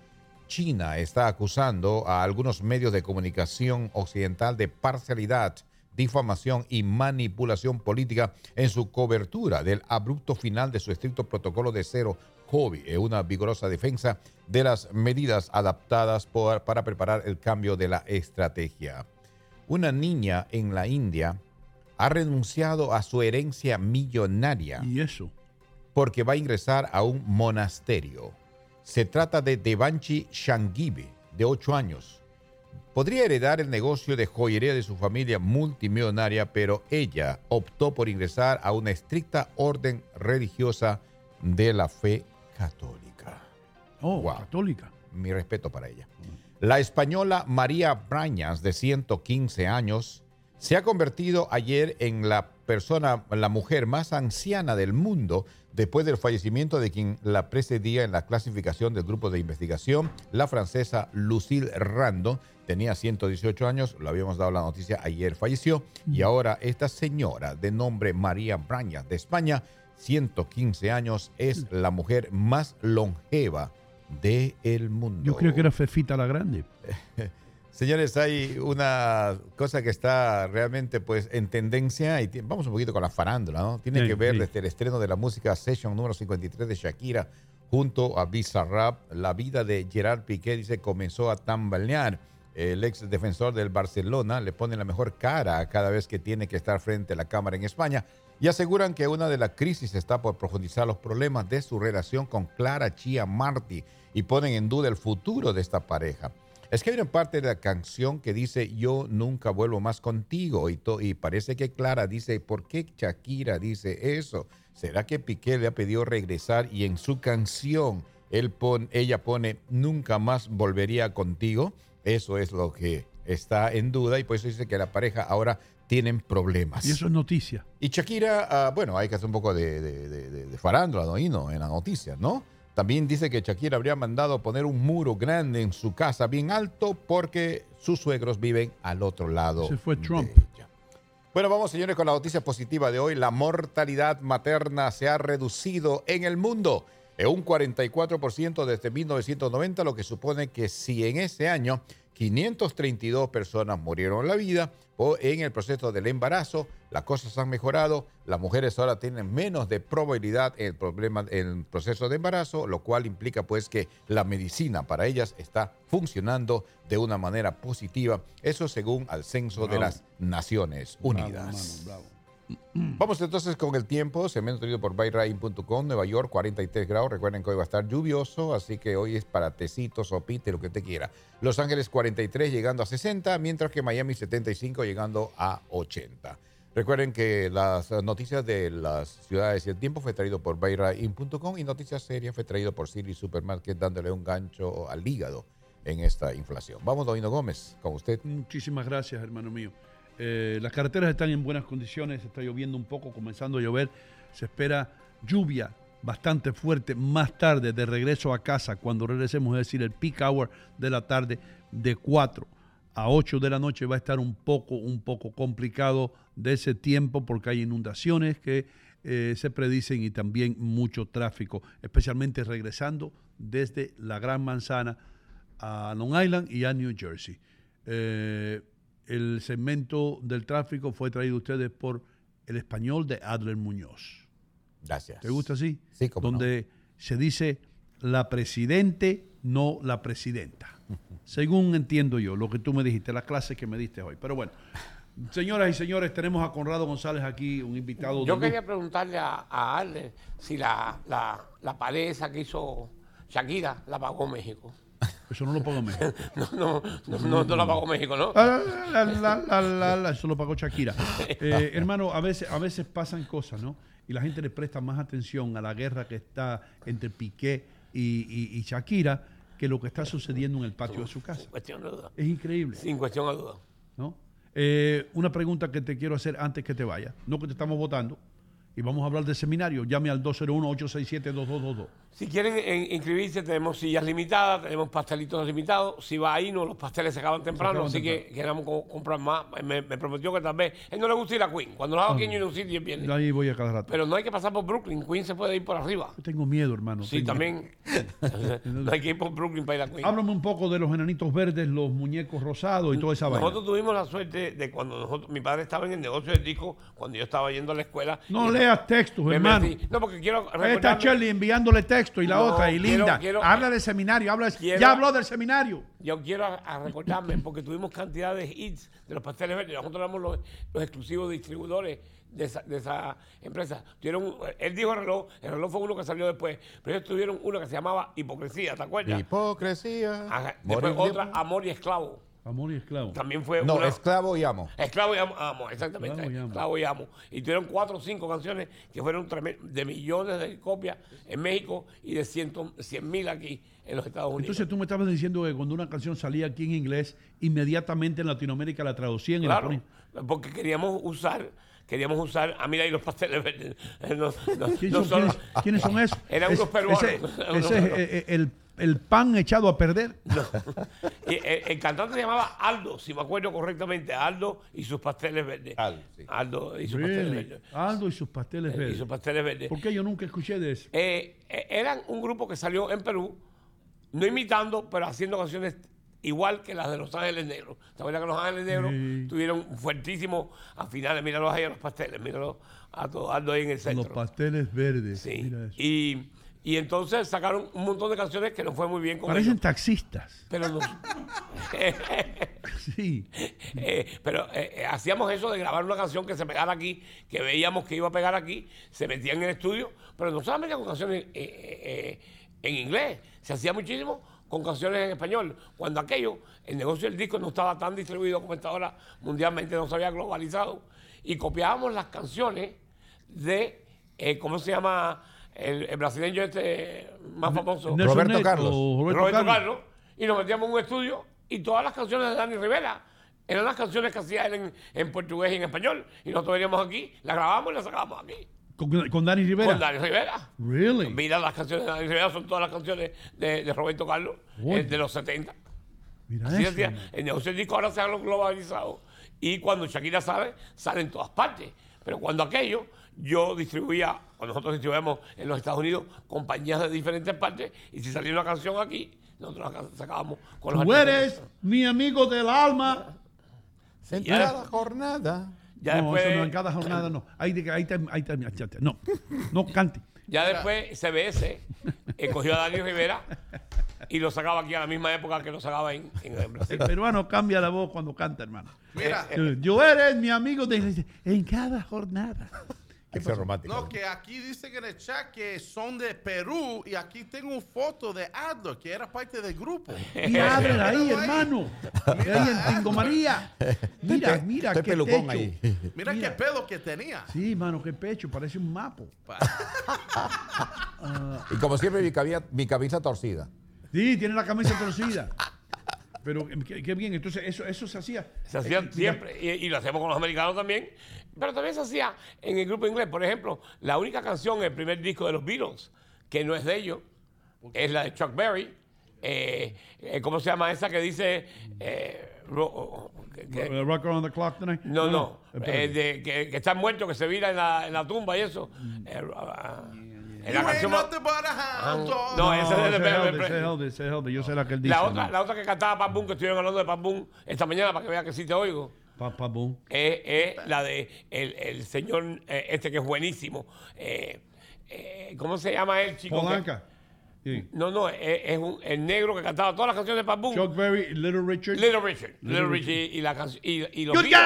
China está acusando a algunos medios de comunicación occidental de parcialidad difamación y manipulación política en su cobertura del abrupto final de su estricto protocolo de cero COVID, en una vigorosa defensa de las medidas adaptadas por- para preparar el cambio de la estrategia. Una niña en la India ha renunciado a su herencia millonaria. ¿Y eso? Porque va a ingresar a un monasterio. Se trata de Devanchi Shangibe, de 8 años. Podría heredar el negocio de joyería de su familia multimillonaria, pero ella optó por ingresar a una estricta orden religiosa de la fe católica. Oh, católica. Mi respeto para ella. La española María Brañas, de 115 años, se ha convertido ayer en la persona, la mujer más anciana del mundo después del fallecimiento de quien la precedía en la clasificación del grupo de investigación, la francesa Lucille Rando. Tenía 118 años, lo habíamos dado la noticia, ayer falleció. Y ahora esta señora de nombre María Brañas de España, 115 años, es la mujer más longeva del mundo. Yo creo que era Fefita la Grande. *laughs* Señores, hay una cosa que está realmente pues en tendencia y vamos un poquito con la farándula, ¿no? Tiene Sí, que ver sí. desde el estreno de la música Session número 53 de Shakira junto a Bizarrap. La vida de Gerard Piqué, dice, comenzó a tambalear. El ex defensor del Barcelona le pone la mejor cara cada vez que tiene que estar frente a la cámara en España y aseguran que una de las crisis está por profundizar los problemas de su relación con Clara Chia Martí y ponen en duda el futuro de esta pareja. Es que hay una parte de la canción que dice yo nunca vuelvo más contigo y, to- y parece que Clara dice, ¿por qué Shakira dice eso? ¿Será que Piqué le ha pedido regresar y en su canción él pon- ella pone nunca más volvería contigo? Eso es lo que está en duda y por eso dice que la pareja ahora tienen problemas. Y eso es noticia. Y Shakira, ah, bueno, hay que hacer un poco de, de, de- de- de farándula, ¿no? Y no, en la noticia, ¿no? También dice que Shakira habría mandado poner un muro grande en su casa, bien alto, porque sus suegros viven al otro lado. Se fue Trump. Bueno, vamos señores con la noticia positiva de hoy. La mortalidad materna se ha reducido en el mundo en un 44% desde 1990, lo que supone que si en ese año 532 personas murieron la vida en el proceso del embarazo, las cosas han mejorado, las mujeres ahora tienen menos de probabilidad en el problema en el proceso de embarazo, lo cual implica pues que la medicina para ellas está funcionando de una manera positiva, eso según al censo de las Naciones Bravo, Unidas. bravo. Vamos entonces con el tiempo. Segmento traído por byrain.com, Nueva York, 43 grados. Recuerden que hoy va a estar lluvioso, así que hoy es para tecito, sopite, lo que te quiera. Los Ángeles 43 llegando a 60, mientras que Miami 75 llegando a 80. Recuerden que las noticias de las ciudades y el tiempo fue traído por byrain.com y Noticias Serias fue traído por Silly Supermarket dándole un gancho al hígado en esta inflación. Vamos, Donino Gómez, con usted. Muchísimas gracias, hermano mío. Eh, las carreteras están en buenas condiciones, está lloviendo un poco, comenzando a llover. Se espera lluvia bastante fuerte más tarde de regreso a casa, cuando regresemos, es decir, el peak hour de la tarde de 4 a 8 de la noche va a estar un poco, un poco complicado de ese tiempo porque hay inundaciones que eh, se predicen y también mucho tráfico, especialmente regresando desde la Gran Manzana a Long Island y a New Jersey. Eh, el segmento del tráfico fue traído a ustedes por el español de Adler Muñoz. Gracias. ¿Te gusta así? Sí, como Donde se dice la presidente, no la presidenta. *laughs* Según entiendo yo, lo que tú me dijiste, la clase que me diste hoy. Pero bueno, *laughs* señoras y señores, tenemos a Conrado González aquí, un invitado de Yo luz. quería preguntarle a, a Arlen si la, la, la pared esa que hizo Shakira la pagó México. Eso no lo pago México. *laughs* No, no, no, no, no la pagó México, ¿no? Ah, la, la, la, la, la, eso lo pagó Shakira. *laughs* Eh, hermano, a veces, a veces pasan cosas, ¿no? Y la gente le presta más atención a la guerra que está entre Piqué y, y- y Shakira que lo que está sucediendo en el patio de su casa. Sin cuestión de duda. Es increíble. Sin cuestión de duda. ¿no? Eh, una pregunta que te quiero hacer antes que te vaya. No que te estamos votando. Y vamos a hablar del seminario. Llame al 201-867-2222. Si quieren inscribirse, tenemos sillas limitadas, tenemos pastelitos limitados. Si va ahí, no, los pasteles se acaban temprano, acaban así que queremos co- comprar más. Me, me prometió que tal vez. Él no le gusta ir a Queen. Cuando lo hago aquí en Union City, él viene. Ahí voy a cada rato. Pero no hay que pasar por Brooklyn. Queen se puede ir por arriba. Yo tengo miedo, hermano. Sí, tengo- también. *laughs* no hay que ir por Brooklyn para ir a Queen. Háblame un poco de los enanitos verdes, los muñecos rosados y toda esa vaina. Nosotros tuvimos la suerte de cuando nosotros, mi padre estaba en el negocio del disco, cuando yo estaba yendo a la escuela. No leas textos, hermano. metí- No, porque quiero Esta recordarme- Shirley enviándole texto y la No, otra, y quiero- Linda. quiero- habla del seminario, habla de- Quiero- ya habló del seminario. Yo quiero a, a recordarme, porque tuvimos cantidad de hits de los pasteles verdes. Nosotros éramos los, los exclusivos distribuidores de esa, de esa empresa. Tuvieron, él dijo el reloj, el reloj fue uno que salió después, pero ellos tuvieron uno que se llamaba Hipocresía, ¿te acuerdas? Hipocresía. Ajá. Después otra, Amor y Esclavo. Amor y esclavo. También fue No, una- esclavo y amo. Esclavo y amo, amo, exactamente. Esclavo y amo. Esclavo y amo. Y tuvieron cuatro o cinco canciones que fueron de millones de copias en México y de ciento, cien mil aquí en los Estados Unidos. Entonces tú me estabas diciendo que cuando una canción salía aquí en inglés, inmediatamente en Latinoamérica la traducían y la Claro, ponían. porque queríamos usar, queríamos usar, ah, mira ahí los pasteles *laughs* verdes. No, no, ¿Quién no son, solo- quiénes- quiénes son esos? *laughs* Eran Es- unos peruanos. Ese, ese es eh, eh, el, el pan echado a perder. Y *laughs* el, el cantante se llamaba Aldo, si me acuerdo correctamente, Aldo y sus pasteles verdes. Aldo y sus pasteles verdes. Aldo y sus pasteles Eh, verdes. Y sus pasteles verdes. ¿Por qué yo nunca escuché de eso? Eh, eh, eran un grupo que salió en Perú, no imitando, pero haciendo canciones igual que las de Los Ángeles Negros. ¿Te acuerdas que Los Ángeles Negros Sí. tuvieron fuertísimos a finales? Míralos ahí a los pasteles, míralos a todo Aldo ahí en el centro. Los pasteles verdes. Sí. Mira eso. Y, y entonces sacaron un montón de canciones que no fue muy bien con Parecen ellos. taxistas. Pero no. *laughs* Sí. *laughs* Eh, pero eh, eh, hacíamos eso de grabar una canción que se pegara aquí, que veíamos que iba a pegar aquí, se metían en el estudio, pero no solamente con canciones eh, en inglés, se hacía muchísimo con canciones en español. Cuando aquello, el negocio del disco no estaba tan distribuido como está ahora mundialmente, no se había globalizado, y copiábamos las canciones de, ¿cómo se llama? El, el brasileño este más famoso. Nelson Roberto Neto, Carlos. Roberto, Roberto Carlos. Carlos, y nos metíamos en un estudio y todas las canciones de Dani Rivera eran las canciones que hacía él en, en portugués y en español. Y nosotros veníamos aquí, las grabábamos y las sacábamos aquí. Con, con Dani Rivera. Con Dani Rivera. Really? Mira las canciones de Dani Rivera, son todas las canciones de, de Roberto Carlos, eh, de los 70. Mira Así eso. decía, el negocio del disco ahora se ha globalizado. Y cuando Shakira sale, sale en todas partes. Pero cuando aquello, yo distribuía, cuando nosotros distribuíamos en los Estados Unidos, compañías de diferentes partes, y si salía una canción aquí, nosotros la sacábamos con los Tú eres mi amigo del alma. En cada jornada. Ya no, después, eso no, en cada jornada no. Ahí, ahí, ahí, no, no cante. ya después CBS eh, cogió a Dani Rivera y lo sacaba aquí a la misma época que lo sacaba en, en El Brasil. peruano cambia la voz cuando canta, hermano. Mira, Eh, Yo eres mi amigo de, en cada jornada. Romántico. no, que aquí dicen en el chat que son de Perú y aquí tengo una foto de Aldo, que era parte del grupo. *laughs* Mira, ábrela ahí, hermano. Ahí en Tingo María. Mira, mira, Estoy qué pelucón techo. ahí. Mira, qué pelo que tenía. Sí, mano, qué pecho, parece un mapo. *laughs* Y como siempre, mi, mi cabeza torcida. Sí, tiene la camisa torcida. Pero qué, qué bien, entonces eso, eso se hacía. Se hacía Eh, mira, siempre, y, y lo hacemos con los americanos también, pero también se hacía en el grupo inglés. Por ejemplo, la única canción, el primer disco de los Beatles, que no es de ellos, es la de Chuck Berry. Eh, eh, ¿Cómo se llama esa que dice... eh, ro- que- que- eh, Rock Around the Clock tonight. no, no, eh, de, que, que está muerto, que se vira en la, en la tumba y eso. Mm. Eh, ah, en You la ain't canción más- nothing but a hound dog. No, esa es de- Yo sé la que él dice. la, otra, ¿no? la otra que cantaba Pat Boone, que estuvieron hablando de Pat Boone esta mañana para que vea que sí te oigo. Pa- pa- boom. es, es la de el, el señor eh, este que es buenísimo. Eh, eh, ¿Cómo se llama él, chico? Polanca. Sí. No, no, es, es un, el negro que cantaba todas las canciones de Boone. Chuck Berry, Little Richard. Little Richard. Little, Little Richard y, la canción y, y los Good Beatles.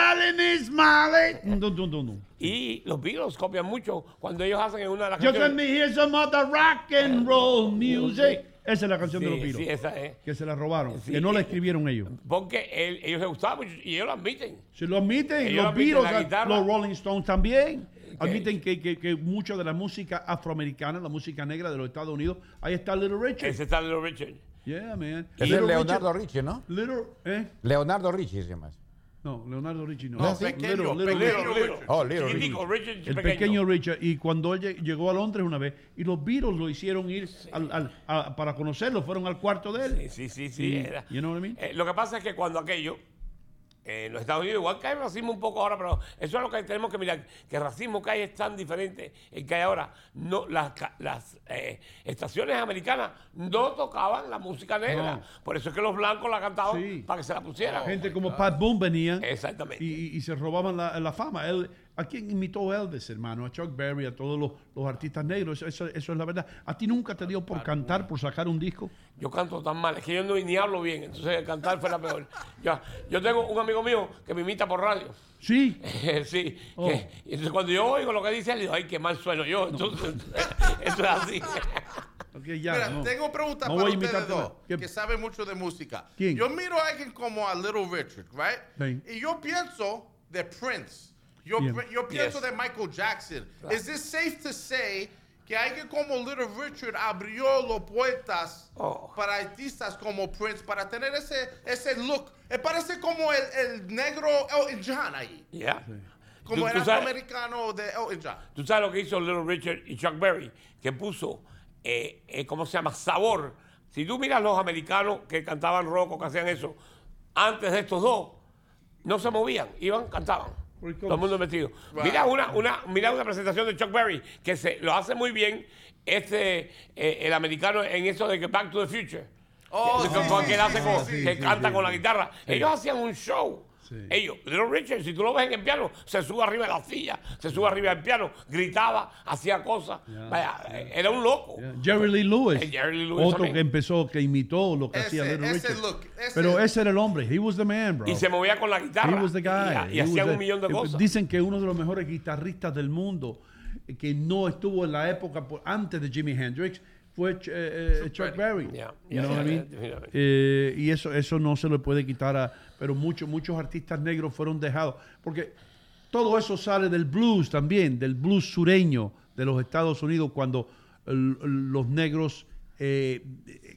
Y los Beatles copian mucho cuando ellos hacen en una de las Just let canciones. me hear some of the rock and roll music. Esa es la canción de los Beatles. sí, esa es. Que se la robaron. Sí, que no la eh, escribieron ellos. Porque él- ellos les gustaba mucho y ellos lo admiten. Se lo admiten. Ellos los admiten Beatles, la guitarra. los Rolling Stones también. Admiten que, que, que mucho de la música afroamericana, la música negra de los Estados Unidos, ahí está Little Richard. Ese está Little Richard. Yeah, man. Ese es Little Leonardo Richard- Ricci, ¿no? Little, ¿eh? Leonardo Ricci se llama. No, Leonardo Richie no. No, Little- pequeño, Little pequeño Richie. Richard. Oh, Little Chiquitico, Richard El pequeño Richard. Y cuando él llegó a Londres una vez, y los Beatles lo hicieron ir al- al- a- para conocerlo, fueron al cuarto de él. Sí, sí, sí. Y- era. you know what I mean? Eh, lo que pasa es que cuando aquello, en los Estados Unidos, igual que hay racismo un poco ahora, pero eso es lo que tenemos que mirar, que el racismo que hay es tan diferente el que hay ahora. No, las eh, estaciones americanas no tocaban la música negra. No. Por eso es que los blancos la cantaban para que se la pusieran. Gente como Pat Boone venían Exactamente. y se robaban la, la fama. Él, ¿A quién imitó Elvis, hermano? A Chuck Berry, a todos los, los artistas negros. Eso, eso- eso es la verdad. ¿A ti nunca te dio por cantar, por sacar un disco? Yo canto tan mal, es que yo no, ni hablo bien, entonces cantar fue la peor. Yo, yo tengo un amigo mío que me imita por radio. Sí. *laughs* sí. Oh. que- y entonces cuando yo oigo lo que dice él, digo, ay, qué mal sueno yo. Entonces, *laughs* eso es así. *laughs* Ok, ya, Mira, no. tengo preguntas No para ustedes dos, que saben mucho de música. ¿Quién? Yo miro a alguien como a Little Richard, right? Sí. Y yo pienso de Prince. Yo, pienso Yes. de Michael Jackson. Claro. Is it safe to say que alguien como Little Richard abrió las puertas Oh. para artistas como Prince para tener ese, ese look? Me parece como el, el negro Elton John ahí. Ya. Como Tú- el tú sabes- afroamericano de Elton John. Tú sabes lo que hizo Little Richard y Chuck Berry, que puso, eh, eh, ¿cómo se llama? Sabor. Si tú miras los americanos que cantaban rock o que hacían eso, antes de estos dos, no se movían, iban, cantaban. Todo el mundo metido. Right. Mira una, una, mira una presentación de Chuck Berry, que se lo hace muy bien este, eh, el americano en eso de que Back to the Future. Oh, que, sí, que- sí, que él hace como- que canta con la guitarra. Ellos hacían un show. Ellos, Little Richard, si tú lo ves en el piano, se sube arriba de la silla, se sube arriba del piano, gritaba, hacía cosas. Vaya, eh, era un loco. Jerry Lee Lewis. Eh, Jerry Lee Lewis Otro también. que empezó, que imitó lo que Ese- hacía Little ese Richard. look, ese- Pero ese era el hombre. He was the man, bro. Y se movía con la guitarra. He was the guy. Y, y was un the- millón de eh, cosas. Dicen que uno de los mejores guitarristas del mundo, que no estuvo en la época por- antes de Jimi Hendrix, fue eh, eh, Chuck Berry. Yeah, You yeah, know what I yeah, mean? definitivamente. Eh, y eso, eso no se le puede quitar a. Pero muchos, muchos artistas negros fueron dejados. Porque todo eso sale del blues también, del blues sureño de los Estados Unidos, cuando el- los negros eh,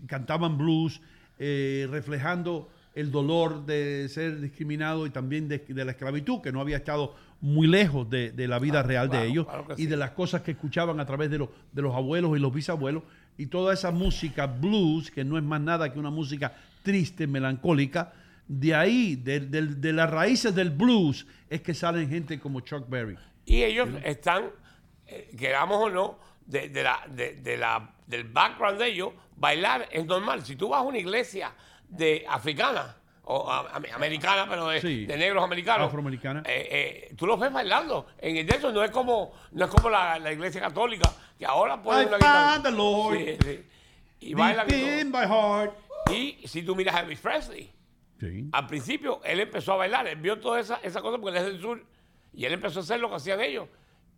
cantaban blues, eh, reflejando el dolor de ser discriminado y también de, de la esclavitud, que no había estado muy lejos de, de la vida real claro, de ellos claro y sí. de las cosas que escuchaban a través de, los de los abuelos y los bisabuelos. Y toda esa música blues, que no es más nada que una música triste, melancólica, de ahí, de, de- de las raíces del blues, es que salen gente como Chuck Berry. Y ellos están, eh, queramos o no, de, de la, la, del background de ellos, bailar es normal. Si tú vas a una iglesia de africana, o a- am- americana, pero de, Sí. de negros americanos, Afroamericana. eh, eh, tú los ves bailando. En el eso no es como, no es como la, la iglesia católica, que ahora I una guitarra. the Lord. Sí, sí. Y bailan y si tú miras a Elvis Presley, Sí. al principio él empezó a bailar, él vio toda esa, esa cosa porque él es del sur y él empezó a hacer lo que hacían ellos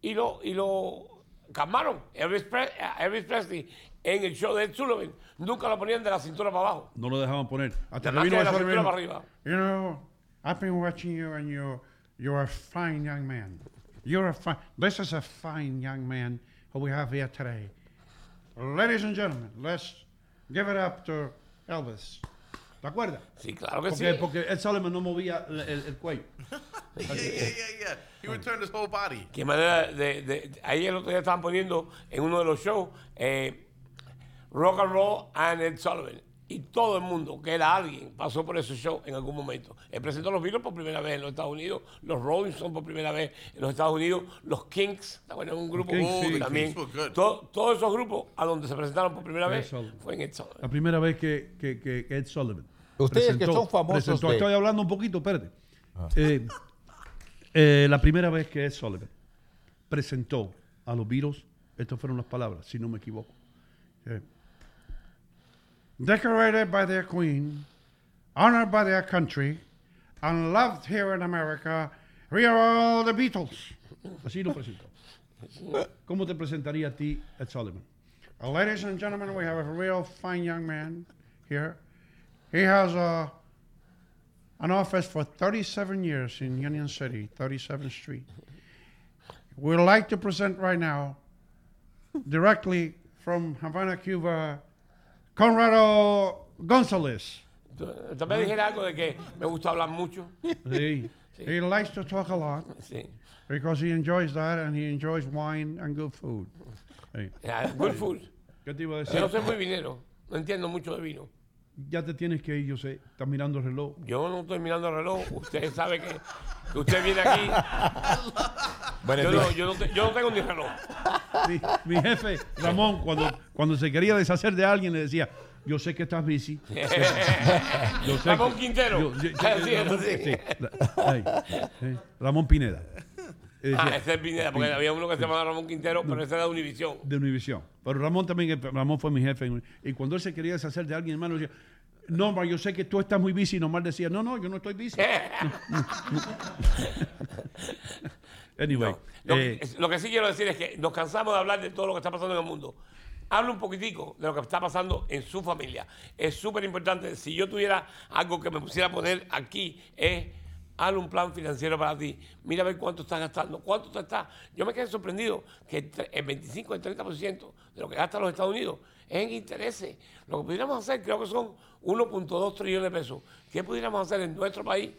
y lo, y lo calmaron. Elvis, Pre- a Elvis Presley en el show de Ed Sullivan nunca lo ponían de la cintura para abajo. No lo dejaban poner. Hasta que vino de la cintura para arriba. You know, I've been watching you and you're, you're a fine young man. You're a fine, this is a fine young man who we have here today. Ladies and gentlemen, let's give it up to Elvis. ¿Te acuerdas? Sí, claro que porque, sí. Porque Ed Sullivan no movía el, el- el cuello. *laughs* Yeah, yeah, yeah, yeah. He would turn his whole body. Qué manera de, de- de- ahí el otro día estaban poniendo en uno de los shows eh, Rock and Roll and Ed Sullivan. Y todo el mundo que era alguien pasó por ese show en algún momento. Él presentó los Beatles por primera vez en los Estados Unidos, los Rolling Stones por primera vez en los Estados Unidos, los Kings, ¿te acuerdas? Un grupo Kings, uh, sí, también. Todo- todos esos grupos a donde se presentaron por primera Ed vez Sullivan. fue en Ed Sullivan. La primera vez que, que, que Ed Sullivan. Ustedes que son famosos presentó- de- Estoy hablando un poquito, espérate. Eh, eh, la primera vez que Ed Sullivan presentó a los Beatles, estas fueron las palabras, si no me equivoco. Eh, Decorated by their queen, honored by their country, and loved here in America, we are all the Beatles. así lo presentó. ¿Cómo te presentaría a ti Ed Sullivan? Uh, ladies and gentlemen, we have a real fine young man here. He has uh, an office for 37 years in Union City, 37th Street. We'd like to present right now, directly from Havana, Cuba, Conrado Gonzalez. También dijera algo de que me gusta hablar mucho. Sí. He likes to talk a lot. Sí. Because he enjoys that and he enjoys wine and good food. Sí. Yeah, good food. ¿Qué te iba a decir? Yo no soy muy vinero, no entiendo mucho de vino. Ya te tienes que ir, yo sé. Estás mirando el reloj. Yo no estoy mirando el reloj. Usted sabe que, que usted viene aquí. Yo no, días. yo, no te- yo no tengo ni reloj. Mi, mi jefe, Ramón, cuando, cuando se quería deshacer de alguien, le decía, yo sé que estás. *laughs* Yo sé Ramón que- Quintero. yo- yo- yo- Sí, Ramón, sí. sí, la- ay, sí, Ramón Pineda. Ah, ese es Pineda, porque había uno que se llamaba Ramón Quintero, pero ese era de Univisión. de Univisión. Pero Ramón también, Ramón fue mi jefe. Y cuando él se quería deshacer de alguien, hermano, decía, no, ma, yo sé que tú estás muy. Y nomás decía, no, no, yo no estoy. *laughs* No, no, no. anyway. Lo, eh, que- lo que sí quiero decir es que nos cansamos de hablar de todo lo que está pasando en el mundo. Habla un poquitico de lo que está pasando en su familia. Es súper importante. Si yo tuviera algo que me pusiera a poner aquí, es hazle un plan financiero para ti. Mira a ver cuánto estás gastando. ¿Cuánto te está? Yo me quedé sorprendido que el tre- el 25, el 30% de lo que gastan los Estados Unidos en intereses. Lo que pudiéramos hacer creo que son 1.2 trillones de pesos. ¿Qué pudiéramos hacer en nuestro país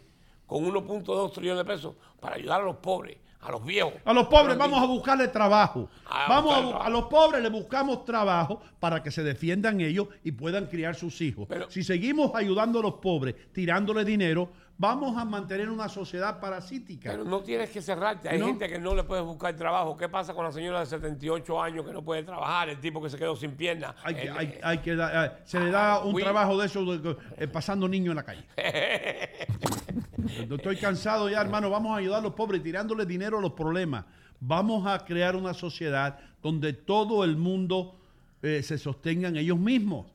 con 1.2 trillones de pesos para ayudar a los pobres, a los viejos? A los pobres los vamos a buscarle trabajo. A Vamos a, buscar los pobres le buscamos trabajo para que se defiendan ellos y puedan criar sus hijos. si seguimos ayudando a los pobres, tirándole dinero, vamos a mantener una sociedad parasítica. Pero no tienes que cerrarte. Hay No. gente que no le puedes buscar trabajo. ¿Qué pasa con la señora de 78 años que no puede trabajar? El tipo que se quedó sin piernas. Hay que, El- hay- hay que da- eh, se le da un oui. trabajo de eso de- eh, pasando niños en la calle. *laughs* Estoy cansado ya, hermano. Vamos a ayudar a los pobres tirándole dinero a los problemas. Vamos a crear una sociedad donde todo el mundo eh, se sostengan ellos mismos.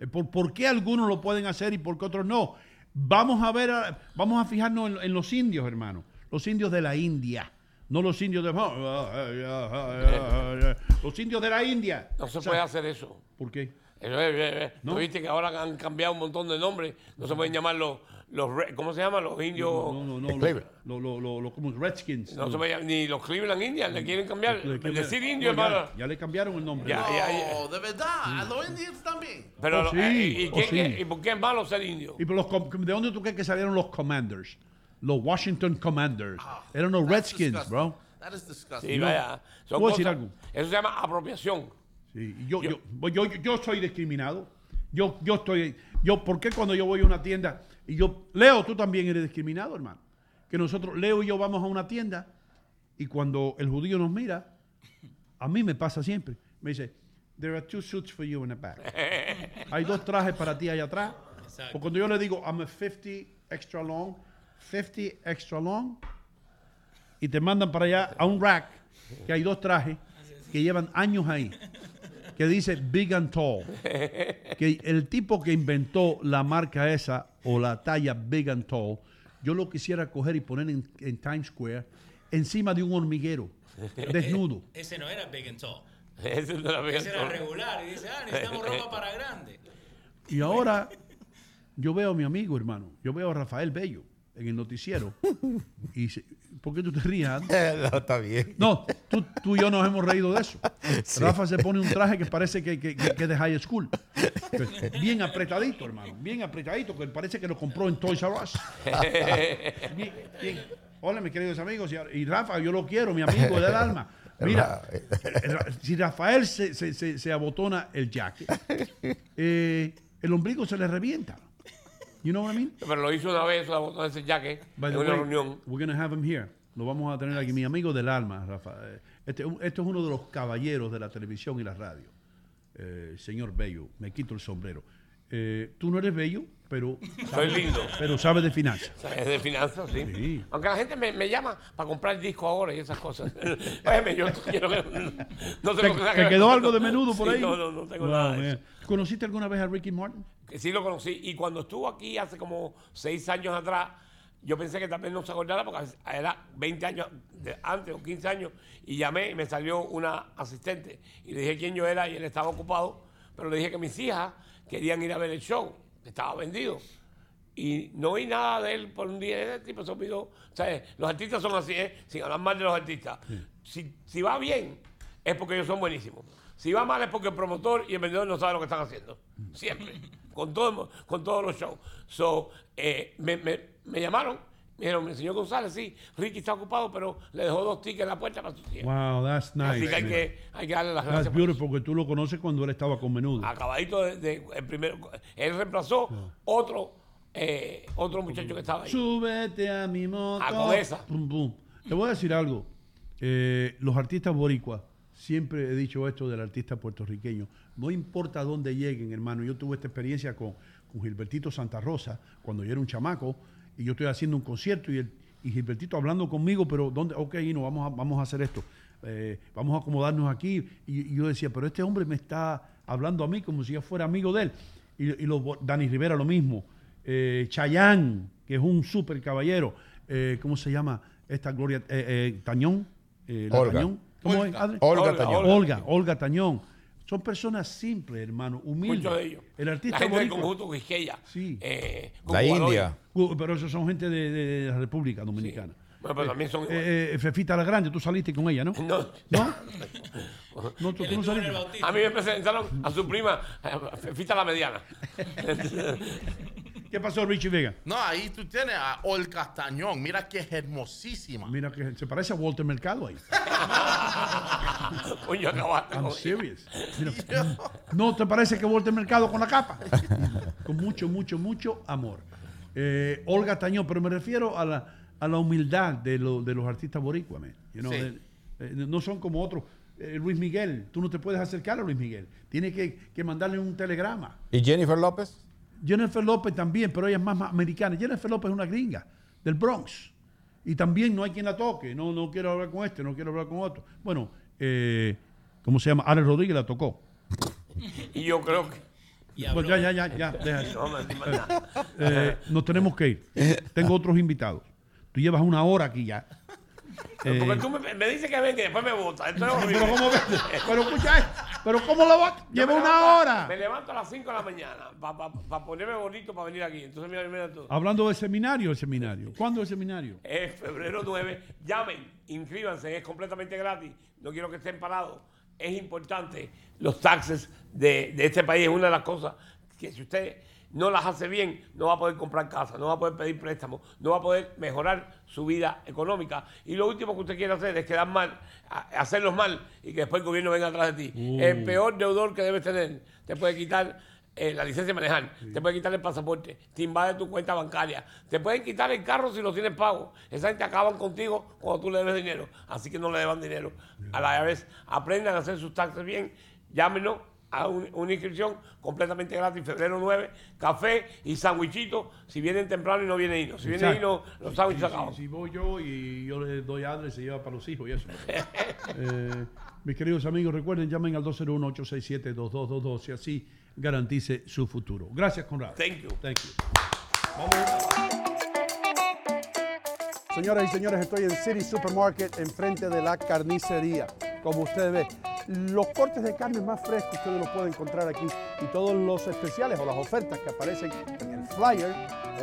Eh, ¿Por, por qué algunos lo pueden hacer y por qué otros no? Vamos a ver, a- vamos a fijarnos en, en los indios, hermano. Los indios de la India. No los indios de... Los indios de la India. No se O sea, puede hacer eso. ¿Por qué? Eso es, eh, eh, No. ¿tú viste que ahora han cambiado un montón de nombres? No se pueden llamar los, los ¿cómo se llaman? Los indios. No, no, no, Cleveland. lo- lo- lo- lo- como Redskins. No se pueden llamar- ni los Cleveland Indians le quieren cambiar. Le cambiaron- Decir indio, no, ya-. Ya, le cambiaron el nombre. Ya, ya, ya. No, de verdad. A los indios también. Pero, Oh, sí, eh, ¿y, oh, quién- sí. eh, ¿y por qué es malo ser indio? ¿Y por los ¿De dónde tú crees que salieron los Commanders? Los Washington Commanders. Eran los Redskins, bro. That is disgusting. Sí, vaya. Son ¿Puedo decir cosas- algo? Eso se llama apropiación. Sí, y yo, yo, yo, yo, yo soy discriminado. Yo, yo estoy. Yo, ¿Por qué cuando yo voy a una tienda y yo. Leo, tú también eres discriminado, hermano. Que nosotros, Leo y yo vamos a una tienda y cuando el judío nos mira, a mí me pasa siempre. Me dice, There are two suits for you in the back. *laughs* Hay dos trajes para ti allá atrás. O cuando yo le digo, I'm a 50 extra long, 50 extra long, y te mandan para allá a un rack que hay dos trajes que llevan años ahí, que dice Big and Tall. *laughs* Que el tipo que inventó la marca esa o la talla Big and Tall, yo lo quisiera coger y poner en, en Times Square encima de un hormiguero, *laughs* desnudo. Ese no era big and tall. Ese no era big Ese and era tall. regular. Y dice, ah, necesitamos *laughs* ropa para grande. Y ahora yo veo a mi amigo, hermano, yo veo a Rafael Bello en el noticiero. Y se- ¿Por qué tú te ríes? Andy? *laughs* no, está bien. No, tú, tú y yo nos hemos reído de eso. Sí. Rafa se pone un traje que parece que, que, que- que es de high school. Bien apretadito, hermano. Bien apretadito, que parece que lo compró en Toys R Us. *laughs* Bien, bien. Hola, mis queridos amigos. Y, y Rafa, yo lo quiero, mi amigo del alma. Mira, Ra- si Rafael se, se, se- se abotona el jacket, eh, el ombligo se le revienta. You know what I mean? Pero lo hizo una vez, con ese jacket, By en una way, reunión. we're gonna have him here. Lo vamos a tener aquí. Mi amigo del alma, Rafa. Eh, Este, este es uno de los caballeros de la televisión y la radio. Eh, señor Bello, me quito el sombrero. Eh, tú no eres bello, pero... Soy lindo. Pero sabes de finanzas. Es de finanzas, sí. Sí. Aunque la gente me, me llama para comprar disco ahora y esas cosas. *laughs* Óyeme, yo quiero que- no ¿Te, tengo que te quedó algo de menudo por Sí, ahí? No, no, no tengo Wow, nada de eso. ¿Conociste alguna vez a Ricky Martin? Sí lo conocí. Y cuando estuvo aquí hace como seis años atrás, yo pensé que también no se acordara porque era 20 años de- antes o 15 años. Y llamé y me salió una asistente. Y le dije quién yo era y él estaba ocupado. Pero le dije que mis hijas querían ir a ver el show. que Estaba vendido. Y no oí nada de él por un día. Ese tipo se olvidó. ¿Sabes? Los artistas son así, ¿eh? Sin hablar mal de los artistas. Si, si va bien, es porque ellos son buenísimos. Si va mal, es porque el promotor y el vendedor no saben lo que están haciendo. Siempre. Con, todo, con todos los shows. So, eh, me, me- me llamaron Me dijeron, el señor González, sí, Ricky está ocupado, pero le dejó dos tickets en la puerta para su tía. Wow, that's nice. Así que hay, que hay que darle las gracias. That's beautiful, porque tú lo conoces cuando él estaba con menudo. Acabadito de, de- el primero. Él reemplazó otro, eh, otro muchacho que estaba ahí. Súbete a mi moto. A cabeza. Pum, pum. Te voy a decir algo. Eh, los artistas boricuas, siempre he dicho esto del artista puertorriqueño, no importa dónde lleguen, hermano. Yo tuve esta experiencia con, con Gilbertito Santa Rosa cuando yo era un chamaco y yo estoy haciendo un concierto y, el, y Gilbertito hablando conmigo, pero ¿dónde? Ok, no, vamos a, vamos a hacer esto. Eh, vamos a acomodarnos aquí. Y, y yo decía, pero este hombre me está hablando a mí como si yo fuera amigo de él. Y, y los, Dani Rivera lo mismo. Eh, Chayán, que es un súper caballero. Eh, ¿Cómo se llama? Esta Gloria eh, eh, Tañón. Olga. Tañón. ¿Cómo Olga. es, Adri? Olga Olga, Tañón. Olga, Olga Tañón. Son personas simples, hermano, humildes. Muchos de ellos. El artista la gente del conjunto Quisqueya. Sí. Eh, La. India. Pero esos son gente de, de la República Dominicana. Bueno, pero también son. Eh, eh, Fefita la Grande, tú saliste con ella, ¿no? *laughs* No. ¿No? No, tú, tú no saliste. A mí me presentaron a su prima, eh, Fita la Mediana. *laughs* ¿Qué pasó, Richie Vega? No, ahí tú tienes a Olga Tañón. Mira que es hermosísima. Mira que se parece a Walter Mercado ahí. *laughs* Coño, acabaste I'm serious. Mira, *laughs* ¿No te parece que Walter Mercado con la capa? *laughs* con mucho, mucho, mucho amor. Eh, Olga Tañón, pero me refiero a la, a la humildad de, lo- de los artistas boricuas, man. You know, Sí. de- eh, no son como otros. Eh, Luis Miguel, tú no te puedes acercar a Luis Miguel. Tienes que, que mandarle un telegrama. ¿Y Jennifer López? Jennifer López también, pero ella es más, más americana. Jennifer López es una gringa del Bronx. Y también no hay quien la toque. No, no quiero hablar con este, no quiero hablar con otro. Bueno, eh, ¿cómo se llama? Alex Rodríguez la tocó. Y yo creo que. Pues ya, ya, ya, ya, deja eso. *laughs* Nada. Eh, nos tenemos que ir. Tengo otros invitados. Tú llevas una hora aquí ya. Eh, Porque tú me, me dices que ven y después me. Esto es horrible. pero ¿cómo? Pero escucha, pero ¿cómo lo va? Lleva una levanto- hora. Me levanto a las 5 de la mañana para ponerme bonito para venir aquí. Entonces, mira, mira tú. Hablando del seminario, el seminario. ¿Cuándo el seminario? Es febrero 9. Llamen, inscríbanse, es completamente gratis. No quiero que estén parados. Es importante. Los taxes de, de este país es una de las cosas que si usted no las hace bien, no va a poder comprar casa, no va a poder pedir préstamos, no va a poder mejorar su vida económica. Y lo último que usted quiere hacer es quedar mal, hacerlos mal y que después el gobierno venga atrás de ti. El peor deudor que debes tener, te puede quitar eh, la licencia de manejar, te puede quitar el pasaporte, te invade tu cuenta bancaria, te pueden quitar el carro si lo tienes pago. Esa gente acaban contigo cuando tú le debes dinero. Así que no le deban dinero a la vez Aprendan a hacer sus taxes bien. Llámenos a un- una inscripción completamente gratis, febrero 9, café y sandwichito, si vienen temprano y no viene Hino. Si viene. Hino, los sándwiches acaban. Si voy yo y yo le doy adre, se lleva para los hijos y eso. *laughs* Eh, mis queridos amigos, recuerden, llamen al 201-867-2222 y así garantice su futuro. Gracias, Conrad. Thank you. Thank you. Señoras y señores, estoy en City Supermarket enfrente de la carnicería. Como usted ve, los cortes de carne más frescos ustedes los pueden encontrar aquí y todos los especiales o las ofertas que aparecen en el flyer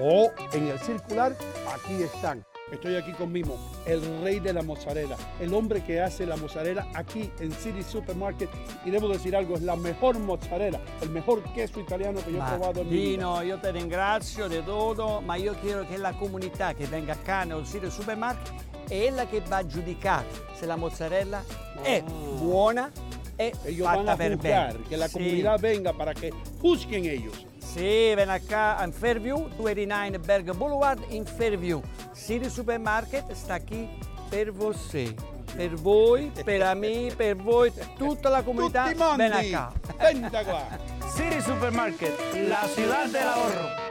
o en el circular, aquí están. Estoy aquí con Mimo, el rey de la mozzarella, el hombre que hace la mozzarella aquí en City Supermarket. Y debo decir algo, es la mejor mozzarella, el mejor queso italiano que yo he probado en mi vida. Io ti ringrazio di tutto, ma io chiedo che la comunità che venga qua nel sito supermarket è ella che va a giudicare se la mozzarella è buona e fatta a per bene. que la Sì. comunidad venga para que juzguen ellos. Sì, ven acá in Fairview, 289 Berg Boulevard in Fairview. City Supermarket sta qui per você. Per voi, per me, per voi, tutta la comunità. Tutti mondi. Ven acá. Venta qua. *laughs* City Supermarket, la ciudad del ahorro.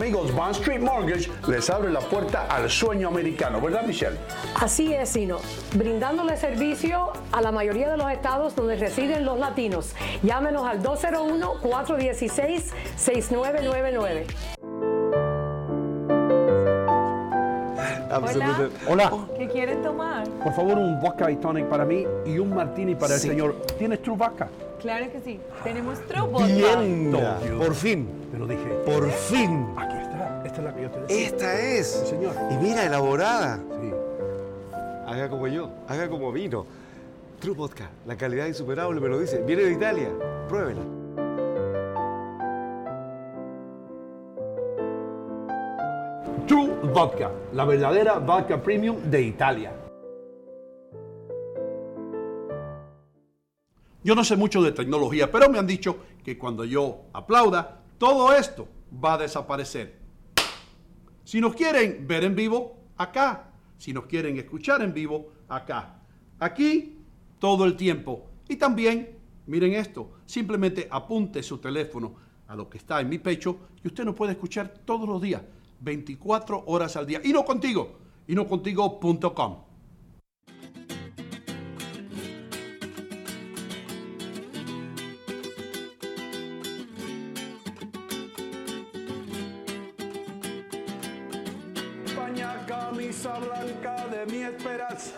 Amigos, Bond Street Mortgage les abre la puerta al sueño americano, ¿verdad Michelle? Así es, Sino, brindándole servicio a la mayoría de los estados donde residen los latinos. Llámenos al 201-416-6999. Absolutamente. Hola. ¿Qué quieren tomar? Por favor, un vodka y tonic para mí y un martini para Sí. el señor. ¿Tienes True Vodka? Claro que sí. Tenemos True Vodka. Bien. Por fin. Te lo dije. Por fin. Aquí está. Esta es la que yo te decía. Esta es. Sí, señor. Y mira, elaborada. Sí. Haga como yo, haga como vino. True Vodka, la calidad insuperable me lo dice. Viene de Italia, pruébela. True Vodka, la verdadera vodka premium de Italia. Yo no sé mucho de tecnología, pero me han dicho que cuando yo aplauda, todo esto va a desaparecer. Si nos quieren ver en vivo, acá. Si nos quieren escuchar en vivo, acá. Aquí, todo el tiempo. Y también, miren esto, simplemente apunte su teléfono a lo que está en mi pecho y usted nos puede escuchar todos los días, 24 horas al día. Y no contigo, y no contigo.com.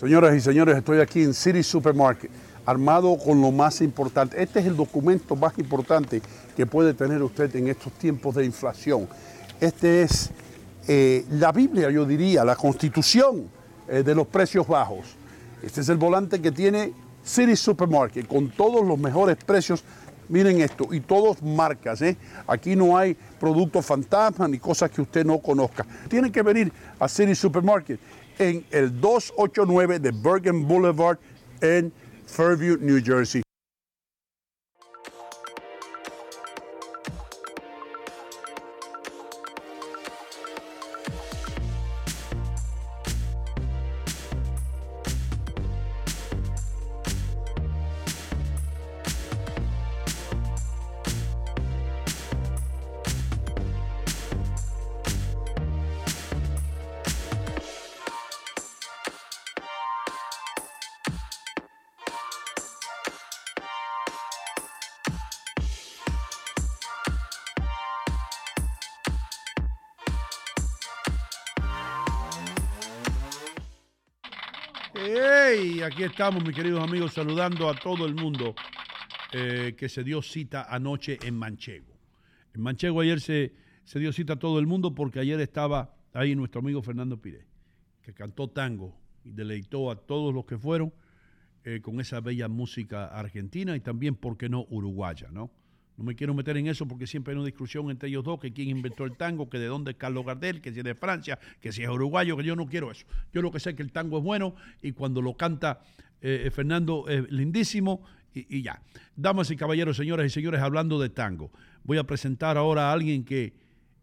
Señoras y señores, estoy aquí en City Supermarket, armado con lo más importante. Este es el documento más importante que puede tener usted en estos tiempos de inflación. Este es eh, la Biblia, yo diría, la constitución eh, de los precios bajos. Este es el volante que tiene City Supermarket con todos los mejores precios. Miren esto, y todos marcas, ¿eh? Aquí no hay productos fantasmas ni cosas que usted no conozca. Tienen que venir a City Supermarket en el 289 de Bergen Boulevard en Fairview, New Jersey. Aquí estamos, mis queridos amigos, saludando a todo el mundo eh, que se dio cita anoche en Manchego. En Manchego ayer se, se dio cita a todo el mundo porque ayer estaba ahí nuestro amigo Fernando Pires, que cantó tango y deleitó a todos los que fueron. eh, con esa bella música argentina y también, ¿por qué no, uruguaya, no? No me quiero meter en eso porque siempre hay una discusión entre ellos dos, que quién inventó el tango, que de dónde es Carlos Gardel, que si es de Francia, que si es uruguayo, que yo no quiero eso. Yo lo que sé es que el tango es bueno y cuando lo canta eh, Fernando es lindísimo y, y ya. Damas y caballeros, señoras y señores, hablando de tango, voy a presentar ahora a alguien que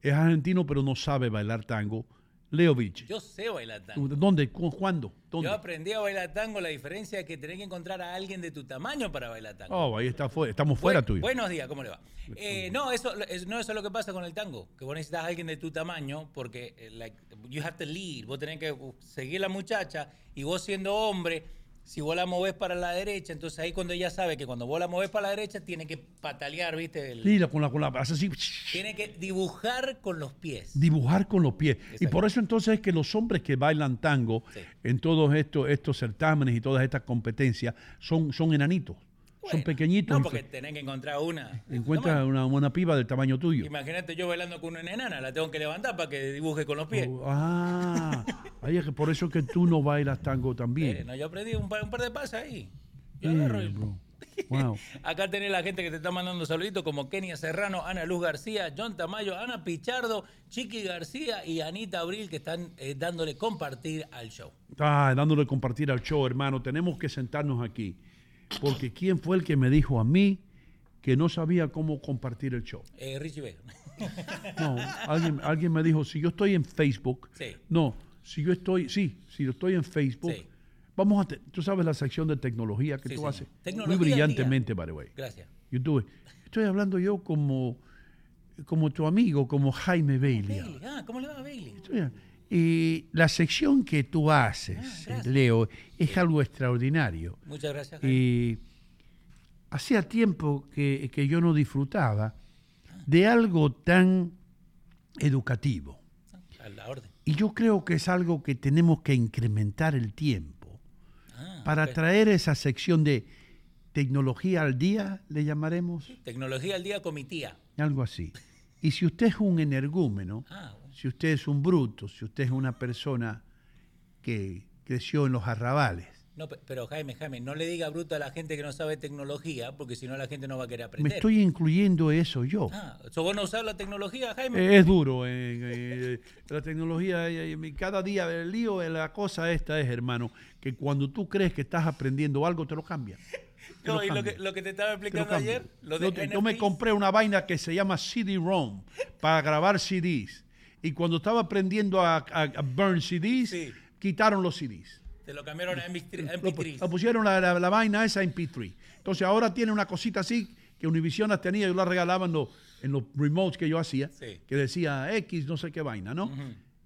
es argentino pero no sabe bailar tango, Leo Vilche. Yo sé bailar tango. ¿Dónde? ¿Cu- ¿Cuándo? ¿Dónde? Yo aprendí a bailar tango. La diferencia es que tenés que encontrar a alguien de tu tamaño para bailar tango. Oh, ahí está, fuera. estamos fuera Buen- tuyo. Buenos días, ¿cómo le va? Eh, no, eso, es- no, eso es lo que pasa con el tango, que vos necesitas a alguien de tu tamaño porque eh, like, you have to lead, vos tenés que uh, seguir la muchacha y vos siendo hombre, si vos la movés para la derecha, entonces ahí cuando ella sabe que cuando vos la movés para la derecha tiene que patalear, ¿viste? El- Sí, con la, con la, así, Tiene que dibujar con los pies. dibujar con los pies. Y por eso entonces es que los hombres que bailan tango en todos estos, estos certámenes y todas estas competencias son, son enanitos, son pequeñitos. No, porque tenés que encontrar una. Encuentras una, una piba del tamaño tuyo. Imagínate yo bailando con una enana, la tengo que levantar para que dibuje con los pies. Ah, ahí es que por eso es que tú no bailas tango Eh, también. no, yo aprendí un par, un par de pasos ahí. Yo agarro bro. *laughs* Wow. Acá tenés la gente que te está mandando saluditos como Kenia Serrano, Ana Luz García, John Tamayo, Ana Pichardo, Chiqui García y Anita Abril que están eh, dándole compartir al show. Ah, dándole compartir al show, hermano. Tenemos que sentarnos aquí. Porque ¿quién fue el que me dijo a mí que no sabía cómo compartir el show? Eh, Richie Vega. *laughs* No, alguien, alguien me dijo, si yo estoy en Facebook, Sí. no, si yo estoy, sí, si yo estoy en Facebook, Sí. vamos a, te- tú sabes la sección de tecnología que Sí, tú haces Tecnología muy brillantemente, by the way. Gracias. YouTube. Estoy hablando yo como, como tu amigo, como Jaime Bailey. Bailey, ah, ¿cómo le va a Bailey? Estoy- Y la sección que tú haces, Ah, Leo, es algo extraordinario. Muchas gracias. Jaime. Y hacía tiempo que, que yo no disfrutaba de algo tan educativo. A la orden. Y yo creo que es algo que tenemos que incrementar el tiempo Ah, para traer esa sección de tecnología al día, le llamaremos, Tecnología al día comitía. algo así. Y si usted es un energúmeno, Ah, si usted es un bruto, si usted es una persona que creció en los arrabales, No, pe- pero Jaime, Jaime, no le diga bruto a la gente que no sabe tecnología, porque si no la gente no va a querer me aprender. estoy incluyendo eso yo. Ah, ¿so vos no usás la tecnología, Jaime? Eh, Es duro. eh, eh, la tecnología, eh, eh, cada día el lío, eh, la cosa esta es, hermano, que cuando tú crees que estás aprendiendo algo, te lo cambia. *laughs* Te No, lo y lo que, lo que te estaba explicando ayer, lo de Yo yo me compré una vaina que se llama CD-ROM para grabar CDs. Y cuando estaba aprendiendo a, a- a burn CDs, quitaron los CDs. Te lo cambiaron a MP3. Lo, MP3. lo pusieron la, la- la vaina esa en P3. Entonces ahora tiene una cosita así que Univision las tenía, yo la regalaba en los, en los remotes que yo hacía, Sí. que decía X, no sé qué vaina, ¿no?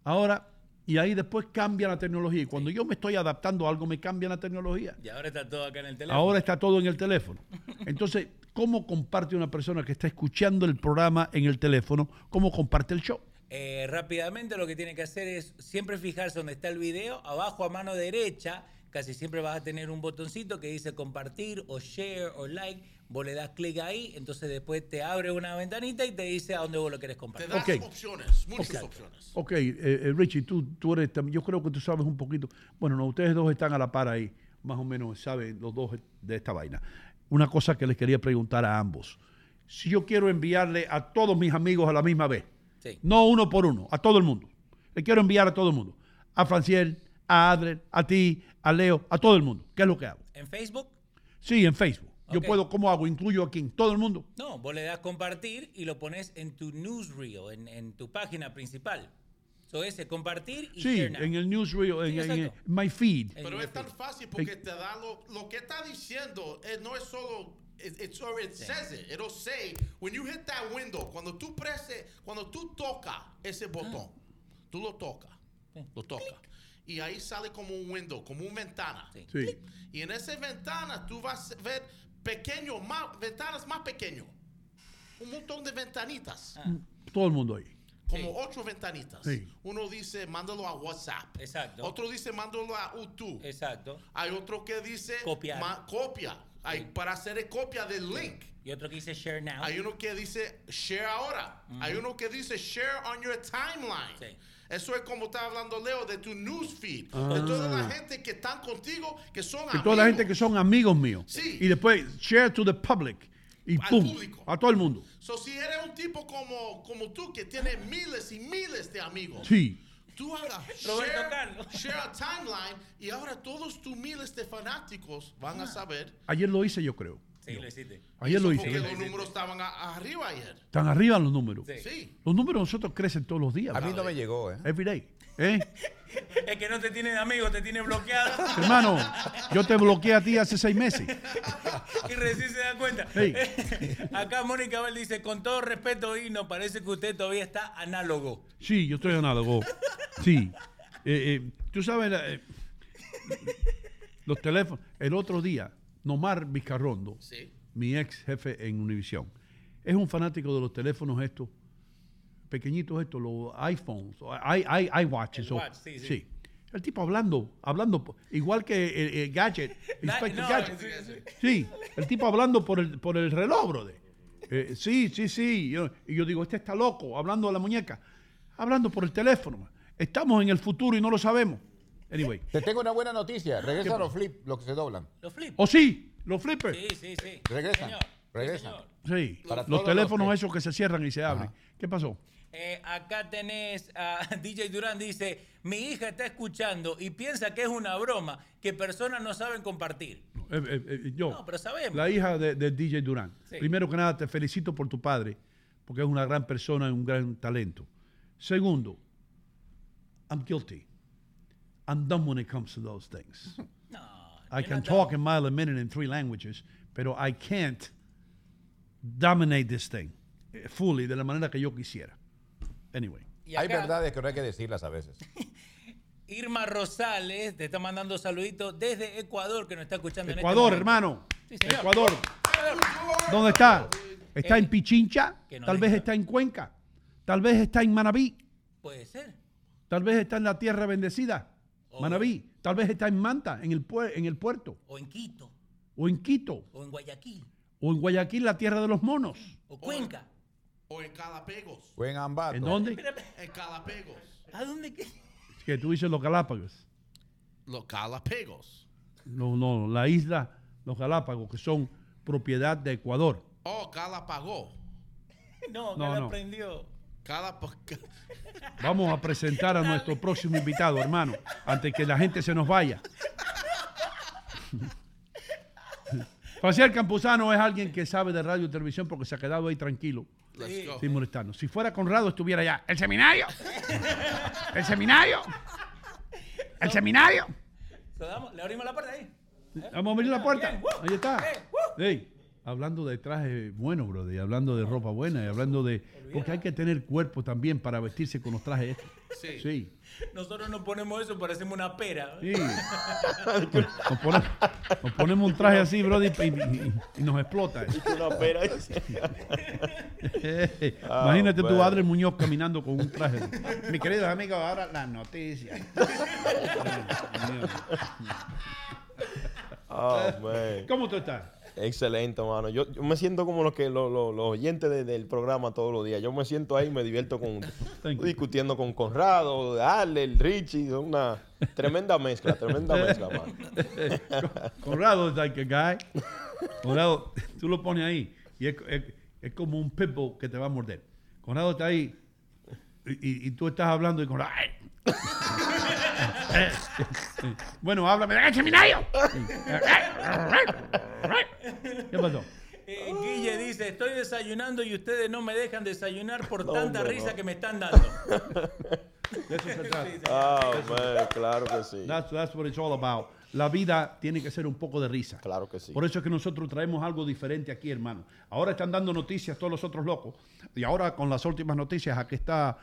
Ahora, y ahí después cambia la tecnología. Y cuando yo me estoy adaptando a algo, me cambia la tecnología. Y ahora está todo acá en el teléfono. Ahora está todo en el teléfono. *laughs* Entonces, ¿cómo comparte una persona que está escuchando el programa en el teléfono? ¿Cómo comparte el show? Eh, rápidamente lo que tiene que hacer es siempre fijarse donde está el video, abajo a mano derecha, casi siempre vas a tener un botoncito que dice compartir o share o like, vos le das clic ahí, entonces después te abre una ventanita y te dice a dónde vos lo querés compartir. Te das Ok. opciones, muchas opciones. Ok, eh, eh, Richie, tú, tú eres, yo creo que tú sabes un poquito. Bueno, no, ustedes dos están a la par ahí, más o menos saben los dos de esta vaina. Una cosa que les quería preguntar a ambos. Si yo quiero enviarle a todos mis amigos a la misma vez, Sí. no uno por uno, a todo el mundo. Le quiero enviar a todo el mundo. A Franciel, a Adler, a ti, a Leo, a todo el mundo. ¿Qué es lo que hago? ¿En Facebook? Sí, en Facebook. Yo puedo, ¿cómo hago? ¿Incluyo a quién? ¿Todo el mundo? No, vos le das compartir y lo pones en tu newsreel, en, en tu página principal. So ese compartir y Sí, en el newsreel, en, Sí, en- en my feed. Pero es tan fácil porque te da lo, lo que está diciendo, eh, no es solo, it, it's already- it says it, it'll say, when you hit that window, cuando tú preses, cuando tú tocas ese botón, tú lo tocas, lo tocas, y ahí sale como un window, como una ventana. Sí. Y en esa ventana tú vas a ver pequeños, más, ventanas más pequeños, un montón de ventanitas. Todo el mundo ahí. Como ocho ventanitas. Sí. Uno dice, mándalo a WhatsApp. Exacto. Otro dice, mándalo a YouTube. Exacto. Hay otro que dice, Copiar. copia. Hay para hacer copia del link. Y otro que dice share now. Hay uno que dice, share ahora. Hay uno que dice, share on your timeline. Eso es como está hablando Leo de tu newsfeed. Ah. De toda la gente que están contigo, que son Que toda la gente que son amigos míos. Sí. Y después share to the public. Y Al pum, público. a todo el mundo. So, si eres un tipo como, como tú que tiene miles y miles de amigos, Sí. Tú ahora Roberto share, Carlos. share a timeline y ahora todos tus miles de fanáticos van a saber. Ayer lo hice, yo creo. Sí, lo hiciste. Ayer lo Porque hice. los números estaban a- arriba ayer. Están arriba los números. Sí. Los números de nosotros crecen todos los días. A mí no me llegó, ¿eh? Every day. ¿Eh? Es que no te tiene de amigo, te tiene bloqueado. Hermano, yo te bloqueé a ti hace seis meses. y recién se da cuenta. Hey. *laughs* Acá Mónica Bell dice, con todo respeto, Hino, parece que usted todavía está análogo. Sí, yo estoy análogo. Sí. Eh, eh, Tú sabes, eh, los teléfonos. El otro día, Nomar Vizcarrondo, Sí. mi ex jefe en Univisión, es un fanático de los teléfonos estos, pequeñitos estos, los iPhones, o i, i, iWatches. El o- watch, sí, sí. El tipo hablando, hablando, igual que el, el Gadget, *laughs* Inspector no, Gadget. sí, sí. Sí, el tipo hablando por el, por el reloj, brother. Eh, sí, sí, sí. Yo- y yo digo, este está loco, hablando a la muñeca. Hablando por el teléfono. Estamos en el futuro y no lo sabemos. Anyway. Te tengo una buena noticia. Regresa ¿Qué a los flip, los que se doblan. Los flip. ¿O sí? ¿Los flippers? Sí, sí, sí. Regresan. Señor. Regresan. Sí. Para los teléfonos los que- esos que se cierran y se abren. ¿Qué pasó? Eh, acá tenés a *laughs* DJ Durán, dice, mi hija está escuchando y piensa que es una broma que personas no saben compartir. Eh, eh, yo. No, pero sabemos. La hija de, de DJ Durán. Sí. Primero que nada, te felicito por tu padre, porque es una gran persona y un gran talento. Segundo, I'm guilty. I'm dumb when it comes to those things. *laughs* I can talk a mile a minute in three languages, pero I can't dominate this thing fully de la manera que yo quisiera. Anyway. Y Hay verdades que no hay que decirlas a veces. *laughs* Irma Rosales te está mandando saluditos desde Ecuador que nos está escuchando Ecuador, en este momento. hermano. Sí, señor. Ecuador. ¿Dónde está? ¿Está Eh, en Pichincha? que no Tal vez está en Cuenca. Tal vez está en Manabí. Puede ser. Tal vez está en la tierra bendecida. Manabí. Tal vez está en Manta, en el, en el puerto. O en Quito. O en Quito. O en Guayaquil. O en Guayaquil, la tierra de los monos. O Cuenca. O en Calapegos. O en Ambato. ¿En dónde? En Calapegos. ¿A dónde qué? Que tú dices los Galápagos. Los Calapegos. No, no, la isla, los Galápagos, que son propiedad de Ecuador. Oh, Calapagó. *laughs* No, No, que no. aprendió. Calapagó. Vamos a presentar a nuestro próximo invitado, hermano, antes que la gente se nos vaya. *laughs* Facial Campuzano es alguien que sabe de radio y televisión porque se ha quedado ahí tranquilo. Let's go. Sin molestarnos. Si fuera Conrado, estuviera allá. ¡El seminario! ¡El seminario! ¡El seminario! Damos- Le abrimos la puerta ahí. Vamos a abrir la puerta. Ahí está. Eh, woo. Ey, hablando de trajes buenos, brother, y hablando de ropa buena, y hablando de... Porque hay que tener cuerpo también para vestirse con los trajes estos. Sí. Sí. Nosotros nos ponemos eso, parecemos una pera. Sí. Nos ponemos, nos ponemos un traje así, brother, y, y- y nos explota. Una pera. Ah, Imagínate tu padre Muñoz caminando con un traje. Mi queridos amigos, ahora las noticias. Oh, man. ¿Cómo tú estás? Excelente, mano. Yo, yo me siento como los que los, los- los oyentes de- del programa todos los días. Yo me siento ahí y me divierto con *laughs* discutiendo con Conrado, Ale, el Richie, una tremenda mezcla, tremenda mezcla, mano. *laughs* Conrado es like a guy. Conrado, tú lo pones ahí y es, es- es como un pitbull que te va a morder. Conrado está ahí y, y- y tú estás hablando y Conrado. ¡ay! *laughs* bueno, háblame del seminario. ¿Qué pasó? Eh, Guille dice, estoy desayunando y ustedes no me dejan desayunar por No, tanta hombre, risa no. que me están dando. *laughs* De eso se trata. Ah, claro que sí. That's, that's what it's all about. La vida tiene que ser un poco de risa. Claro que sí. Por eso es que nosotros traemos algo diferente aquí, hermano. Ahora están dando noticias todos los otros locos. Y ahora con las últimas noticias, aquí está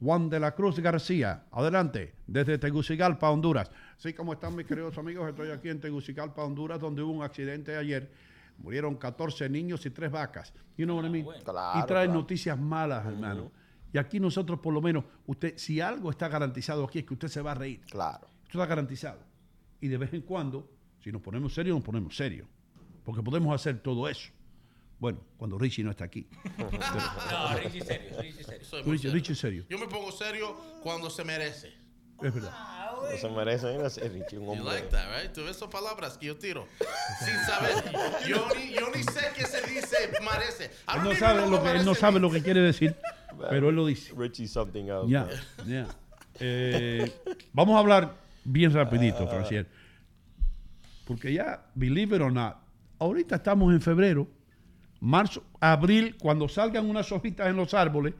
Juan de la Cruz García. Adelante, desde Tegucigalpa, Honduras. Sí, ¿cómo están mis queridos amigos? Estoy aquí en Tegucigalpa, Honduras, donde hubo un accidente ayer. Murieron 14 niños y 3 vacas. You know what I mean? Claro, y traen claro. noticias malas, hermano. Y aquí nosotros, por lo menos, usted, si algo está garantizado aquí es que usted se va a reír. Claro. Esto está garantizado. Y de vez en cuando, si nos ponemos serios, nos ponemos serios. Porque podemos hacer todo eso. Bueno, cuando Richie no está aquí. *laughs* No, Richie serio, Richie serio. Soy muy Richie, serio. Richie serio. Yo me pongo serio cuando se merece. Es verdad. No se merece, mira, ese Richie, un You hombre. like that, right? Tú ves esas palabras que yo tiro. Sin saber. Yo ni, yo ni sé qué se dice merece. I Él no sabe lo que, él no sabe lo que quiere decir, pero él lo dice. Richie something else. Ya. Eh, vamos a hablar bien rapidito, Franciel. Porque ya, believe it or not, ahorita estamos en febrero, marzo, abril, cuando salgan unas hojitas en los árboles,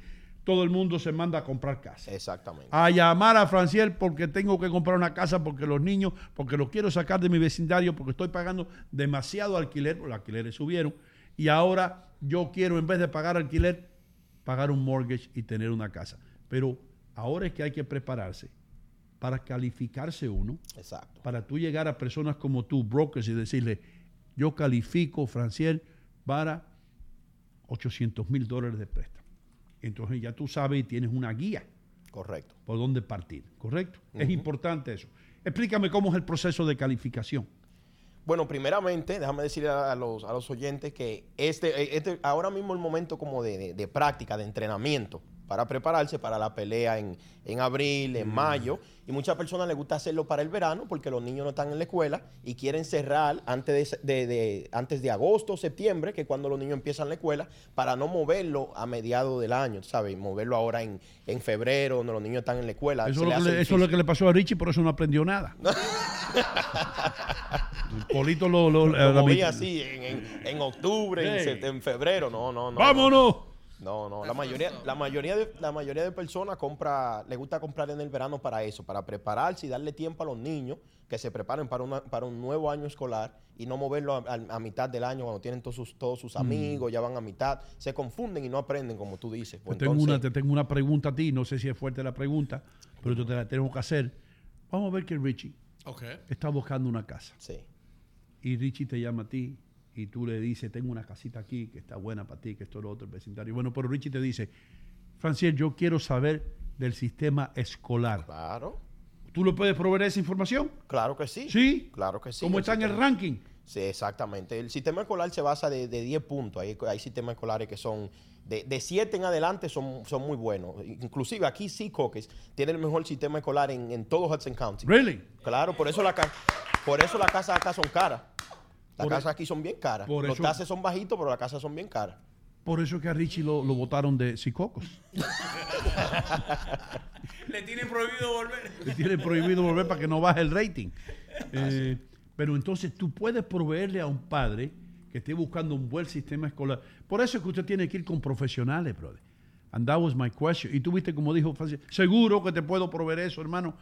todo el mundo se manda a comprar casa. Exactamente. A llamar a Franciel porque tengo que comprar una casa, porque los niños, porque los quiero sacar de mi vecindario, porque estoy pagando demasiado alquiler, los alquileres subieron, y ahora yo quiero, en vez de pagar alquiler, pagar un mortgage y tener una casa. Pero ahora es que hay que prepararse para calificarse uno, Exacto. para tú llegar a personas como tú, brokers, y decirle, yo califico, Franciel, para 800 mil dólares de préstamo. Entonces ya tú sabes y tienes una guía Correcto. por dónde partir, ¿correcto? Es importante eso. Explícame cómo es el proceso de calificación. Bueno, primeramente, déjame decirle a, a los, a los oyentes que este, este ahora mismo el momento como de, de- de práctica, de entrenamiento, para prepararse para la pelea en, en abril, en mayo. Y muchas personas les gusta hacerlo para el verano porque los niños no están en la escuela y quieren cerrar antes de, de- de- antes de agosto, septiembre, que es cuando los niños empiezan la escuela, para no moverlo a mediados del año, ¿sabes? Moverlo ahora en, en febrero, donde los niños están en la escuela. Eso, es lo, le que le, eso es lo difícil. que le pasó a Richie, por eso no aprendió nada. *laughs* Polito lo... lo- Lo moví mitad- así en, en- en octubre, en, Hey. sept- en febrero, no, no, no. ¡Vámonos! No, no, la mayoría, la mayoría de, la mayoría de personas compra, le gusta comprar en el verano para eso, para prepararse y darle tiempo a los niños que se preparen para, una- para un nuevo año escolar y no moverlo a, a- a mitad del año cuando tienen todos sus, todos sus Mm. amigos, ya van a mitad, se confunden y no aprenden como tú dices. Te Pues tengo, entonces- una, te tengo una pregunta a ti, no sé si es fuerte la pregunta, pero yo te la tengo que hacer. Vamos a ver que Richie está buscando una casa. Sí. Y Richie te llama a ti y tú le dices, tengo una casita aquí que está buena para ti, que esto es lo otro, el vecindario. Bueno, pero Richie te dice, Franciel, yo quiero saber del sistema escolar. Claro. ¿Tú le puedes proveer esa información? Claro que sí. ¿Sí? Claro que sí. ¿Cómo está en el ranking? Sí, exactamente. El sistema escolar se basa de, de 10 puntos. Hay, hay sistemas escolares que son de, de 7 en adelante son, son muy buenos. Inclusive aquí sí Coques tiene el mejor sistema escolar en, en todo Hudson County. Really? Claro, por eso, la, por eso las casas acá son caras. Las Por e- casas aquí son bien caras. por Los eso- taxes son bajitos, pero las casas son bien caras. Por eso es que a Richie lo, lo votaron de Sicocos. *laughs* Le tienen prohibido volver. Le tienen prohibido volver para que no baje el rating. Eh, pero entonces tú puedes proveerle a un padre que esté buscando un buen sistema escolar. Por eso es que usted tiene que ir con profesionales, brother. And that was my question. Y tú viste como dijo Francis, seguro que te puedo proveer eso, hermano.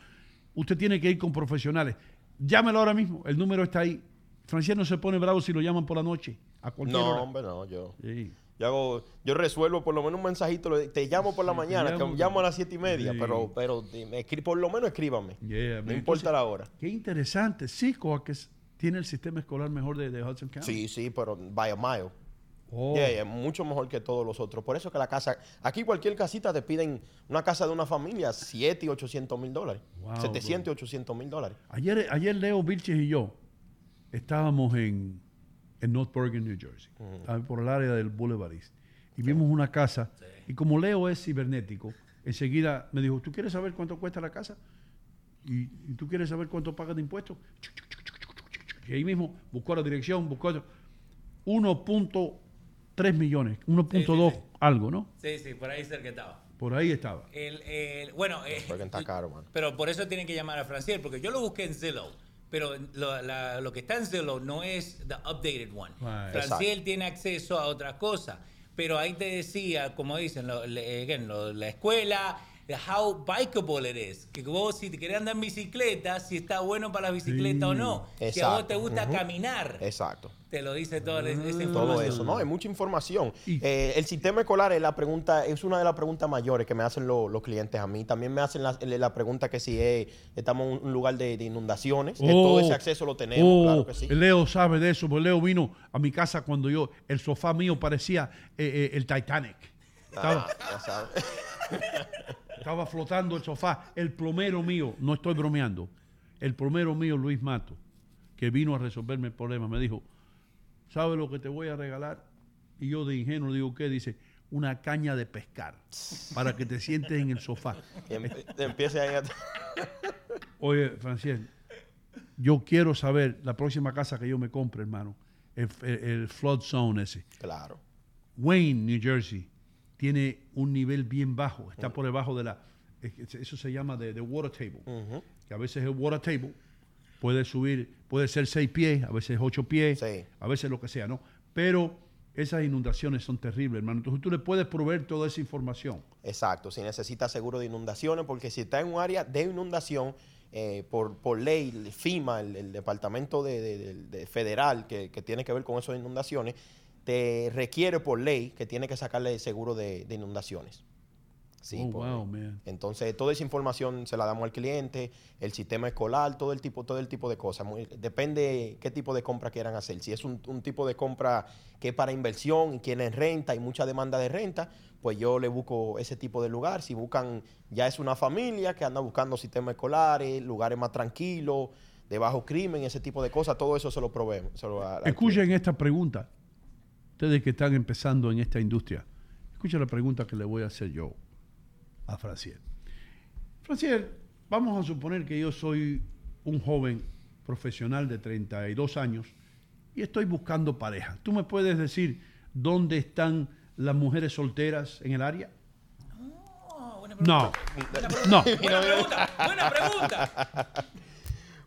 Usted tiene que ir con profesionales. Llámelo ahora mismo. El número está ahí. Francia no se pone bravo si lo llaman por la noche. A cualquier No, hora. hombre, no, yo. Sí. Yo, hago, yo resuelvo por lo menos un mensajito. Te llamo por la mañana, llamo. que llamo a las siete y media, Sí. pero, pero escri- por lo menos escríbame. Yeah, no importa la hora. Qué interesante. Sí, Coaques tiene el sistema escolar mejor de, de Hudson County. Sí, sí, pero by a mile. Oh. Yeah, yeah, mucho mejor que todos los otros. Por eso que la casa, aquí cualquier casita te piden una casa de una familia, 7 y 800 mil dólares. Wow, 700 y 800 mil dólares. Ayer, ayer Leo Vilches y yo estábamos en, en North Bergen, New Jersey, por el área del Boulevard East, y vimos una casa, y como Leo es cibernético, enseguida me dijo, ¿tú quieres saber cuánto cuesta la casa? ¿Y, y tú quieres saber cuánto pagas de impuestos? Y ahí mismo buscó la dirección, buscó 1.3 millones, 1.2 algo, ¿no? Sí, sí, por ahí cerca estaba. Por ahí estaba. El, el- bueno, eh, Porque está caro, mano. pero por eso tienen que llamar a Franciel, porque yo lo busqué en Zillow. Pero lo, la- lo que está en Zillow no es the updated one. Right. Franciel tiene acceso a otras cosas. Pero ahí te decía, como dicen, lo- le- again, lo- la escuela, how bikeable it is. Que vos si te querés andar en bicicleta, si está bueno para la bicicleta o no. Si a vos te gusta caminar, Exacto. te lo dice toda esa información. Todo eso, ¿no? Hay mucha información. Eh, el sistema escolar es la pregunta, es una de las preguntas mayores que me hacen lo- los clientes a mí. También me hacen la, la pregunta que si es- estamos en un lugar de, de inundaciones, que todo ese acceso lo tenemos, oh, claro que sí. Leo sabe de eso, porque Leo vino a mi casa cuando yo, el sofá mío parecía eh, eh, el Titanic. Estaba, Ah, ya sabes. *laughs* estaba flotando el sofá. El plomero mío, no estoy bromeando, el plomero mío, Luis Mato, que vino a resolverme el problema, me dijo, ¿sabes lo que te voy a regalar? Y yo de ingenuo digo, ¿qué? Dice, una caña de pescar para que te sientes en el sofá. Em- empiece ahí a... Oye, Franciel, yo quiero saber la próxima casa que yo me compre, hermano, el, el- el flood zone ese. Claro. Wayne, New Jersey, tiene un nivel bien bajo, está por debajo de la, eso se llama de, de water table, que a veces el water table puede subir, puede ser seis pies, a veces ocho pies, a veces lo que sea, ¿no? Pero esas inundaciones son terribles, hermano. Entonces tú le puedes proveer toda esa información. Exacto, si necesita seguro de inundaciones, porque si está en un área de inundación, eh, por, por ley, el FIMA, el, el departamento de, de- de- de federal que, que tiene que ver con de inundaciones, te requiere por ley que tiene que sacarle seguro de, de inundaciones. Sí, Oh, wow, man. Entonces, toda esa información se la damos al cliente, el sistema escolar, todo el tipo, todo el tipo de cosas. Muy- depende qué tipo de compra quieran hacer. Si es un, un tipo de compra que es para inversión y quieren renta y mucha demanda de renta, pues yo le busco ese tipo de lugar. Si buscan, ya es una familia que anda buscando sistemas escolares, lugares más tranquilos, de bajo crimen, ese tipo de cosas, todo eso se lo proveemos. Escuchen esta pregunta, ustedes que están empezando en esta industria. Escuchen la pregunta que le voy a hacer yo a Franciel. Franciel, vamos a suponer que yo soy un joven profesional de 32 años y estoy buscando pareja. ¿Tú me puedes decir dónde están las mujeres solteras en el área? No, no. Buena pregunta, buena pregunta.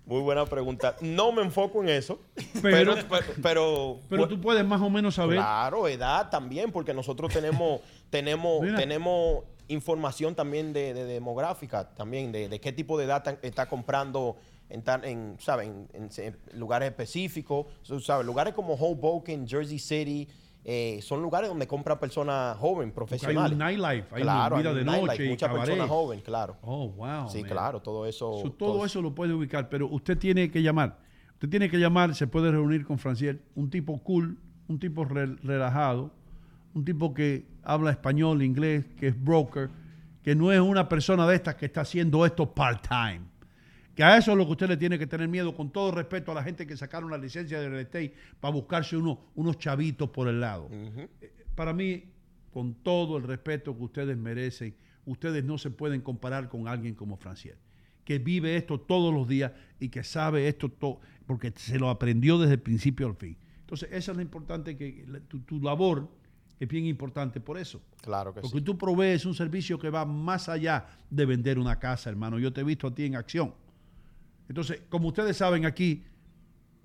Muy buena pregunta. No me enfoco en eso, *laughs* Pero- pero, pero, pero, Pero tú puedes más o menos saber. Claro, edad también, porque nosotros tenemos, *laughs* tenemos, Mira. tenemos información también de, de demográfica, también de, de qué tipo de edad está comprando en, tan- en, ¿saben? en, en lugares específicos. So, ¿sabes? Lugares como Hoboken, Jersey City, eh, son lugares donde compran personas jóvenes, profesionales. nightlife, hay claro, vida hay de un noche Muchas personas jóvenes, claro. Oh, wow. Sí, man. claro, todo eso. So, todo eso lo puede ubicar, pero usted tiene que llamar. Usted tiene que llamar, se puede reunir con Franciel, un tipo cool, un tipo re- relajado, un tipo que habla español, inglés, que es broker, que no es una persona de estas que está haciendo esto part-time. Que a eso es lo que usted le tiene que tener miedo, con todo respeto a la gente que sacaron la licencia de real estate para buscarse uno- unos chavitos por el lado. Eh, Para mí, con todo el respeto que ustedes merecen, ustedes no se pueden comparar con alguien como Franciel, que vive esto todos los días y que sabe esto todo, porque se lo aprendió desde el principio al fin. Entonces, esa es la importante, que la- tu, tu labor es bien importante por eso. Claro que Porque sí. tú provees un servicio que va más allá de vender una casa, hermano. Yo te he visto a ti en acción. Entonces, como ustedes saben aquí,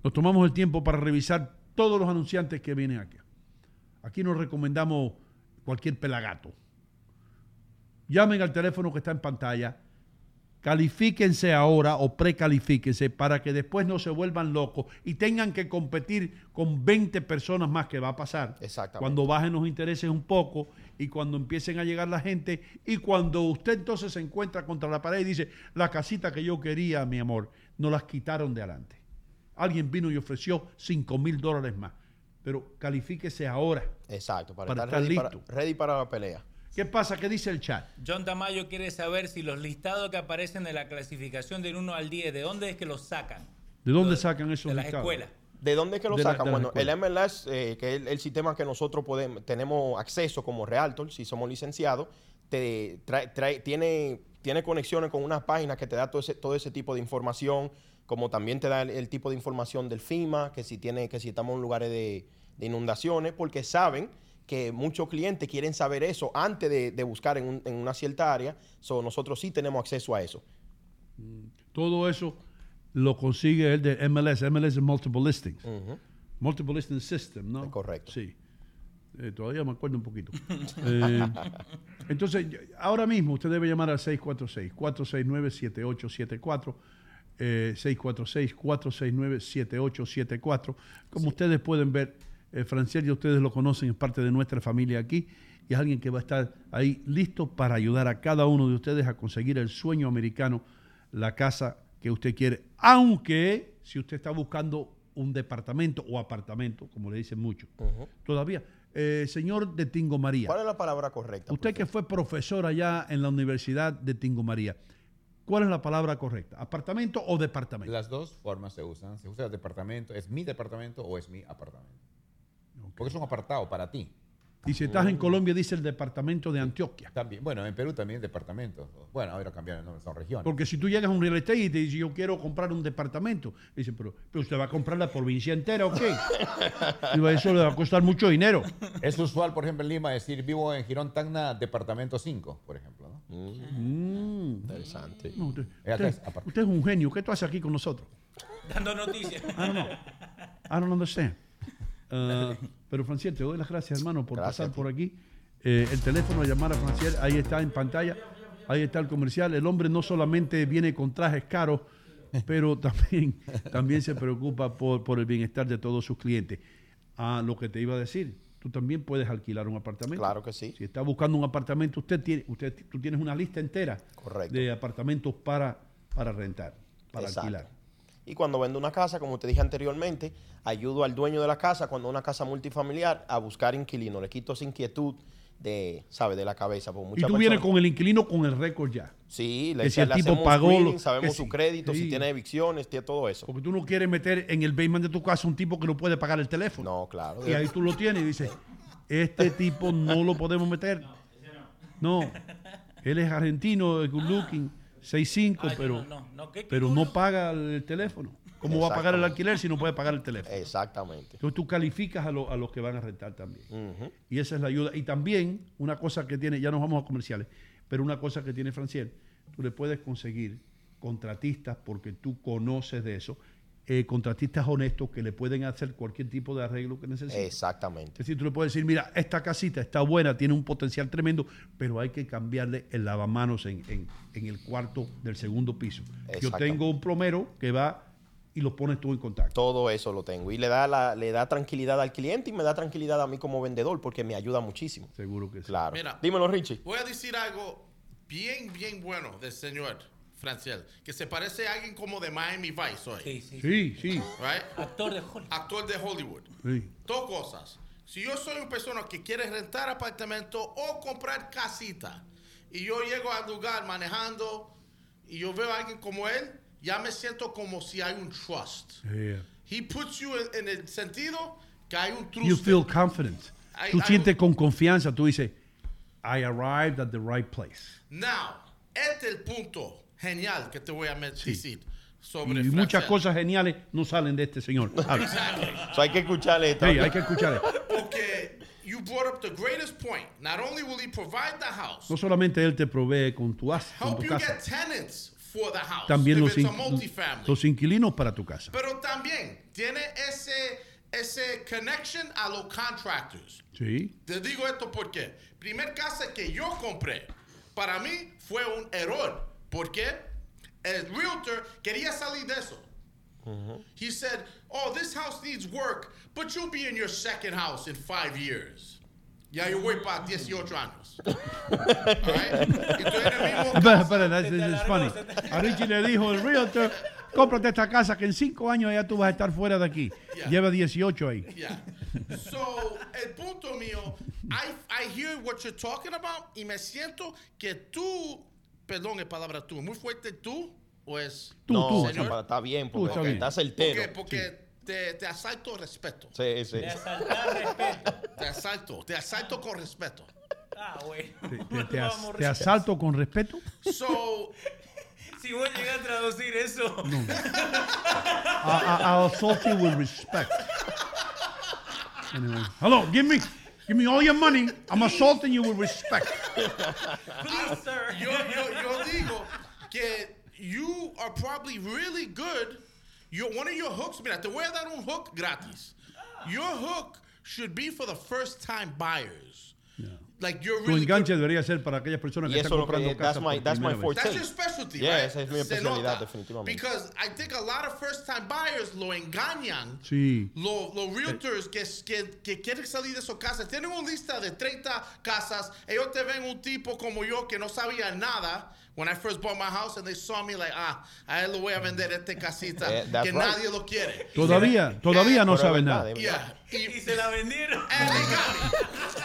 nos tomamos el tiempo para revisar todos los anunciantes que vienen aquí. Aquí nos recomendamos cualquier pelagato. Llamen al teléfono que está en pantalla. Califíquense ahora o precalifíquense para que después no se vuelvan locos y tengan que competir con 20 personas más que va a pasar. Exactamente. Cuando bajen los intereses un poco y cuando empiecen a llegar la gente y cuando usted entonces se encuentra contra la pared y dice, la casita que yo quería, mi amor, nos las quitaron de adelante. Alguien vino y ofreció 5 mil dólares más. Pero califíquese ahora. Exacto, para, Para estar, estar ready, para, listo. ready para la pelea. ¿Qué pasa? ¿Qué dice el chat? John Tamayo quiere saber si los listados que aparecen de la clasificación del 1 al 10, ¿de dónde es que los sacan? ¿De dónde sacan esos de las listados? escuelas. ¿De dónde es que lo sacan? bueno, el. MLS, eh, que es el, el sistema que nosotros podemos, tenemos acceso como Realtor, si somos licenciados, te trae- trae- tiene, tiene conexiones con unas páginas que te da todo ese, todo ese tipo de información, como también te da el, el tipo de información del FIMA, que si, tiene, que si estamos en lugares de, de inundaciones, porque saben que muchos clientes quieren saber eso antes de, de buscar en, un- en una cierta área. So, nosotros sí tenemos acceso a eso. Todo eso lo consigue el de MLS. MLS es Multiple Listings. Multiple Listing System, ¿no? correcto. Sí. Eh, todavía me acuerdo un poquito. *laughs* Eh, entonces, ahora mismo usted debe llamar al 646-469-7874. eh, 646-469-7874. Como ustedes pueden ver, eh, Franciel y ustedes lo conocen, es parte de nuestra familia aquí y es alguien que va a estar ahí listo para ayudar a cada uno de ustedes a conseguir el sueño americano, la casa que usted quiere. Aunque si usted está buscando un departamento o apartamento, como le dicen mucho, todavía. Eh, señor de Tingo María. ¿Cuál es la palabra correcta? Usted que fue profesor allá en la Universidad de Tingo María, ¿cuál es la palabra correcta? ¿Apartamento o departamento? Las dos formas se usan. Se usa el departamento, es mi departamento o es mi apartamento. Porque es un apartado para ti. Y si estás en Colombia, dice el departamento de Antioquia. También, bueno, en Perú también departamentos. Bueno, ahora cambiaron el nombre, son regiones. Porque si tú llegas a un real estate y te dice, yo quiero comprar un departamento, dice, pero, pero usted va a comprar la provincia entera, ¿ok? *laughs* y eso le va a costar mucho dinero. Es usual, por ejemplo, en Lima decir vivo en Girón Tacna, departamento 5, por ejemplo. ¿no? Mm. Interesante. No, usted, Eh, usted es un genio. ¿Qué tú haces aquí con nosotros? Dando noticias. I don't know. I don't understand. *laughs* Uh, pero Franciel, te doy las gracias, hermano, por Gracias pasar por aquí. Eh, el teléfono llamar a Franciel, ahí está en pantalla. Ahí está el comercial. El hombre no solamente viene con trajes caros, *laughs* pero también, también se preocupa por, por el bienestar de todos sus clientes. Ah, lo que te iba a decir, tú también puedes alquilar un apartamento. Claro que sí. Si está buscando un apartamento, usted tiene, usted, tú tienes una lista entera Correcto. de apartamentos para, para rentar, para Exacto. alquilar. Y cuando vendo una casa, como te dije anteriormente, ayudo al dueño de la casa, cuando es una casa multifamiliar, a buscar inquilino. Le quito esa inquietud de, ¿sabe? De la cabeza. porque Y tú vienes con el inquilino con el récord ya. Sí, le, que si el le tipo pagó screening, lo- sabemos que su sí, crédito, sí. si tiene evicciones, tiene todo eso. Porque tú no quieres meter en el basement de tu casa un tipo que no puede pagar el teléfono. No, claro. Y ahí tú lo tienes y dices, este tipo no lo podemos meter. No, él es argentino, es good looking, 6'5", Ay, pero, no, no, no, ¿qué- qué pero no paga el teléfono. ¿Cómo va a pagar el Exactamente. alquiler si no puede pagar el teléfono? Exactamente. Entonces tú calificas a, lo- a los que van a rentar también. Y esa es la ayuda. Y también una cosa que tiene, ya nos vamos a comerciales, pero una cosa que tiene Franciel, tú le puedes conseguir contratistas porque tú conoces de eso, eh, contratistas honestos que le pueden hacer cualquier tipo de arreglo que necesite. Exactamente. Es decir, tú le puedes decir, mira, esta casita está buena, tiene un potencial tremendo, pero hay que cambiarle el lavamanos en, en- en el cuarto del segundo piso. Yo tengo un plomero que va y lo pones tú en contacto. Todo eso lo tengo. Y le da, la, le da tranquilidad al cliente y me da tranquilidad a mí como vendedor porque me ayuda muchísimo. Seguro que sí. Claro. Mira. Dímelo, Richie. Voy a decir algo bien, bien bueno del señor Franciel, que se parece a alguien como de Miami Vice hoy. Sí, sí. Sí, sí. Right? Actor de Hollywood. Actor de Hollywood. sí. Dos cosas. Si yo soy una persona que quiere rentar apartamento o comprar casita y yo llego al lugar manejando y yo veo a alguien como él, ya me siento como si hay un trust. Yeah. He puts you en, el sentido que hay un You trust. feel confident. Hay- tú hay sientes con confianza, tú dices, I arrived at the right place. Now, este es el punto genial que te voy a decir sobre Y muchas Franciel. cosas geniales no salen de este señor. Exactly. So hay que escucharle esto. Sí, hay que escuchar. Porque you brought up the greatest point. Not only will he provide the house, No solamente él te provee con tu, as- con help tu you casa, get tenants for the house. también los, in- los inquilinos para tu casa. Pero también tiene ese, ese connection a los contractors. Sí. Te digo esto porque primer casa que yo compré para mí fue un error. ¿Por qué? El realtor quería salir de eso. He said, "Oh, this house needs work, but you'll be in your second house in five years." Ya yo voy para 18 años. *laughs* Alright? Espera, espera, that's, that's funny. A Richie le dijo el realtor, cómprate esta casa que en cinco años ya tú vas a estar fuera de aquí. Yeah. Lleva 18 ahí. Yeah. So, el punto mío, I, I hear what you're talking about y me siento que tú, perdón, es palabra tú, muy fuerte tú o es Tú, no, señor? esa palabra está bien, porque está bien. está certero. Porque, porque te, te asalto respeto. Sí, sí. De asaltar respeto. Te asalto, te asalto con respeto. Ah, güey. Te, te- te *laughs* as- te asalto con respeto. So, Si vos llegas a traducir eso. I, I, I'll assault you with respect. Anyway. Hello, give me, give me all your money. I'm assaulting you with respect. Please, sir. yo, yo, yo digo que you are probably really good. Your, one of your hooks, mira, te voy a dar un hook gratis. Ah. Your hook should be for the first time buyers. Like you're Tu really good. enganche debería ser para aquellas personas que Y están lo comprando que- casas that's my- por that's my forte. That's your specialty, Yeah, right? esa es mi especialidad, definitivamente. Because I think a lot of first time buyers lo engañan. Sí. Los los realtors que, que, que quieren salir de su casa tienen una lista de 30 casas. Ellos te ven un tipo como yo que no sabía nada. When I first bought my house and they saw me like, ah, a él lo voy a vender este casita Eh, that's que right. nadie lo quiere. Todavía, todavía no Pero es saben verdad, nada. Yeah. Y se la vendieron. *laughs* And they got me.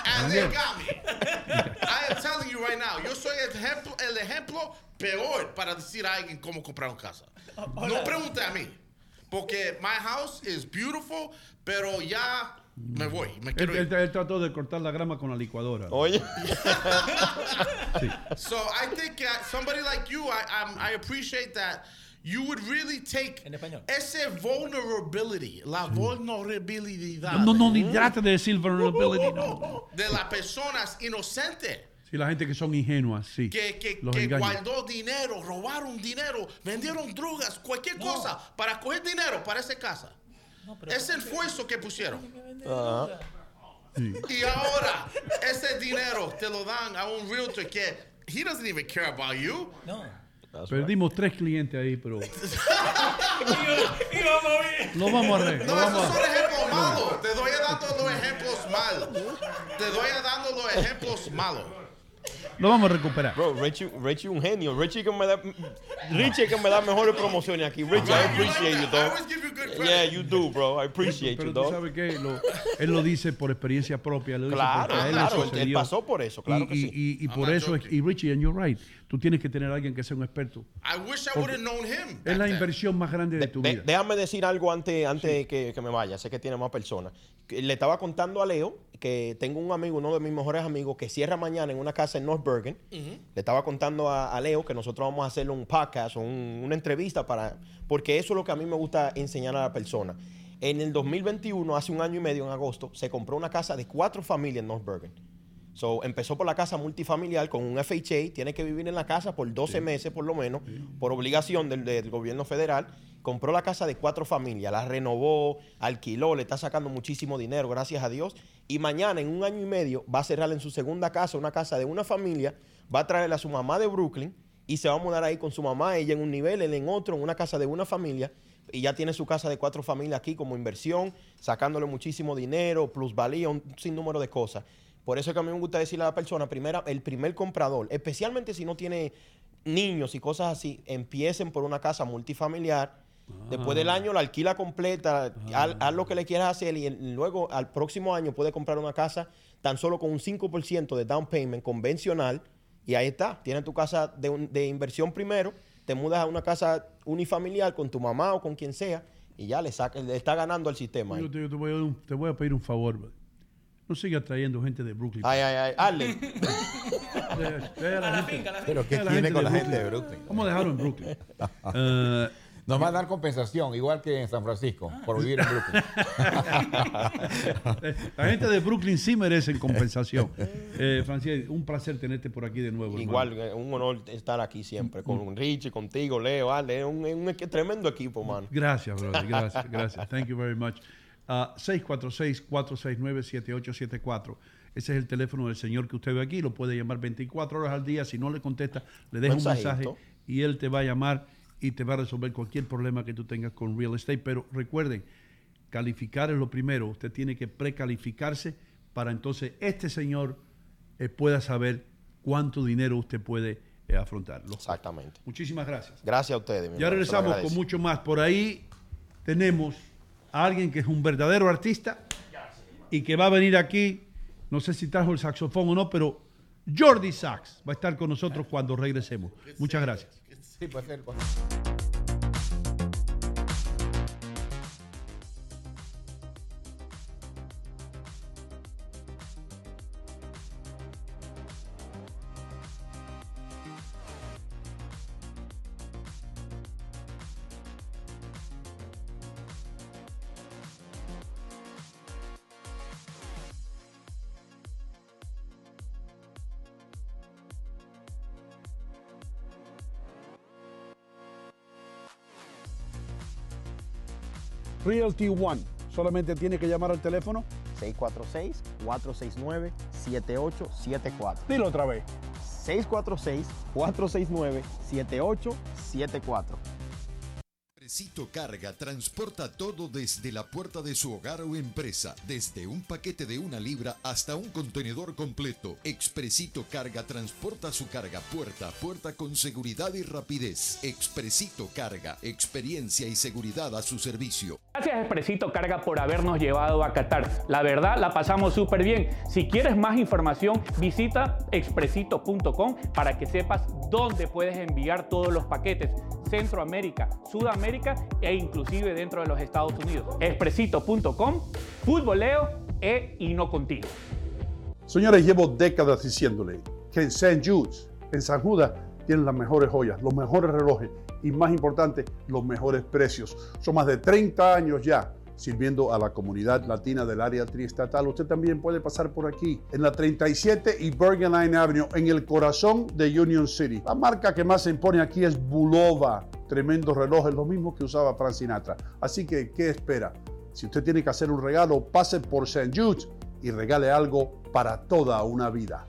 And they got me. I am telling you right now, yo soy el ejemplo, el ejemplo peor para decir a alguien cómo comprar una casa. No pregunte a mí. Porque my house is beautiful, pero ya Me voy, me Él, quiero ir. él- él trató de cortar la grama con la licuadora. Oye. *laughs* So I think uh, somebody like you, I appreciate that you would really take ese vulnerability, la vulnerabilidad No, no, ni trate de decir vulnerability, no. de las personas inocentes Sí, la gente que son ingenuas, sí. que, que, los que guardó dinero, robaron dinero, vendieron drogas, cualquier cosa para coger dinero para esa casa. es el esfuerzo que pusieron. Ajá. Y ahora ese dinero te lo dan a un realtor que he doesn't even care about you. No. Perdimos tres clientes ahí, pero *laughs* lo vamos a arreglar. No, lo vamos esos a- son ejemplos malos. Te doy dando los ejemplos malos. Te doy dando los ejemplos malos. Lo vamos a recuperar. Bro, Richie, Richie un genio. Richie que me da, Richie que me da mejores promociones aquí. Richie, I appreciate you, dog. Yeah, you do, bro. I appreciate Pero you, tú dog. sabes que él lo dice por experiencia propia. Lo Claro, a claro, él- él pasó por eso, claro y, que y- sí. y- y I'm por eso, es- y Richie, and you're right, tú tienes que tener a alguien que sea un experto. I wish I Porque would have known him. Es la inversión más grande de tu De- vida. déjame decir algo antes, antes que, que me vaya. Sé que tiene más personas. Le estaba contando a Leo que tengo un amigo, uno de mis mejores amigos, que cierra mañana en una casa en North Bergen. Le estaba contando a, a Leo que nosotros vamos a hacerle un podcast o un- una entrevista para. Porque eso es lo que a mí me gusta enseñar a la persona. En el 2021, hace un año y medio, en agosto, se compró una casa de cuatro familias en North Bergen. So, empezó por la casa multifamiliar con un FHA, tiene que vivir en la casa por 12 meses por lo menos, por obligación del, del gobierno federal. Compró la casa de cuatro familias, la renovó, alquiló, le está sacando muchísimo dinero, gracias a Dios. Y mañana, en un año y medio, va a cerrar en su segunda casa, una casa de una familia, va a traerle a su mamá de Brooklyn y se va a mudar ahí con su mamá, ella en un nivel, él en otro, en una casa de una familia. Y ya tiene su casa de cuatro familias aquí como inversión, sacándole muchísimo dinero, plusvalía, un sinnúmero de cosas. Por eso es que a mí me gusta decirle a la persona, primera, el primer comprador, especialmente si no tiene niños y cosas así, empiecen por una casa multifamiliar. Después del año la alquila completa, haz, haz lo que le quieras hacer y el- luego al próximo año puede comprar una casa tan solo con un 5% de down payment convencional y ahí está, tienes tu casa de, un- de inversión primero, te mudas a una casa unifamiliar con tu mamá o con quien sea y ya le, saca, le está ganando al sistema. Yo te, yo te voy a, te voy a pedir un favor. No sigas trayendo gente de Brooklyn. Ay, ay, ay, hazle. Deja- deja a la gente- Pero ¿qué tiene con la gente de Brooklyn? Vamos a dejarlo en Brooklyn. *laughs* Eh, Nos va a dar compensación, igual que en San Francisco, por vivir en Brooklyn. *laughs* La gente de Brooklyn sí merecen compensación. *laughs* Eh, Francis, un placer tenerte por aquí de nuevo. Igual, eh, un honor estar aquí siempre, con Richie, contigo, Leo, Ale, es un, un tremendo equipo, mano. Gracias, brother. Gracias, gracias. Thank you very much. Ah, 646-469-7874. Ese es el teléfono del señor que usted ve aquí. Lo puede llamar 24 horas al día. Si no le contesta, le deja un mensaje y él te va a llamar y te va a resolver cualquier problema que tú tengas con real estate. Pero recuerden, calificar es lo primero. Usted tiene que precalificarse para entonces este señor eh, pueda saber cuánto dinero usted puede eh, afrontar. Exactamente. Muchísimas gracias. Gracias a ustedes. mi Ya hermano, regresamos con mucho más. Por ahí tenemos a alguien que es un verdadero artista y que va a venir aquí, no sé si trajo el saxofón o no, pero Jordi Sax va a estar con nosotros cuando regresemos. Muchas gracias. Realty One. Solamente tiene que llamar al teléfono. 646-469-7874. Dilo otra vez. 646-469-7874. Expresito Carga transporta todo desde la puerta de su hogar o empresa, desde un paquete de una libra hasta un contenedor completo. Expresito Carga transporta su carga puerta a puerta con seguridad y rapidez. Expresito Carga, experiencia y seguridad a su servicio. Gracias Expresito Carga por habernos llevado a Qatar. La verdad, la pasamos súper bien. Si quieres más información, visita expresito.com para que sepas dónde puedes enviar todos los paquetes. Centroamérica, Sudamérica e inclusive dentro de los Estados Unidos. Expresito.com, futboleo e Hino Contigo. Señores, llevo décadas diciéndole que en St. Jude's, en San Judas, tienen las mejores joyas, los mejores relojes y más importante, los mejores precios. Son más de 30 años ya sirviendo a la comunidad latina del área triestatal. Usted también puede pasar por aquí, en la 37 y Bergen Line Avenue, en el corazón de Union City. La marca que más se impone aquí es Bulova. Tremendos relojes, lo mismo que usaba Frank Sinatra. Así que, ¿qué espera? Si usted tiene que hacer un regalo, pase por St. Jude's y regale algo para toda una vida.